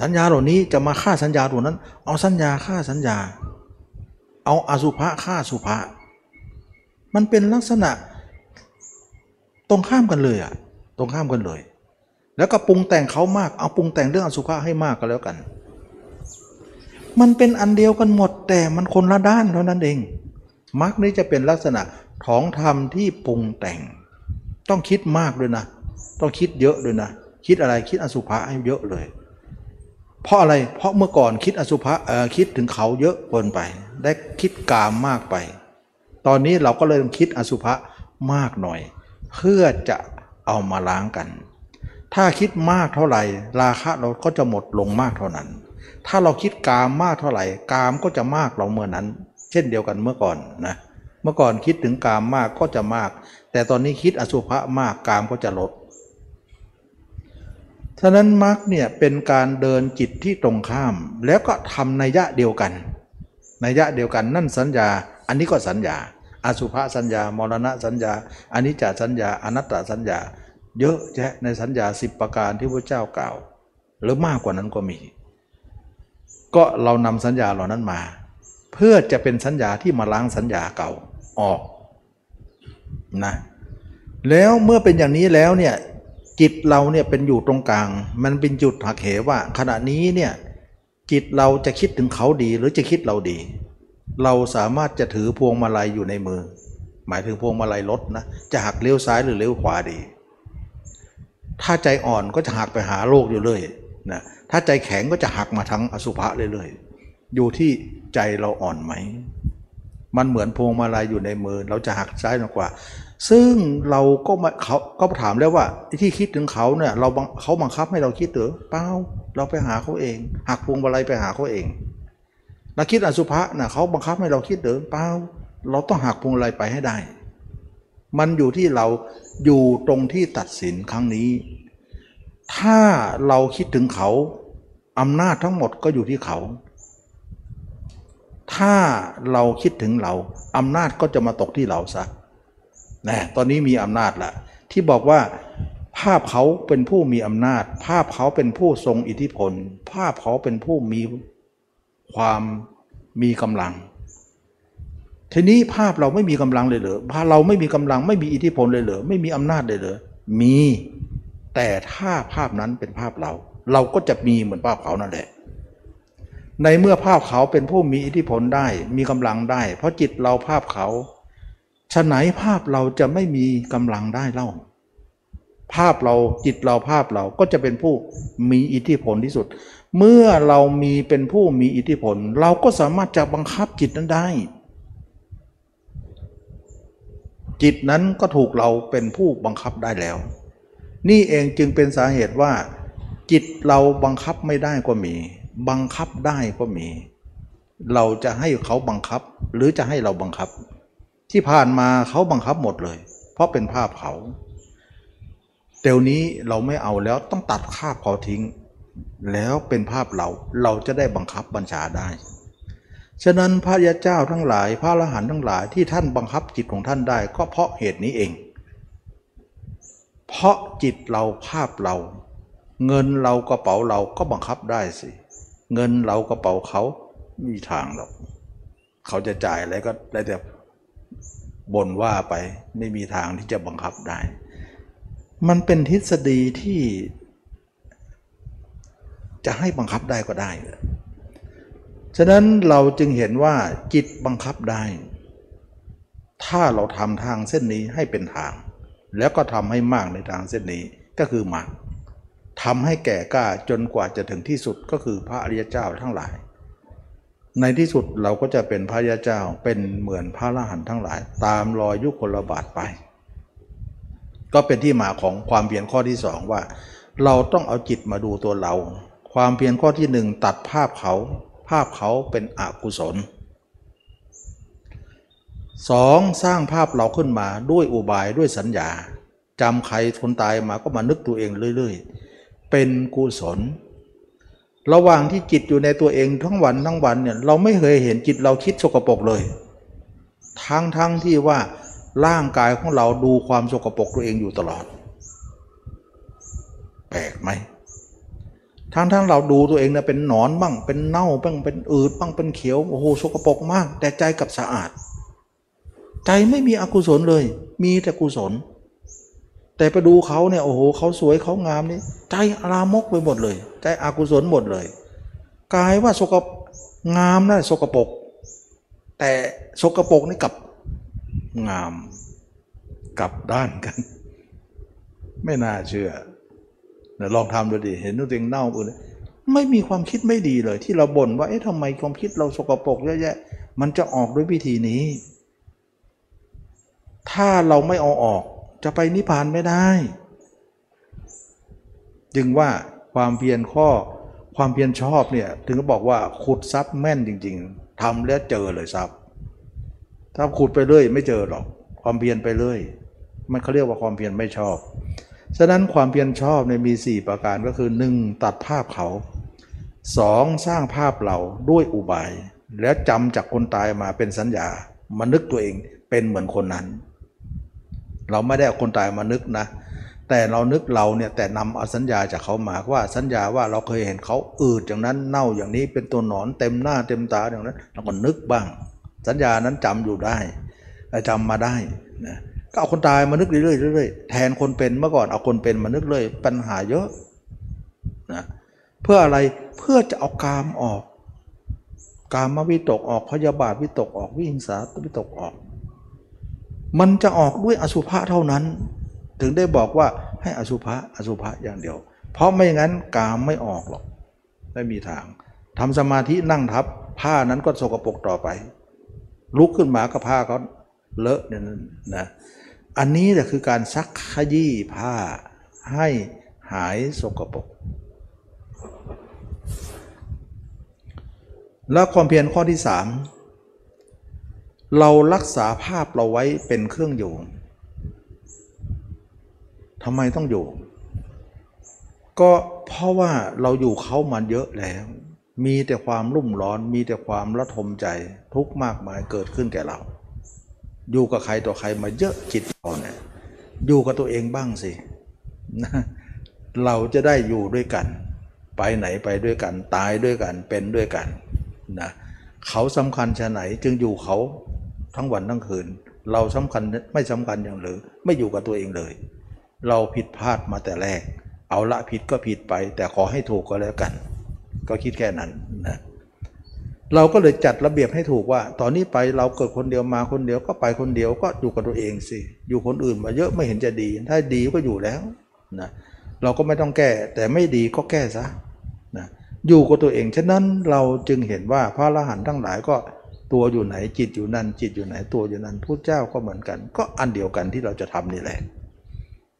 สัญญาเหล่านี้จะมาฆ่าสัญญาตัวนั้น เอาสัญญาฆ่าสัญญา เอาอาสุภะฆ่าสุภะมันเป็นลักษณะตรงข้ามกันเลยอะตรงข้ามกันเลย แล้วก็ปรุงแต่งเขามากเอาปรุงแต่งเรื่องอสุภะให้มากก็แล้วกัน มันเป็นอันเดียวกันหมดแต่มันคนละด้านเท่านั้นเองมรรคนี้จะเป็นลักษณะของธรรมที่ปรุงแต่ง ต้องคิดมากด้วยนะ ต้องคิดเยอะด้วยนะ คิดอะไรคิดอสุภะให้เยอะเลย เพราะอะไรเพราะเมื่อก่อนคิดอสุภะคิดถึงเขาเยอะเกินไป ได้คิดกามมากไป ตอนนี้เราก็เลยคิดอสุภะมากหน่อย เพื่อจะเอามาล้างกัน ถ้าคิดมากเท่าไหร่ ราคะเราก็จะหมดลงมากเท่านั้น ถ้าเราคิดกามมากเท่าไหร่ กามก็จะมากเราเมื่อนั้น เช่นเดียวกันเมื่อก่อนนะเมื่อก่อนคิดถึงกามมากก็จะมาก แต่ตอนนี้คิดอสุภะมากกามก็จะลด ฉะนั้นมรรคเนี่ยเป็นการเดินจิตที่ตรงข้าม แล้วก็ทำนัยยะเดียวกันนัยยะเดียวกันนั่นสัญญา อันนี้ก็สัญญา อสุภสัญญามรณะสัญญาอนิจจสัญญา อนัตตสัญญา เยอะแยะในสัญญาสิบประการที่พระเจ้ากล่าว หรือมากกว่านั้นก็มี ก็เรานำสัญญาเหล่านั้นมา เพื่อจะเป็นสัญญาที่มาล้างสัญญาเก่าออกนะแล้วเมื่อเป็นอย่างนี้แล้วเนี่ย จิตเราเนี่ยเป็นอยู่ตรงกลาง มันเป็นจุดหักเหว่า ขณะนี้เนี่ยจิตเราจะคิดถึงเขาดีหรือจะคิดเราดี เราสามารถจะถือพวงมาลัยอยู่ในมือ หมายถึงพวงมาลัยรถนะจะหักเลี้ยวซ้ายหรือเลี้ยวขวาดี ถ้าใจอ่อนก็จะหักไปหาโลกอยู่เลยนะถ้าใจแข็งก็จะหักมาทั้งอสุภะเลยเลยๆอยู่ที่ใจเราอ่อนไหม มันเหมือนพวงมาลัยอยู่ในมือ เราจะหักซ้ายหรือกว่า ซึ่งเราก็มาเขาก็ถามแล้วว่าที่คิดถึงเขาเนี่ยเราเขาบังคับให้เราคิดหรือเปล่าเราไปหาเขาเองหักพวงมาลัยไปหาเขาเองเราคิดอสุภะนะเขาบังคับให้เราคิดหรือเปล่าเราต้องหักพวงมาลัยไปให้ได้ มันอยู่ที่เราอยู่ตรงที่ตัดสินครั้งนี้ ถ้าเราคิดถึงเขาอำนาจทั้งหมดก็อยู่ที่เขา ถ้าเราคิดถึงเราอำนาจก็จะมาตกที่เราซะ นะตอนนี้มีอำนาจละที่บอกว่าภาพเขาเป็นผู้มีอำนาจ ภาพเขาเป็นผู้ทรงอิทธิพล ภาพเขาเป็นผู้มีความมีกำลัง ทีนี้ภาพเราไม่มีกำลังเลยเหรอภาพเราไม่มีกำลังไม่มีอิทธิพลเลยเหรอไม่มีอำนาจเลยเหรอมี แต่ถ้าภาพนั้นเป็นภาพเรา เราก็จะมีเหมือนภาพเขานั่นแหละในเมื่อภาพเขาเป็นผู้มีอิทธิพลได้ มีกำลังได้ เพราะจิตเราภาพเขา ฉะไหนภาพเราจะไม่มีกำลังได้เล่า ภาพเราจิตเราภาพเราก็จะเป็นผู้มีอิทธิพลที่สุด เมื่อเรามีเป็นผู้มีอิทธิพล เราก็สามารถจะบังคับจิตนั้นได้ จิตนั้นก็ถูกเราเป็นผู้บังคับได้แล้ว นี่เองจึงเป็นสาเหตุว่า จิตเราบังคับไม่ได้ก็มี บังคับได้ก็มี เราจะให้เขาบังคับหรือจะให้เราบังคับ ที่ผ่านมาเขาบังคับหมดเลย เพราะเป็นภาพเขาเดี๋ยวนี้เราไม่เอาแล้วต้องตัดภาพเขาทิ้ง แล้วเป็นภาพเราเราจะได้บังคับบัญชาได้ ฉะนั้นพระยาเจ้าทั้งหลาย พระอรหันต์ทั้งหลายที่ท่านบังคับจิตของท่านได้ ก็เพราะเหตุนี้เอง เพราะจิตเราภาพเรา เงินเรากระเป๋าเราก็บังคับได้สิ เงินเรากระเป๋าเขาม่มีทางหรอกเขาจะจ่ายอะไรก็ได้แต่ บ่นว่าไปไม่มีทางที่จะบังคับได้ มันเป็นทฤษฎีที่ จะให้บังคับได้ก็ได้ฉะนั้นเราจึงเห็นว่าจิตบังคับได้ ถ้าเราทำทางเส้นนี้ให้เป็นทาง แล้วก็ทำให้มากในทางเส้นนี้ก็คือมากทำให้แก่กล้าจนกว่าจะถึงที่สุดก็คือพระอริยเจ้าทั้งหลาย ในที่สุดเราก็จะเป็นพระอริยเจ้าเป็นเหมือนพระอรหันต์ทั้งหลาย ตามรอยยุคลบาทไป ก็เป็นที่มาของความเพียรข้อที่สองว่า เราต้องเอาจิตมาดูตัวเรา ความเพียรข้อที่หนึ่งตัดภาพเขา ภาพเขาเป็นอกุศลสองสร้างภาพเราขึ้นมาด้วยอุบายด้วยสัญญาจำใครคนตายมาก็มานึกตัวเองเรื่อย ๆ เป็นกุศล ระหว่างที่จิตอยู่ในตัวเองทั้งวันทั้งวันเนี่ยเราไม่เคยเห็นจิตเราคิดสกปรกเลย ทั้งทั้งที่ว่าร่างกายของเราดูความสกปรกตัวเองอยู่ตลอด แปลกไหมทั้งทั้งเราดูตัวเองเนี่ยเป็นหนอนบ้าง เป็นเน่าบ้างเป็นอืดบ้างเป็นเขียวโอ้โหสกปรกมาก แต่ใจกับสะอาด ใจไม่มีอกุศลเลย มีแต่กุศล แต่ไปดูเขาเนี่ยโอ้โหเขาสวยเขางามนี่ใจอารามกไปหมดเลย ใจอากุศลหมดเลยกลายว่าสกปงามนะสกปรกแต่สกปรกนี่กลับงามกลับด้านกัน ไม่น่าเชื่อเดี๋ยวลองทำดูดิเห็นตัวเองเน่าอุ่นไม่มีความคิดไม่ดีเลย ที่เราบ่นว่าเอ๊ะทำไมความคิดเราสกปรกเยอะแยะ มันจะออกด้วยวิธีนี้ ถ้าเราไม่เอาออก จะไปนิพพานไม่ได้ จึงว่าความเพียรข้อความเพียรชอบเนี่ยถึงก็บอกว่าขุดทรัพย์แม่นจริง ๆทำแล้วเจอเลยทรัพย์ ถ้าขุดไปเรื่อยไม่เจอหรอก ความเพียรไปเรื่อยมันเขาเรียกว่าความเพียรไม่ชอบ ฉะนั้นความเพียรชอบในยมี 4 ประการก็คือ 1. ตัดภาพเขา 2. สร้างภาพเราด้วยอุบาย แล้วจำจากคนตายมาเป็นสัญญามานึกตัวเองเป็นเหมือนคนนั้น เราไม่ได้เอาคนตายมานึกนะ แต่เรานึกเราเนี่ยแต่นำเอาสัญญาจากเขามาว่าสัญญาว่าเราเคยเห็นเขาอืดอย่างนั้นเน่าอย่างนี้เป็นตัวหนอนเต็มหน้าเต็มตาอย่างนั้นเราก็นึกบ้าง สัญญานั้นจำอยู่ได้จำมาได้นะก็เอาคนตายมานึกเรื่อยๆเรื่อยๆแทนคนเป็นเมื่อก่อนเอาคนเป็นมานึกเลยปัญหาเยอะนะเพื่ออะไรเพื่อจะเอากามออก กามวิตกออกพยาบาทวิตกออกวิหิงสาวิตกออก มันจะออกด้วยอสุภะเท่านั้น ถึงได้บอกว่าให้อสุภะอสุภะอย่างเดียว เพราะไม่งั้นกามไม่ออกหรอกไม่มีทางทำสมาธินั่งทับ ผ้านั้นก็สกปรกต่อไป ลุกขึ้นมาก็ผ้าก็เลอะเนี่ยนะอันนี้แหละคือการซักขยี้ผ้าให้หายสกปรกแล้วความเพียรข้อที่สาม เรารักษาภาพเราไว้เป็นเครื่องอยู่ทำไมต้องอยู่ ก็เพราะว่าเราอยู่เขามาเยอะแล้ว มีแต่ความรุ่มร้อน มีแต่ความระทมใจทุกข์มากมายเกิดขึ้นแก่เรา อยู่กับใครต่อใครมาเยอะจิตเราเนี่ยอยู่กับตัวเองบ้างสินะเราจะได้อยู่ด้วยกัน ไปไหนไปด้วยกัน ตายด้วยกันเป็นด้วยกันนะเขาสำคัญชะไหนจึงอยู่เขา ทั้งวันทั้งคืน เราสำคัญไม่สำคัญอย่างหรือ ไม่อยู่กับตัวเองเลย เราผิดพลาดมาแต่แรก เอาละผิดก็ผิดไป แต่ขอให้ถูกก็แล้วกัน ก็คิดแค่นั้นนะเราก็เลยจัดระเบียบให้ถูกว่า ตอนนี้ไปเราเกิดคนเดียวมาคนเดียวก็ไปคนเดียวก็อยู่กับตัวเองสิอยู่คนอื่นมาเยอะไม่เห็นจะดี ถ้าดีก็อยู่แล้วนะเราก็ไม่ต้องแก้แต่ไม่ดีก็แก้ซะนะอยู่กับตัวเองฉะนั้นเราจึงเห็นว่าพระอรหันต์ทั้งหลายก็ ตัวอยู่ไหนจิตอยู่นั่น จิตอยู่ไหนตัวอยู่นั่นพุทธเจ้าก็เหมือนกัน ก็อันเดียวกันที่เราจะทำนี่แหละ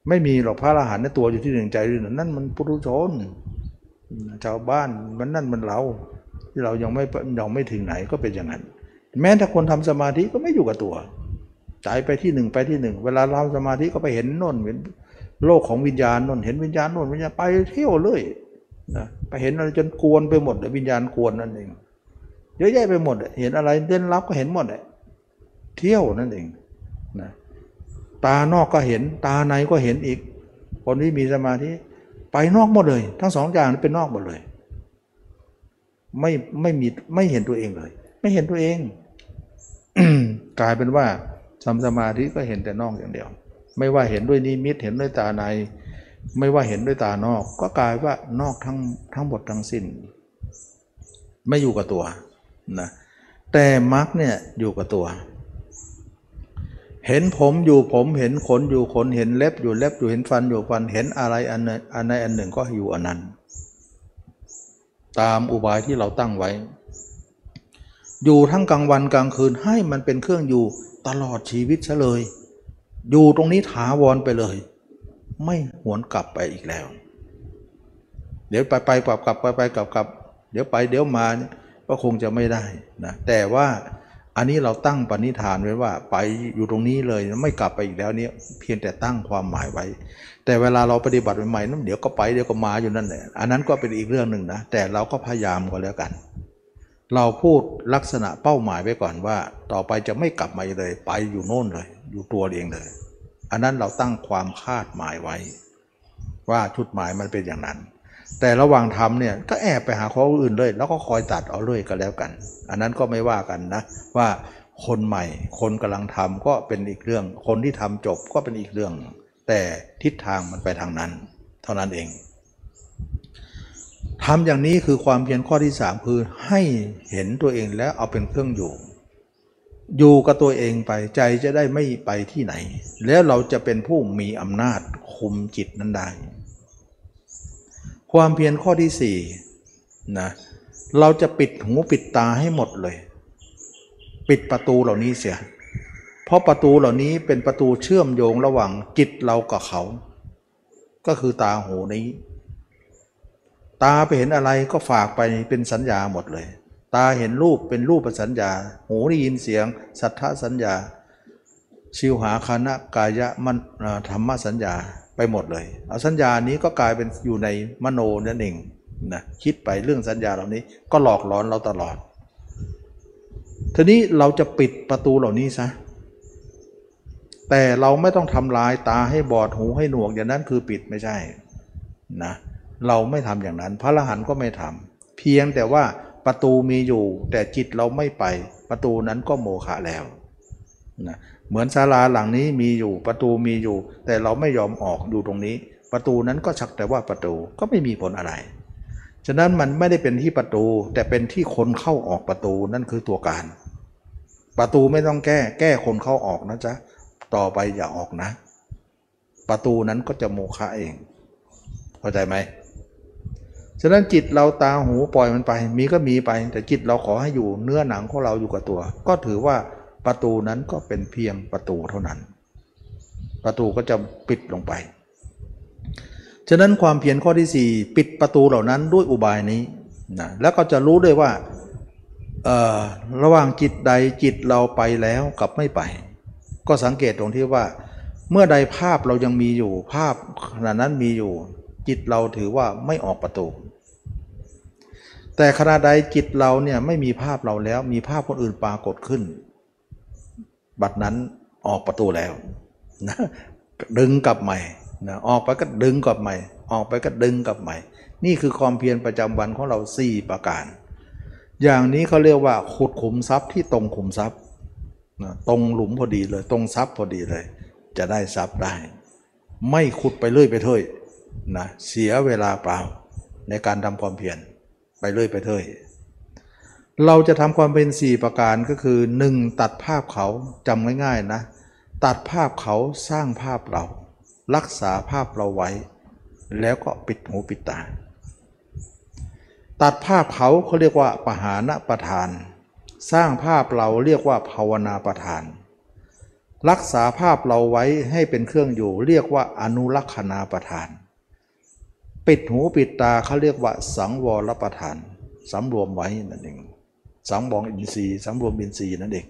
ไม่มีหรอกพระอรหันต์ในตัวอยู่ที่หนึ่งใจอยู่นั่นั่นมันปุถุชนชาวบ้านมันนั่นมันเราที่เรายังไม่ยังไม่ถึงไหนก็เป็นอย่างนั้น แม้ถ้าคนทำสมาธิก็ไม่อยู่กับตัวใจไปที่หนึ่งไปที่หนึ่งเวลาเราสมาธิก็ไปเห็นโน่นเห็นโลกของวิญญาณโน่นเห็นวิญญาณโน่นวิญญาณไปเที่ยวเลยนะไปเห็นอะไรจนกวนไปหมดเลยวิญญาณกวนนั่นเอง เยอะแยะไปหมด เห็นอะไรเล่นลับก็เห็นหมดเลยเที่ยวนั่นเองนะตานอกก็เห็น ตาในก็เห็นอีก คนที่มีสมาธิไปนอกหมดเลย ทั้งสองอย่างนี้เป็นนอกหมดเลย ไม่ไม่มีไม่เห็นตัวเองเลย ไม่เห็นตัวเองกลายเป็นว่าทำสมาธิก็เห็นแต่นอกอย่างเดียว ไม่ว่าเห็นด้วยนิมิตเห็นด้วยตาใน ไม่ว่าเห็นด้วยตานอก ก็กลายว่านอกทั้งทั้งหมดทั้งสิ้น ไม่อยู่กับตัว นะแต่มรรคเนี่ยอยู่กับตัว เห็นผมอยู่ผมเห็นขนอยู่ขนเห็นเล็บอยู่เล็บอยู่เห็นฟันอยู่ฟันเห็นอะไรอันอันใดอันหนึ่งก็อยู่อันนั้น ตามอุบายที่เราตั้งไว้ อยู่ทั้งกลางวันกลางคืนให้มันเป็นเครื่องอยู่ตลอดชีวิตซะเลย อยู่ตรงนี้ถาวรไปเลย ไม่หวนกลับไปอีกแล้ว เดี๋ยวไปไปกลับกลับไปไปกลับกลับเดี๋ยวไปเดี๋ยวมาเนี่ย ก็คงจะไม่ได้นะแต่ว่าอันนี้เราตั้งปณิธานไว้ว่าไปอยู่ตรงนี้เลยไม่กลับไปอีกแล้วเนี่ยเพียงแต่ตั้งความหมายไว้ แต่เวลาเราปฏิบัติใหม่ๆนั้นเดี๋ยวก็ไปเดี๋ยวก็มาอยู่นั่นแหละอันนั้นก็เป็นอีกเรื่องหนึ่งนะแต่เราก็พยายามก็แล้วกัน เราพูดลักษณะเป้าหมายไว้ก่อนว่า ต่อไปจะไม่กลับมาเลย ไปอยู่โน่นเลย อยู่ตัวเองเลย อันนั้นเราตั้งความคาดหมายไว้ ว่าชุดหมายมันเป็นอย่างนั้น แต่ระหว่างทำเนี่ยก็แอบไปหาข้ออื่นเลย แล้วก็คอยตัดเอาเลยก็แล้วกัน อันนั้นก็ไม่ว่ากันนะว่าคนใหม่ คนกำลังทำก็เป็นอีกเรื่อง คนที่ทำจบก็เป็นอีกเรื่องแแต่ทิศทางมันไปทางนั้น เท่านั้นเองทำอย่างนี้คือความเพียรข้อที่สามคือให้เห็นตัวเองแล้วเอาเป็นเครื่องอยู่ อยู่กับตัวเองไปใจจะได้ไม่ไปที่ไหน แล้วเราจะเป็นผู้มีอำนาจคุมจิตนั้นได้ ความเพียรข้อที่สี่นะเราจะปิดหูปิดตาให้หมดเลย ปิดประตูเหล่านี้เสีย เพราะประตูเหล่านี้เป็นประตูเชื่อมโยงระหว่างจิตเรากับเขา ก็คือตาหูนี้ ตาไปเห็นอะไรก็ฝากไปเป็นสัญญาหมดเลย ตาเห็นรูปเป็นรูปเป็นสัญญา หูได้ยินเสียง สัทธสัญญา ชิวหาคณะกายะมันธรรมสัญญา ไปหมดเลยเอาสัญญานี้ก็กลายเป็นอยู่ในมโนนั่นเองนะคิดไปเรื่องสัญญาเหล่านี้ก็หลอกหลอนเราตลอด ทีนี้เราจะปิดประตูเหล่านี้ซะแต่เราไม่ต้องทำลายตาให้บอดหูให้หนวกอย่างนั้นคือปิดไม่ใช่นะเราไม่ทำอย่างนั้น พระอรหันต์ก็ไม่ทำเพียงแต่ว่าประตูมีอยู่ แต่จิตเราไม่ไป ประตูนั้นก็โมฆะแล้ว นะเหมือนศาลาหลังนี้มีอยู่ประตูมีอยู่ แต่เราไม่ยอมออกอยู่ตรงนี้ ประตูนั้นก็ชักแต่ว่าประตูก็ไม่มีผลอะไร ฉะนั้นมันไม่ได้เป็นที่ประตู แต่เป็นที่คนเข้าออกประตูนั่นคือตัวการ ประตูไม่ต้องแก้แก้คนเข้าออกนะจ๊ะต่อไปอย่าออกนะ ประตูนั้นก็จะโมฆะเองเข้าใจไหมฉะนั้นจิตเราตาหูปล่อยมันไป มีก็มีไป แต่จิตเราขอให้อยู่เนื้อหนังของเราอยู่กับตัว ก็ถือว่า ประตูนั้นก็เป็นเพียงประตูเท่านั้น ประตูก็จะปิดลงไป ฉะนั้นความเพียรข้อที่ 4 ปิดประตูเหล่านั้นด้วยอุบายนี้นะแล้วก็จะรู้ด้วยว่าระหว่างจิตใดจิตเราไปแล้วกับไม่ไป ก็สังเกตตรงที่ว่า เมื่อใดภาพเรายังมีอยู่ ภาพขณะนั้นมีอยู่ จิตเราถือว่าไม่ออกประตู แต่ขณะใดจิตเราเนี่ยไม่มีภาพเราแล้วมีภาพคนอื่นปรากฏขึ้น บัดนั้นออกประตูแล้วนะดึงกลับใหม่นะออกไปก็ดึงกลับใหม่ ออกไปก็ดึงกลับใหม่ นี่คือความเพียรประจำวันของเรา4ประการ อย่างนี้เขาเรียกว่าขุดขุมทรัพย์ที่ตรงขุมทรัพย์นะตรงหลุมพอดีเลย ตรงทรัพย์พอดีเลย จะได้ทรัพย์ได้ ไม่ขุดไปเรื่อยไปเถอยนะเสียเวลาเปล่าในการทำความเพียรไปเรื่อยไปเถอย เราจะทำความเป็น 4 ประการก็คือ 1. ตัดภาพเขาจำง่ายๆนะ ตัดภาพเขาสร้างภาพเรา รักษาภาพเราไว้ แล้วก็ปิดหูปิดตา ตัดภาพเขาเขาเรียกว่าปหานะประทาน สร้างภาพเราเรียกว่าภาวนาประทาน รักษาภาพเราไว้ให้เป็นเครื่องอยู่เรียกว่าอนุลักษณาประทาน ปิดหูปิดตาเขาเรียกว่าสังวรประทานสำรวมไว้นั่นเอง สังบองอินทรีย์สำรวมอินทรีย์นั่นเอง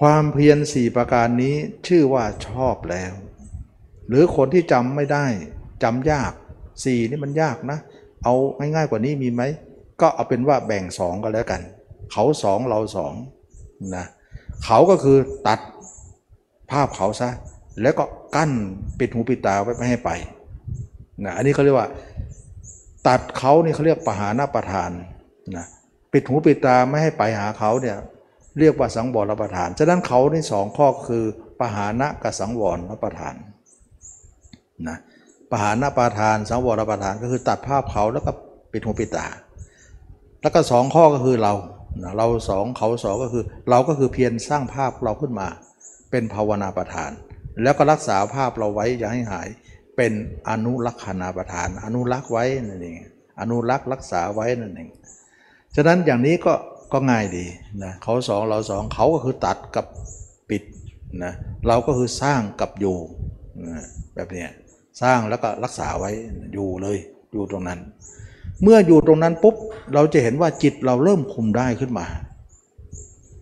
ความเพียรสี่ประการนี้ชื่อว่าชอบแล้ว หรือคนที่จำไม่ได้จำยากสี่นี่มันยากนะ เอาง่ายๆกว่านี้มีไหม ก็เอาเป็นว่าแบ่งสองกันแล้วกัน เขาสองเราสองนะเขาก็คือตัดภาพเขาซะ แล้วก็กั้นปิดหูปิดตาไว้ไม่ให้ไปนะอันนี้เขาเรียกว่า ตัดเขานี่เขาเรียกปหานาประทานนะ ปิดหูปิดตาไม่ให้ไปหาเขาเนี่ยเรียกว่าสังวรประทาน ฉะนั้นเขาในสองข้อคือปหานะกับสังวรประทานนะปหานะปาทาน สังวรปาทานก็คือตัดภาพเขาแล้วก็ปิดหูปิดตา แล้วก็สองข้อก็คือเรานะเราสองเขาสองก็คือ เราก็คือเพียรสร้างภาพเราขึ้นมา เป็นภาวนาประทาน แล้วก็รักษาภาพเราไว้อย่าให้หาย เป็นอนุรักษณาประทาน อนุรักษ์ไว้นั่นเองอนุรักษ์รักษาไว้นั่นเอง ฉะนั้นอย่างนี้ก็ก็ง่ายดีนะเขาสองเราสองเขาก็คือตัดกับปิดนะเราก็คือสร้างกับอยู่นะแบบนี้สร้างแล้วก็รักษาไว้อยู่เลยอยู่ตรงนั้น เมื่ออยู่ตรงนั้นปุ๊บเราจะเห็นว่าจิตเราเริ่มคุมได้ขึ้นมา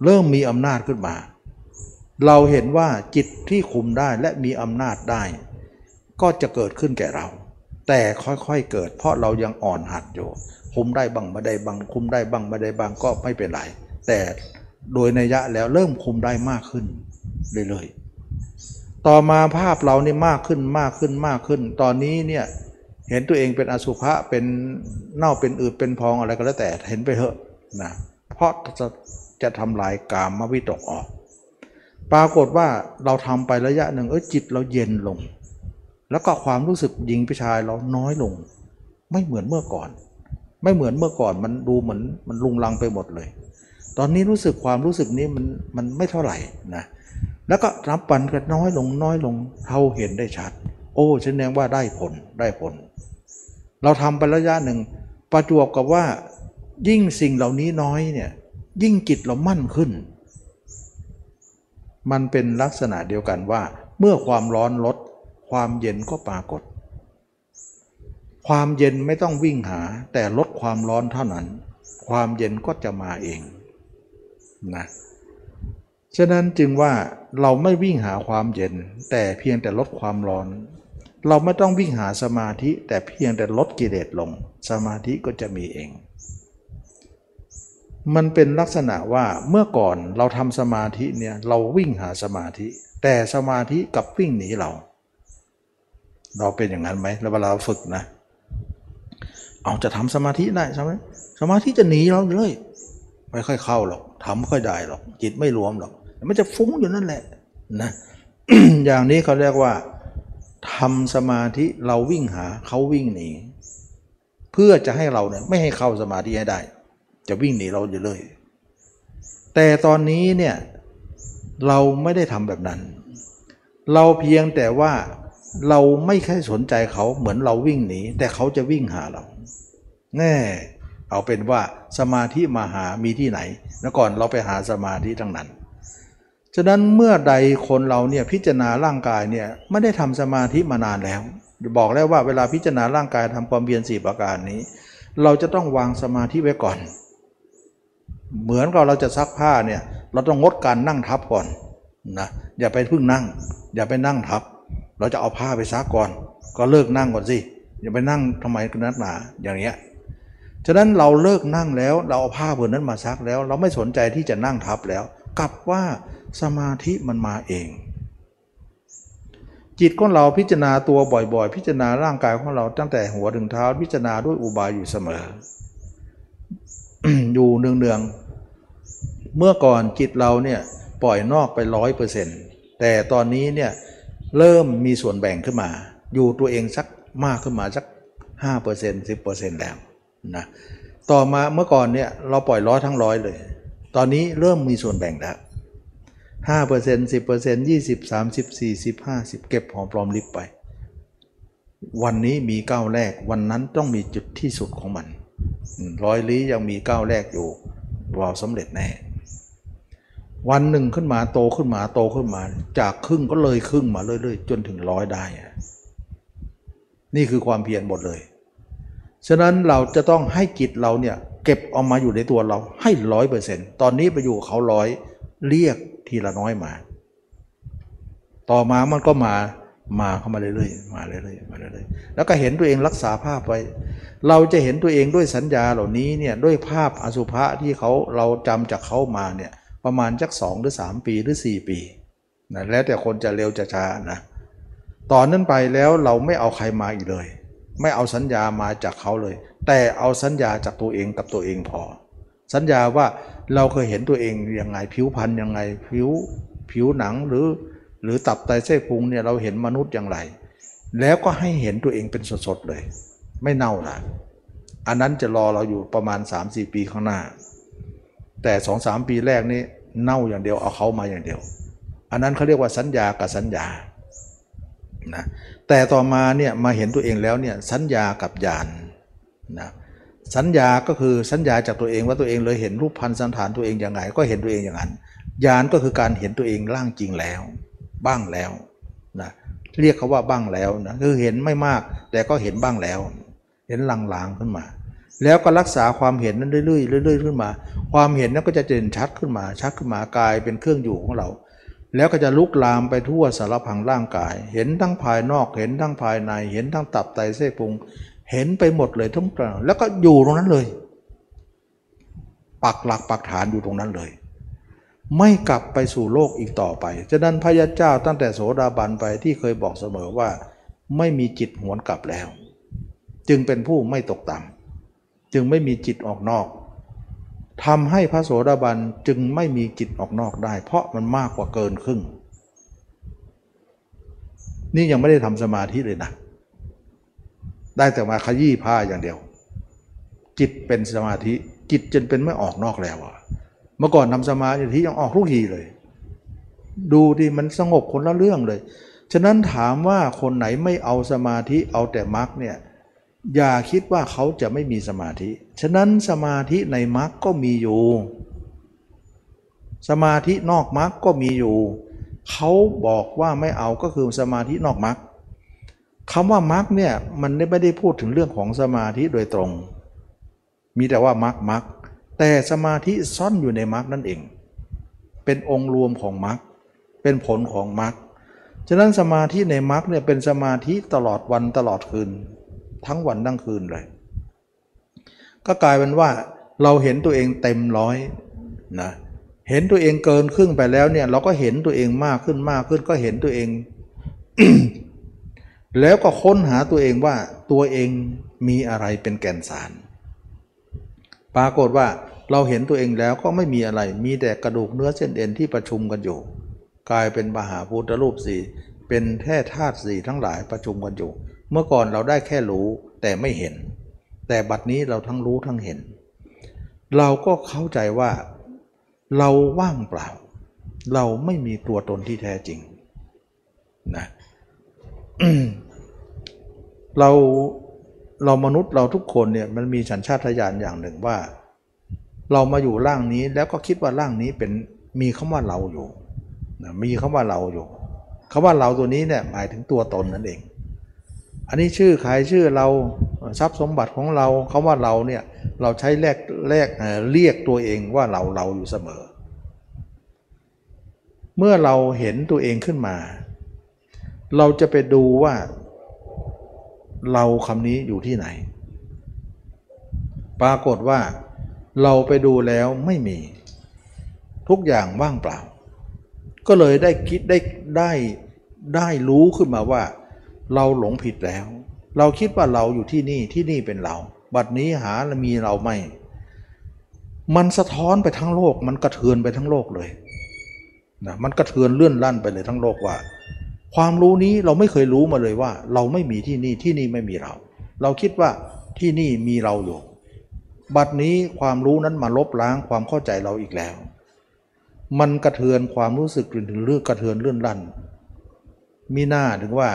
เริ่มมีอำนาจขึ้นมา เราเห็นว่าจิตที่คุมได้และมีอำนาจได้ ก็จะเกิดขึ้นแก่เรา แต่ค่อยๆเกิด เพราะเรายังอ่อนหัดอยู่ คุมได้บ้างไม่ได้บ้างคุมได้บ้างไม่ได้บ้างก็ไม่เป็นไรแต่โดยนัยยะแล้วเริ่มคุมได้มากขึ้นเรื่อยๆต่อมาภาพเรานี่มากขึ้นมากขึ้นมากขึ้น ตอนนี้เนี่ยเห็นตัวเองเป็นอสุภะเป็นเน่าเป็นอืดเป็นพองอะไรก็แล้วแต่เห็นไปเถอะนะเพราะจะจะทำลายกามวิตกออก ปรากฏว่าเราทำไประยะหนึ่งเออจิตเราเย็นลง แล้วก็ความรู้สึกหญิงผู้ชายเราน้อยลง ไม่เหมือนเมื่อก่อน ไม่เหมือนเมื่อก่อนมันดูเหมือนมันลุงลังไปหมดเลย ตอนนี้รู้สึกความรู้สึกนี้มันมันไม่เท่าไหร่นะแล้วก็รับปันกันน้อยลงน้อยลงเท่าเห็นได้ชัด โอ้ฉันแสดงว่าได้ผลได้ผล เราทำไประยะหนึ่ง ประจวบกับว่ายิ่งสิ่งเหล่านี้น้อยเนี่ยยิ่งจิตเรามั่นขึ้น มันเป็นลักษณะเดียวกันว่า เมื่อความร้อนลดความเย็นก็ปรากฏ ความเย็นไม่ต้องวิ่งหา แต่ลดความร้อนเท่านั้น ความเย็นก็จะมาเองนะฉะนั้นจึงว่าเราไม่วิ่งหาความเย็น แต่เพียงแต่ลดความร้อน เราไม่ต้องวิ่งหาสมาธิ แต่เพียงแต่ลดกิเลสลง สมาธิก็จะมีเอง มันเป็นลักษณะว่าเมื่อก่อนเราทำสมาธิเนี่ยเราวิ่งหาสมาธิ แต่สมาธิกับวิ่งหนีเรา เราเป็นอย่างนั้นไหมแล้วเวลาเราฝึกนะเเอาจะทำสมาธิได้ใช่ไหมสมาธิจะหนีเราเลย ไม่ค่อยเข้าหรอกทำไม่ค่อยได้หรอก จิตไม่รวมหรอกมันจะฟุ้งอยู่นั่นแหละนะอย่างนี้เขาเรียกว่าทำสมาธิเราวิ่งหาเขาวิ่งหนีเพื่อจะให้เราเนี่ยไม่ให้เข้าสมาธิให้ได้ จะวิ่งหนีเราอยู่เลย แต่ตอนนี้เนี่ยเราไม่ได้ทำแบบนั้น เราเพียงแต่ว่าเราไม่ค่อยสนใจเขาเหมือนเราวิ่งหนีแต่เขาจะวิ่งหาเรา แน่เอาเป็นว่าสมาธิมาหามีที่ไหนแล้วก่อนเราไปหาสมาธิทั้งนั้น ฉะนั้นเมื่อใดคนเราเนี่ยพิจารณาร่างกายเนี่ยไม่ได้ทำสมาธิมานานแล้ว บอกแล้วว่าเวลาพิจารณาร่างกายทำความเพียรสี่ประการนี้ เราจะต้องวางสมาธิไว้ก่อน เหมือนกับเราจะซักผ้าเนี่ยเราต้องงดการนั่งทับก่อนนะอย่าไปพึ่งนั่ง อย่าไปนั่งทับ เราจะเอาผ้าไปซักก่อน ก็เลิกนั่งก่อนสิอย่าไปนั่งทำไมกันนักหนาอย่างเงี้ย ฉะนั้นเราเลิกนั่งแล้วเราเอาผ้าผืนนั้นมาซักแล้ว เราไม่สนใจที่จะนั่งทับแล้ว กลับว่าสมาธิมันมาเอง จิตของเราพิจารณาตัวบ่อยๆ พิจารณาร่างกายของเราตั้งแต่หัวถึงเท้า พิจารณาด้วยอุบายอยู่เสมอ อยู่เนืองๆเมื่อก่อนจิตเราเนี่ยปล่อยนอกไปร้อยเปอร์เซ็นต์แต่ตอนนี้เนี่ยเริ่มมีส่วนแบ่งขึ้นมา อยู่ตัวเองสักมากขึ้นมาสักห้าเปอร์เซ็นต์สิบเปอร์เซ็นต์แล้ว นะต่อมาเมื่อก่อนเนี่ยเราปล่อยร้อยทั้งร้อยเลย ตอนนี้เริ่มมีส่วนแบ่งแล้วห้าเปอร์เซ็นต์สิบเปอร์เซ็นต์ยี่สิบสามสิบสี่สิบห้าสิบเก็บหอมปลอมลิบไป วันนี้มีก้าวแรก วันนั้นต้องมีจุดที่สุดของมันร้อยลี้ยังมีก้าวแรกอยู่เราสำเร็จแน่ วันหนึ่งขึ้นมาโตขึ้นมาโตขึ้นมา จากครึ่งก็เลยครึ่งมาเรื่อยๆ จนถึงร้อยได้ นี่คือความเพียรหมดเลย ฉะนั้นเราจะต้องให้จิตเราเนี่ยเก็บออกมาอยู่ในตัวเราให้ร้อยเปอร์เซ็นต์ตอนนี้ไปอยู่เขาร้อยเรียกทีละน้อยมา ต่อมามันก็มามาเข้ามาเรื่อยๆมาเรื่อยๆมาเรื่อยๆแล้วก็เห็นตัวเองรักษาภาพไว้ เราจะเห็นตัวเองด้วยสัญญาเหล่านี้เนี่ยด้วยภาพอสุภะที่เขาเราจำจากเขามาเนี่ยประมาณจักสองหรือสามปีหรือสี่ปีนะแล้วแต่คนจะเร็วจะช้านะตอนนั้นไปแล้วเราไม่เอาใครมาอีกเลย ไม่เอาสัญญามาจากเขาเลย แต่เอาสัญญาจากตัวเองกับตัวเองพอ สัญญาว่าเราเคยเห็นตัวเองยังไงผิวพรรณยังไงผิวผิวหนังหรือหรือตับไตเส้นพุงเนี่ยเราเห็นมนุษย์อย่างไร แล้วก็ให้เห็นตัวเองเป็นสดๆเลย ไม่เน่าละอันนั้นจะรอเราอยู่ประมาณ 3-4 ปีข้างหน้า แต่สองสามปีแรกนี่เน่าอย่างเดียวเอาเขามาอย่างเดียว อันนั้นเขาเรียกว่าสัญญากับสัญญานะ แต่ต่อมาเนี่ยมาเห็นตัวเองแล้วเนี่ยสัญญากับญาณนะสัญญาก็คือสัญญาจากตัวเองว่าตัวเองเลยเห็นรูปพันธ์สันฐานตัวเองอย่างไรก็เห็นตัวเองอย่างนั้นญาณก็คือการเห็นตัวเองร่างจริงแล้ว บ้างแล้วนะเรียกเขาว่าบ้างแล้วนะคือเห็นไม่มาก แต่ก็เห็นบ้างแล้ว เห็นลางๆขึ้นมา แล้วก็รักษาความเห็นนั้นเรื่อยๆเรื่อยๆขึ้นมา ความเห็นนั้นก็จะเด่นชัดขึ้นมาชัดขึ้นมากลายเป็นเครื่องอยู่ของเรา แล้วก็จะลุกลามไปทั่วสารพังร่างกาย เห็นทั้งภายนอกเห็นทั้งภายใน เห็นทั้งตับไตเส้นพุง เห็นไปหมดเลยทั้งกลางแล้วก็อยู่ตรงนั้นเลย ปักหลักปักฐานอยู่ตรงนั้นเลย ไม่กลับไปสู่โลกอีกต่อไปฉะนั้นพระยาเจ้าตั้งแต่โสดาบันไปที่เคยบอกเสมอว่า ไม่มีจิตหวนกลับแล้ว จึงเป็นผู้ไม่ตกต่ำจึงไม่มีจิตออกนอก ทำให้พระโสดาบันจึงไม่มีจิตออกนอกได้ เพราะมันมากกว่าเกินครึ่ง นี่ยังไม่ได้ทำสมาธิเลยนะ ได้แต่มาขยี้ผ้าอย่างเดียว จิตเป็นสมาธิ จิตจนเป็นไม่ออกนอกแล้วอะเมื่อก่อนทำสมาธิยังออกทุกทีเลย ดูดิมันสงบคนละเรื่องเลย ฉะนั้นถามว่าคนไหนไม่เอาสมาธิเอาแต่มรรคเนี่ย อย่าคิดว่าเขาจะไม่มีสมาธิ ฉะนั้นสมาธิในมรรคก็มีอยู่ สมาธินอกมรรคก็มีอยู่ เขาบอกว่าไม่เอาก็คือสมาธินอกมรรคคำว่ามรรคเนี่ยมันไม่ได้พูดถึงเรื่องของสมาธิโดยตรง มีแต่ว่ามรรคมรรคแต่สมาธิซ่อนอยู่ในมรรคนั่นเอง เป็นองค์รวมของมรรค เป็นผลของมรรค ฉะนั้นสมาธิในมรรคเนี่ยเป็นสมาธิตลอดวันตลอดคืน ทั้งวันทั้งคืนเลย ก็กลายเป็นว่าเราเห็นตัวเองเต็มร้อยนะเห็นตัวเองเกินครึ่งไปแล้วเนี่ย เราก็เห็นตัวเองมากขึ้นมากขึ้นก็เห็นตัวเอง แล้วก็ค้นหาตัวเองว่าตัวเองมีอะไรเป็นแก่นสาร ปรากฏว่าเราเห็นตัวเองแล้วก็ไม่มีอะไร มีแต่กระดูกเนื้อเส้นเอ็นที่ประชุมกันอยู่ กลายเป็นมหาพุทธรูปสี่เป็นแท่ธาตุสี่ทั้งหลายประชุมกันอยู่ เมื่อก่อนเราได้แค่รู้แต่ไม่เห็น แต่บัดนี้เราทั้งรู้ทั้งเห็น เราก็เข้าใจว่า เราว่างเปล่า เราไม่มีตัวตนที่แท้จริงนะเราเรามนุษย์เราทุกคนเนี่ยมันมีสัญชาตญาณอย่างหนึ่งว่า เรามาอยู่ร่างนี้แล้วก็คิดว่าร่างนี้เป็นมีคำว่าเราอยู่นะมีคำว่าเราอยู่คำว่าเราตัวนี้เนี่ยหมายถึงตัวตนนั่นเอง อันนี้ชื่อใครชื่อเราทรัพย์สมบัติของเราคำว่าเราเนี่ยเราใช้แลกแลกเรียกตัวเองว่าเราเราอยู่เสมอ เมื่อเราเห็นตัวเองขึ้นมา เราจะไปดูว่า เราคำนี้อยู่ที่ไหน ปรากฏว่า เราไปดูแล้วไม่มี ทุกอย่างว่างเปล่า ก็เลยได้คิดได้ได้ได้รู้ขึ้นมาว่า เราหลงผิดแล้ว เราคิดว่าเราอยู่ที่นี่ที่นี่เป็นเรา บัดนี้หามีเราไม่ มันสะท้อนไปทั้งโลก มันกระเทือนไปทั้งโลกเลยนะมันกระเทือนเลื่อนลั่นไปเลยทั้งโลกว่า ความรู้นี้เราไม่เคยรู้มาเลยว่า เราไม่มีที่นี่ที่นี่ไม่มีเรา เราคิดว่าที่นี่มีเราอยู่ บัดนี้ความรู้นั้นมาลบล้างความเข้าใจเราอีกแล้ว มันกระเทือนความรู้สึกถึงเรื่องกระเทือนเลื่อนลั่น มีหน้าถึงว่า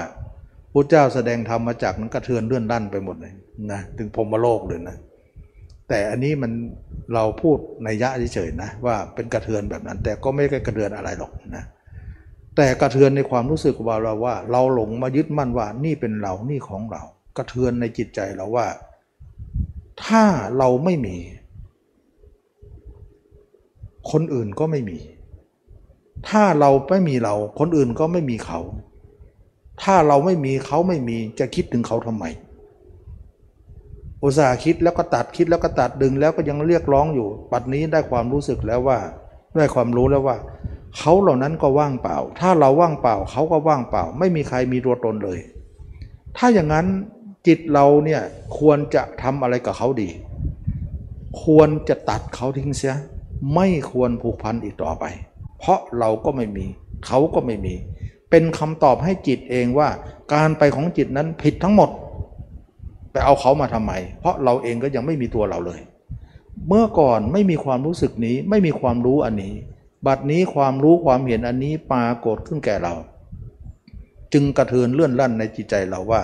พระเจ้าแสดงธรรมมาจากนั้นกระเทือนเลื่อนลั่นไปหมดเลยนะถึงพรมโลกเลยนะ แต่อันนี้มันเราพูดในยะเฉยๆนะว่าเป็นกระเทือนแบบนั้น แต่ก็ไม่ได้กระเทือนอะไรหรอกนะแต่กระเทือนในความรู้สึกของเราว่า เราหลงมายึดมั่นว่านี่เป็นเรานี่ของเรา กระเทือนในจิตใจเราว่า ถ้าเราไม่มี คนอื่นก็ไม่มี ถ้าเราไม่มีเรา คนอื่นก็ไม่มีเขา ถ้าเราไม่มีเขาไม่มีจะคิดถึงเขาทำไม อุตส่าห์คิดแล้วก็ตัดคิดแล้วก็ตัดดึงแล้วก็ยังเรียกร้องอยู่ ปัดนี้ได้ความรู้สึกแล้วว่าได้ความรู้แล้วว่า เขาเหล่านั้นก็ว่างเปล่า ถ้าเราว่างเปล่าเขาก็ว่างเปล่า ไม่มีใครมีตัวตนเลย ถ้าอย่างนั้นจิตเราเนี่ยควรจะทำอะไรกับเขาดี ควรจะตัดเขาทิ้งเสีย ไม่ควรผูกพันอีกต่อไป เพราะเราก็ไม่มี เขาก็ไม่มี เป็นคำตอบให้จิตเองว่า การไปของจิตนั้นผิดทั้งหมด ไปเอาเขามาทำไม เพราะเราเองก็ยังไม่มีตัวเราเลย เมื่อก่อนไม่มีความรู้สึกนี้ไม่มีความรู้อันนี้ บัดนี้ความรู้ความเห็นอันนี้ปรากฏขึ้นแก่เรา จึงกระเทือนเลื่อนลั่นในจิตใจเราว่า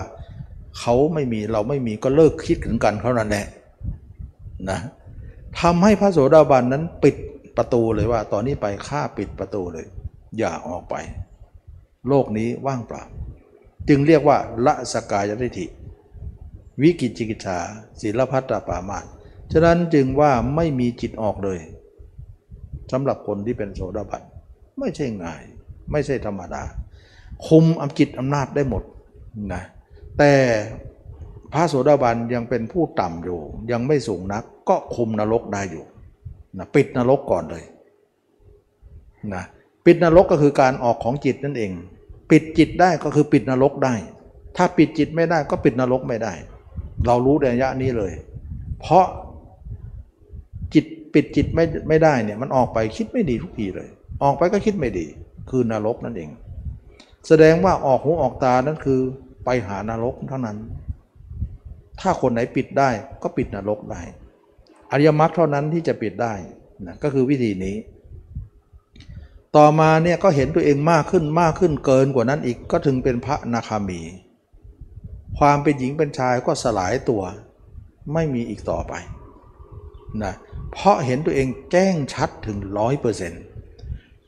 เขาไม่มีเราไม่มีก็เลิกคิดถึงกันเขานั่นแหละนะทำให้พระโสดาบันนั้นปิดประตูเลยว่า ตอนนี้ไปฆ่าปิดประตูเลย อย่าออกไป โลกนี้ว่างเปล่า จึงเรียกว่าละสกายทิฏฐิ วิกิจิกิจาศิลพัตตปามาสฉะนั้นจึงว่าไม่มีจิตออกเลยสำหรับคนที่เป็นโสดาบันไม่ใช่ง่าย ไม่ใช่ธรรมดา คุมอำจิตอำนาจได้หมดนะแต่พระโสดาบันยังเป็นผู้ต่ำอยู่ ยังไม่สูงนัก ก็คุมนรกได้อยู่นะปิดนรกก่อนเลยนะ ปิดนรกก็คือการออกของจิตนั่นเอง ปิดจิตได้ก็คือปิดนรกได้ ถ้าปิดจิตไม่ได้ก็ปิดนรกไม่ได้ เรารู้ในระยะนี้เลย เพราะจิตปิดจิตไม่ไม่ได้เนี่ยมันออกไปคิดไม่ดีทุกทีเลย ออกไปก็คิดไม่ดี คือนรกนั่นเอง แสดงว่าออกหูออกตานั่นคือไปหานรกเท่านั้น ถ้าคนไหนปิดได้ก็ปิดนรกได้อริยมรรคเท่านั้นที่จะปิดได้นะก็คือวิธีนี้ ต่อมาเนี่ยก็เห็นตัวเองมากขึ้นมากขึ้นเกินกว่านั้นอีกก็ถึงเป็นพระนาคามี ความเป็นหญิงเป็นชายก็สลายตัว ไม่มีอีกต่อไปนะเพราะเห็นตัวเองแจ้งชัดถึงร้อยเปอร์เซ็นต์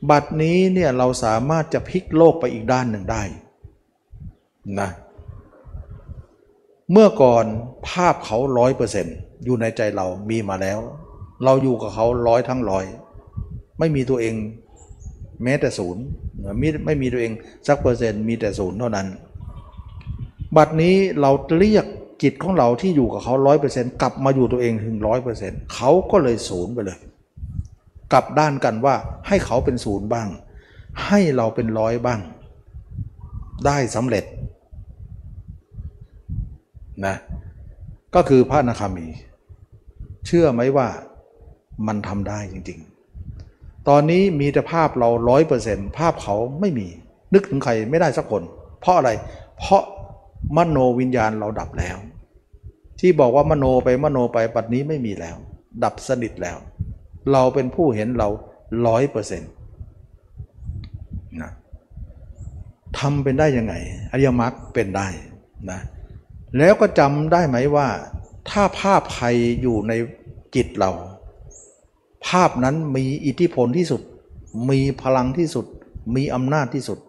บัดนี้เนี่ยเราสามารถจะพลิกโลกไปอีกด้านหนึ่งได้นะเมื่อก่อนภาพเขาร้อยเปอร์เซ็นต์อยู่ในใจเรามีมาแล้ว เราอยู่กับเขาร้อยทั้งร้อย ไม่มีตัวเอง แม้แต่ศูนย์ไม่ไม่มีตัวเองสักเปอร์เซ็นต์มีแต่ศูนย์เท่านั้น บัดนี้เราเรียกจิตของเราที่อยู่กับเขาร้อยเปอร์เซ็นต์กลับมาอยู่ตัวเองถึงร้อยเปอร์เซ็นต์เขาก็เลยศูนย์ไปเลย กลับด้านกันว่าให้เขาเป็นศูนย์บ้าง ให้เราเป็นร้อยบ้าง ได้สำเร็จนะก็คือพระนาคามี เชื่อไหมว่ามันทำได้จริง ๆ ตอนนี้มีแต่ภาพเราร้อยเปอร์เซ็นต์ภาพเขาไม่มี นึกถึงใครไม่ได้สักคน เพราะอะไร เพราะมโนวิญญาณเราดับแล้ว ที่บอกว่ามโนไปมโนไปปัจนี้ไม่มีแล้ว ดับสนิทแล้ว เราเป็นผู้เห็นเราร้อยเปอร์เซ็นต์นะทำเป็นได้ยังไงอริยมรรคเป็นได้นะแล้วก็จำได้ไหมว่า ถ้าภาพใครอยู่ในจิตเรา ภาพนั้นมีอิทธิพลที่สุด มีพลังที่สุด มีอำนาจที่สุด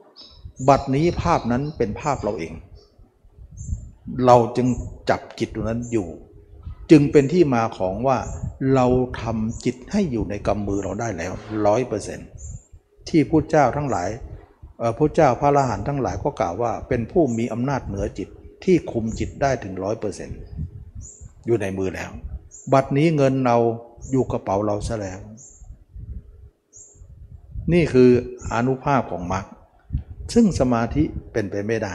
บัดนี้ภาพนั้นเป็นภาพเราเอง เราจึงจับจิตตรงนั้นอยู่ จึงเป็นที่มาของว่าเราทำจิตให้อยู่ในกำมือเราได้แล้วร้อยเปอร์เซนที่พุทธเจ้าทั้งหลายพระเจ้าพระอรหันต์ทั้งหลายก็กล่าวว่า เป็นผู้มีอำนาจเหนือจิตที่คุมจิตได้ถึงร้อยเปอร์เซ็นต์อยู่ในมือแล้ว บัดนี้เงินเรา อยู่กระเป๋าเราซะแล้ว นี่คืออนุภาพของมรรคซึ่งสมาธิเป็นไปไม่ได้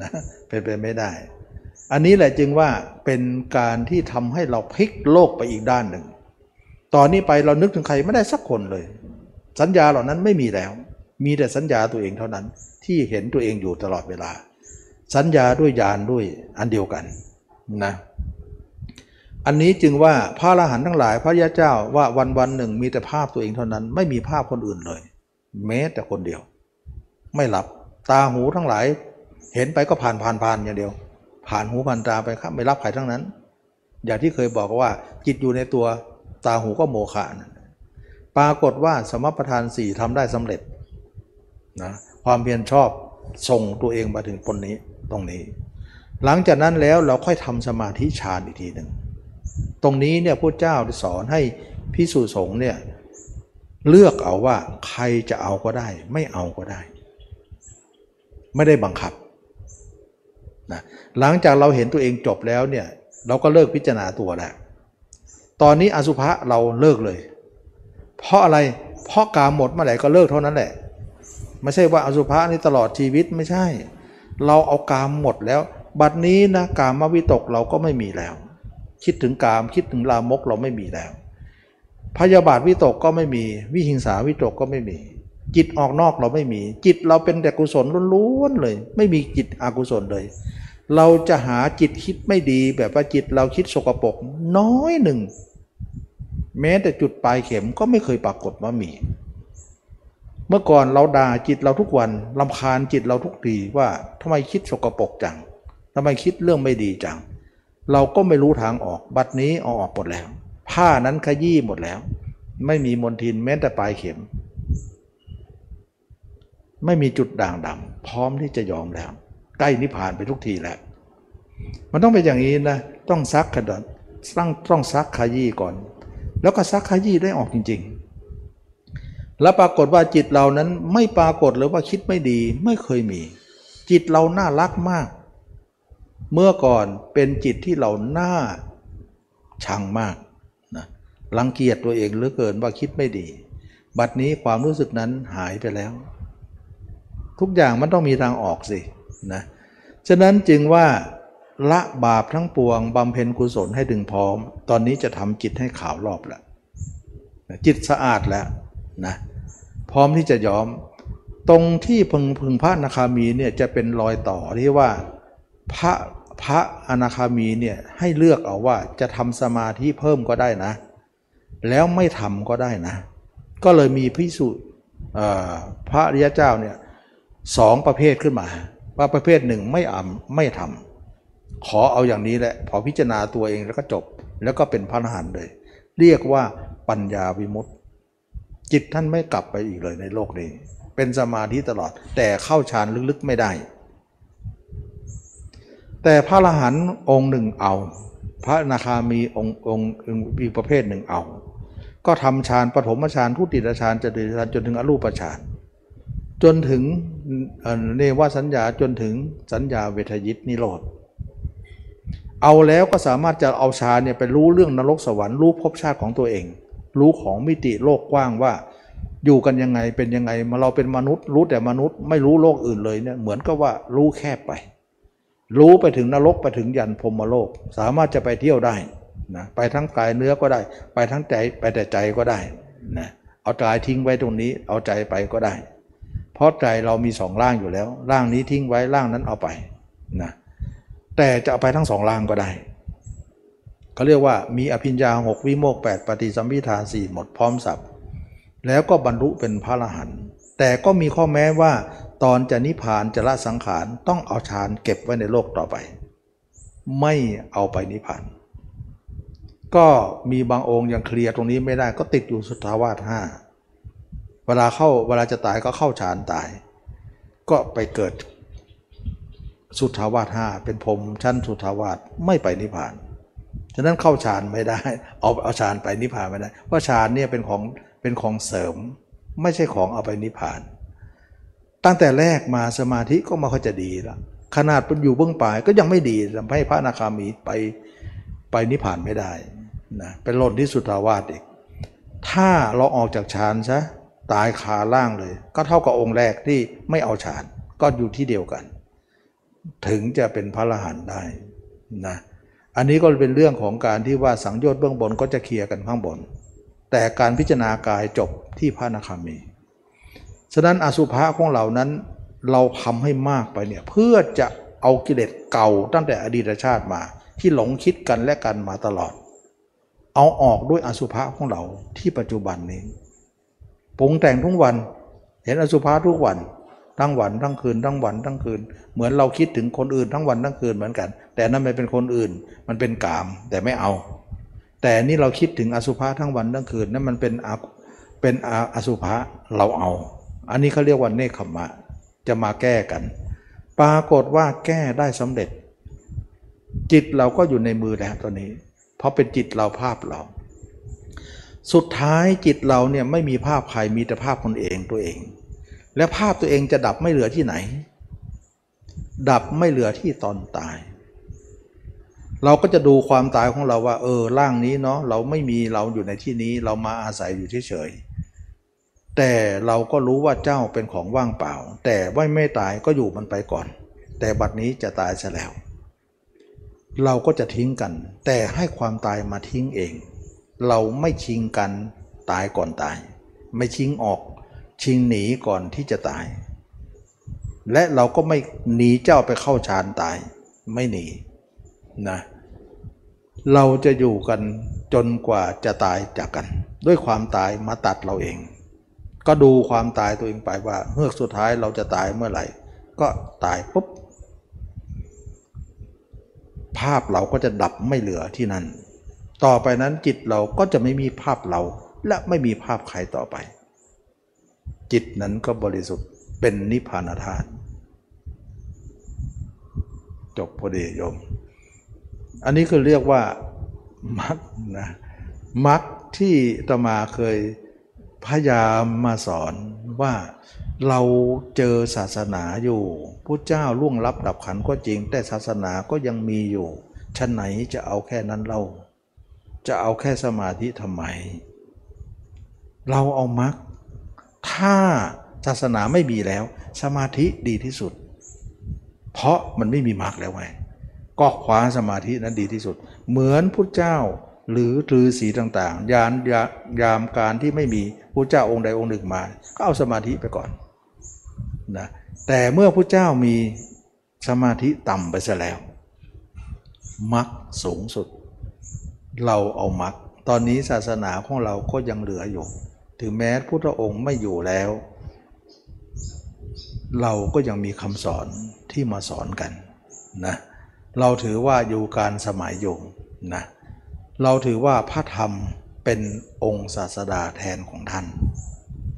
นะเป็นไปไม่ได้ อันนี้แหละจึงว่าเป็นการที่ทำให้เราพลิกโลกไปอีกด้านหนึ่ง ตอนนี้ไปเรานึกถึงใครไม่ได้สักคนเลย สัญญาเหล่านั้นไม่มีแล้ว มีแต่สัญญาตัวเองเท่านั้น ที่เห็นตัวเองอยู่ตลอดเวลา สัญญาด้วยญาณด้วยอันเดียวกันนะ อันนี้จึงว่าพระอรหันต์ทั้งหลาย พระยาเจ้าว่าวันวันหนึ่งมีแต่ภาพตัวเองเท่านั้น ไม่มีภาพคนอื่นเลย แม้แต่คนเดียว ไม่หลับตาหูทั้งหลาย เห็นไปก็ผ่านผ่านผ่านอย่างเดียว ผ่านหูผ่านตาไปครับไม่รับใครทั้งนั้น อย่างที่เคยบอกว่าจิตอยู่ในตัวตาหูก็โมฆะนะปรากฏว่าสมประทานสี่ทำได้สำเร็จนะความเพียรชอบส่งตัวเองมาถึงปนนี้ตรงนี้ หลังจากนั้นแล้วเราค่อยทำสมาธิฌานอีกทีหนึ่ง ตรงนี้เนี่ยพระเจ้าสอนให้พิสูจสงฆ์เนี่ยเลือกเอาว่าใครจะเอาก็ได้ ไม่เอาก็ได้ ไม่ได้บังคับนะหลังจากเราเห็นตัวเองจบแล้วเนี่ยเราก็เลิกพิจารณาตัวแล้วตอนนี้อสุภะเราเลิกเลย เพราะอะไรเพราะกามหมดเมื่อไหร่ก็เลิกเท่านั้นแหละ ไม่ใช่ว่าอสุภะนี่ตลอดชีวิตไม่ใช่ เราเอากามหมดแล้ว บัดนี้นะกามวิตกเราก็ไม่มีแล้ว คิดถึงกาม คิดถึงลามกเราไม่มีแล้ว พยาบาทวิตกก็ไม่มี วิหิงสาวิตกก็ไม่มี จิตออกนอกเราไม่มี จิตเราเป็นแต่กุศลล้วนๆเลย ไม่มีจิตอกุศลเลย เราจะหาจิตคิดไม่ดีแบบว่าจิตเราคิดสกปรกน้อยหนึ่ง แม้แต่จุดปลายเข็มก็ไม่เคยปรากฏว่ามี เมื่อก่อนเราด่าจิตเราทุกวันลำคาญจิตเราทุกทีว่าทำไมคิดสกปรกจังทำไมคิดเรื่องไม่ดีจัง เราก็ไม่รู้ทางออก บัดนี้เอาออกหมดแล้ว ผ้านั้นขยี้หมดแล้ว ไม่มีมนทินแม้แต่ปลายเข็ม ไม่มีจุดด่างดำพร้อมที่จะยอมแล้ว ใกล้นิพพานไปทุกทีแล้ว มันต้องเป็นอย่างนี้นะ ต้องซักขดต้องต้องซักขยี้ก่อน แล้วก็ซักขยี้ได้ออกจริง ๆ แล้วปรากฏว่าจิตเรานั้นไม่ปรากฏหรือว่าคิดไม่ดีไม่เคยมี จิตเราน่ารักมาก เมื่อก่อนเป็นจิตที่เราหน่าชังมากนะรังเกียจตัวเองเหลือเกินว่าคิดไม่ดี บัดนี้ความรู้สึกนั้นหายไปแล้ว ทุกอย่างมันต้องมีทางออกสินะฉะนั้นจึงว่าละบาปทั้งปวงบำเพ็ญกุศลให้ถึงพร้อม ตอนนี้จะทำจิตให้ขาวรอบแล้วจิตสะอาดแล้วนะพร้อมที่จะยอม ตรงที่พึงพึงพระนาคามีเนี่ยจะเป็นรอยต่อที่ว่าพระ พระอนาคามีเนี่ยให้เลือกเอาว่าจะทำสมาธิเพิ่มก็ได้นะ แล้วไม่ทำก็ได้นะ ก็เลยมีพิสุพระริยเจ้าเนี่ยสองประเภทขึ้นมา ว่าประเภทหนึ่งไม่อ่ำไม่ทำขอเอาอย่างนี้แหละพอพิจารณาตัวเองแล้วก็จบแล้วก็เป็นพระอรหันต์เลย เรียกว่าปัญญาวิมุตติ จิตท่านไม่กลับไปอีกเลยในโลกนี้ เป็นสมาธิตลอดแต่เข้าฌานลึกๆไม่ได้ แต่พระอรหันต์องค์หนึ่งเอา พระนาคามีองค์องค์อีกประเภทหนึ่งเอา ก็ทำฌานปฐมฌานทุติยฌานจตุตฌานจนถึงอรูปฌานจนถึงเนวสัญญาจนถึงสัญญาเวทยิตนิโรธเอาแล้วก็สามารถจะเอาฌานเนี่ยไปรู้เรื่องนรกสวรรค์รู้ภพชาติของตัวเอง รู้ของมิติโลกกว้างว่าอยู่กันยังไงเป็นยังไงมาเราเป็นมนุษย์ รู้แต่มนุษย์ไม่รู้โลกอื่นเลยเนี่ยเหมือนกับว่ารู้แคบไป รู้ไปถึงนรกไปถึงยันพรมโลก สามารถจะไปเที่ยวได้นะไปทั้งกายเนื้อก็ได้ ไปทั้งใจไปแต่ใจก็ได้นะเอากายทิ้งไว้ตรงนี้ เอาใจไปก็ได้ เพราะใจเรามีสองร่างอยู่แล้ว ร่างนี้ทิ้งไว้ร่างนั้นเอาไปนะแต่จะเอาไปทั้งสองร่างก็ได้เขาเรียกว่ามีอภิญญาหกวิโมกแปดปฏิสัมพิทาสี่หมดพร้อมสับแล้วก็บรรลุเป็นพระอรหันต์แต่ก็มีข้อแม้ว่า ตอนจะนิพพานจะละสังขารต้องเอาฌานเก็บไว้ในโลกต่อไป ไม่เอาไปนิพพาน ก็มีบางองค์ยังเคลียร์ตรงนี้ไม่ได้ก็ติดอยู่สุทาวาสห้าเวลาเข้าเวลาจะตายก็เข้าฌานตาย ก็ไปเกิดสุทาวาสห้าเป็นพรมชั้นสุทาวาสไม่ไปนิพพานฉะนั้นเข้าฌานไม่ได้เอาเอาฌานไปนิพพานไม่ได้เพราะฌานเนี่ยเป็นของเป็นของเสริม ไม่ใช่ของเอาไปนิพพาน ตั้งแต่แรกมาสมาธิก็มาเขาจะดีแล้วขนาดเป็นอยู่เบื้องปลายก็ยังไม่ดีทำให้พระนาคามีไปไปนิพพานไม่ได้นะเป็นหล่นที่สุทาวาสอีก ถ้าเราออกจากฌานซะตายคาล่างเลย ก็เท่ากับองค์แรกที่ไม่เอาฌานก็อยู่ที่เดียวกัน ถึงจะเป็นพระอรหันต์ได้นะอันนี้ก็เป็นเรื่องของการที่ว่าสังโยชน์เบื้องบนก็จะเคลียร์กันข้างบน แต่การพิจารณากายจบที่พระนาคามีะนั้นอสุภะของเรานั้นเราทำให้มากไปเนี่ยเพื่อจะเอากิเลสเก่าตั้งแต่อดีตชาติมา ที่หลงคิดกันและกันมาตลอด เอาออกด้วยอสุภะของเราที่ปัจจุบันนี้ปรุงแต่งทุกวันเห็นอสุภะทุกวันทั้งวันทั้งคืนทั้งวันทั้งคืน เหมือนเราคิดถึงคนอื่นทั้งวันทั้งคืนเหมือนกัน แต่นั่นไม่เป็นคนอื่น มันเป็นกามแต่ไม่เอา แต่นี่เราคิดถึงอสุภะทั้งวันทั้งคืนนั่นมันเป็นเป็นอสุภะเราเอา อันนี้เขาเรียกว่าเนคขมะ จะมาแก้กัน ปรากฏว่าแก้ได้สำเร็จ จิตเราก็อยู่ในมือแล้วตอนนี้ เพราะเป็นจิตเราภาพเรา สุดท้ายจิตเราเนี่ยไม่มีภาพใครมีแต่ภาพคนเองตัวเอง และภาพตัวเองจะดับไม่เหลือที่ไหน ดับไม่เหลือที่ตอนตายเราก็จะดูความตายของเราว่า เออร่างนี้เนาะเราไม่มีเราอยู่ในที่นี้เรามาอาศัยอยู่เฉยๆ แต่เราก็รู้ว่าเจ้าเป็นของว่างเปล่า แต่ว่าไม่ตายก็อยู่มันไปก่อน แต่บัดนี้จะตายซะแล้ว เราก็จะทิ้งกัน แต่ให้ความตายมาทิ้งเอง เราไม่ชิงกันตายก่อนตาย ไม่ชิงออก ชิงหนีก่อนที่จะตาย และเราก็ไม่หนีเจ้าไปเข้าฌานตาย ไม่หนีนะเราจะอยู่กันจนกว่าจะตายจากกัน ด้วยความตายมาตัดเราเอง ก็ดูความตายตัวเองไปว่าเมื่อสุดท้ายเราจะตายเมื่อไหร่ ก็ตายปุ๊บ ภาพเราก็จะดับไม่เหลือที่นั่น ต่อไปนั้นจิตเราก็จะไม่มีภาพเรา และไม่มีภาพใครต่อไป จิตนั้นก็บริสุทธิ์เป็นนิพพานธาตุจบพอดีโยม อันนี้คือเรียกว่ามักนะมักที่ตมาเคย พยายามมาสอนว่าเราเจอศาสนาอยู่พระเจ้าล่วงลับดับขันก็จริง แต่ศาสนาก็ยังมีอยู่ชั้นไหนจะเอาแค่นั้นเล่า จะเอาแค่สมาธิทำไม เราเอามรรคถ้าศาสนาไม่มีแล้ว สมาธิดีที่สุด เพราะมันไม่มีมรรคแล้วไงก็คว้าสมาธินั้นดีที่สุด เหมือนพุทธเจ้า หรือฤาษีต่างๆ ยานยายามการที่ไม่มีพระเจ้าองค์ใดองค์หนึ่งมา ก็เอาสมาธิไปก่อนนะแต่เมื่อพระเจ้ามีสมาธิต่ำไปซะแล้วมักสูงสุด เราเอามักตอนนี้ศาสนาของเราก็ยังเหลืออยู่ ถึงแม้พุทธองค์ไม่อยู่แล้ว เราก็ยังมีคำสอนที่มาสอนกันนะเราถือว่าอยู่การสมัยยู่นะ เราถือว่าพระธรรมเป็นองค์ศาสดาแทนของท่าน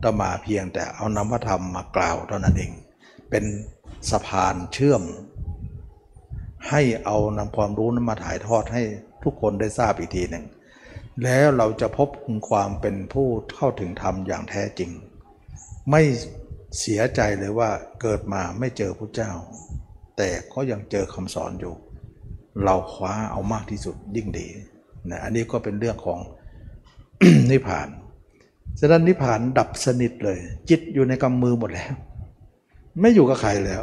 ตมาเพียงแต่เอานำพระธรรมมากล่าวเท่านั้นเอง เป็นสะพานเชื่อม ให้เอานำความรู้นั้นมาถ่ายทอดให้ทุกคนได้ทราบอีกทีหนึ่ง แล้วเราจะพบความเป็นผู้เข้าถึงธรรมอย่างแท้จริง ไม่เสียใจเลยว่าเกิดมาไม่เจอพระเจ้า แต่ก็ยังเจอคำสอนอยู่ เราคว้าเอามากที่สุดยิ่งดี นะอันนี้ก็เป็นเรื่องของนิพพานฉะนั้นนิพพานดับสนิทเลย จิตอยู่ในกำมือหมดแล้ว ไม่อยู่กับใครแล้ว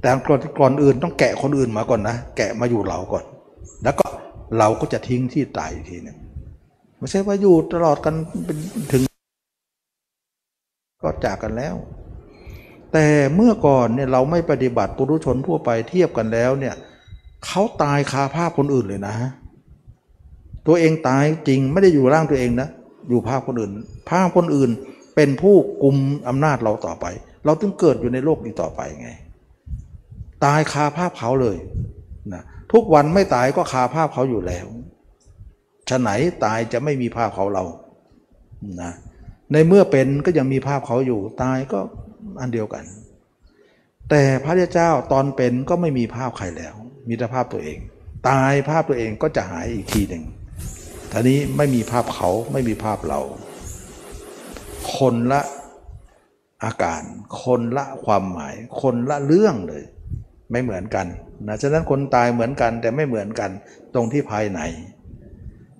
แต่ก่อนก่อนอื่นต้องแกะคนอื่นมาก่อนนะ แกะมาอยู่เราก่อน แล้วก็เราก็จะทิ้งที่ตายอีกทีหนึ่งไม่ใช่ว่าอยู่ตลอดกันเป็นถึง ก็จากกันแล้ว แต่เมื่อก่อนเนี่ยเราไม่ปฏิบัติปุถุชนทั่วไปเทียบกันแล้วเนี่ยเขาตายคาภาพคนอื่นเลยนะ ตัวเองตายจริงไม่ได้อยู่ร่างตัวเองนะ อยู่ภาพคนอื่น ภาพคนอื่นเป็นผู้กุมอำนาจเราต่อไป เราต้องเกิดอยู่ในโลกนี้ต่อไปไง ตายคาภาพเขาเลยนะทุกวันไม่ตายก็คาภาพเขาอยู่แล้วฉะไหนตายจะไม่มีภาพเขาเรานะในเมื่อเป็นก็ยังมีภาพเขาอยู่ ตายก็อันเดียวกัน แต่พระเจ้าตอนเป็นก็ไม่มีภาพใครแล้ว มีแต่ภาพตัวเอง ตายภาพตัวเองก็จะหายอีกทีหนึ่ง ทีนี้ไม่มีภาพเขาไม่มีภาพเรา คนละอาการ คนละความหมาย คนละเรื่องเลย ไม่เหมือนกันนะฉะนั้นคนตายเหมือนกันแต่ไม่เหมือนกันตรงที่ภายใน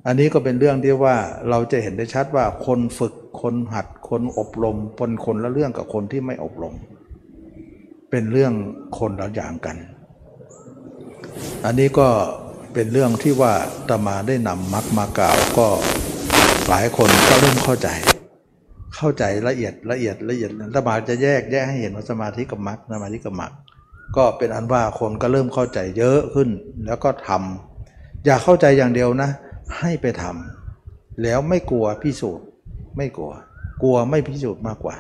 อันนี้ก็เป็นเรื่องที่ว่าเราจะเห็นได้ชัดว่าคนฝึกคนหัดคนอบรมปนคนละเรื่องกับคนที่ไม่อบรม เป็นเรื่องคนละอย่างกัน อันนี้ก็ เป็นเรื่องที่ว่าตมาได้นำมักมากล่าวก็หลายคนก็เริ่มเข้าใจ เข้าใจละเอียดละเอียดละเอียดตมาจะแยกแยกให้เห็นว่าสมาธิกับมักสมาธิกับมักก็เป็นอันว่าคนก็เริ่มเข้าใจเยอะขึ้น แล้วก็ทำอย่าเข้าใจอย่างเดียวนะ ให้ไปทำแล้วไม่กลัวพิสูจน์ไม่กลัว กลัวไม่พิสูจน์มากกว่า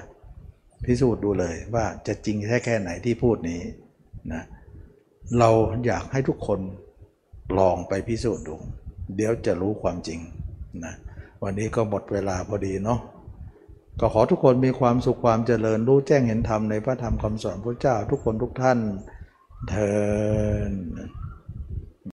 พิสูจน์ดูเลยว่าจะจริงแค่แค่ไหนที่พูดนี้นะเราอยากให้ทุกคน ลองไปพิสูจน์ดู เดี๋ยวจะรู้ความจริงนะวันนี้ก็หมดเวลาพอดีเนาะก็ขอทุกคนมีความสุขความเจริญรู้แจ้งเห็นธรรมในพระธรรมคำสอนพระเจ้าทุกคนทุกท่านเทิน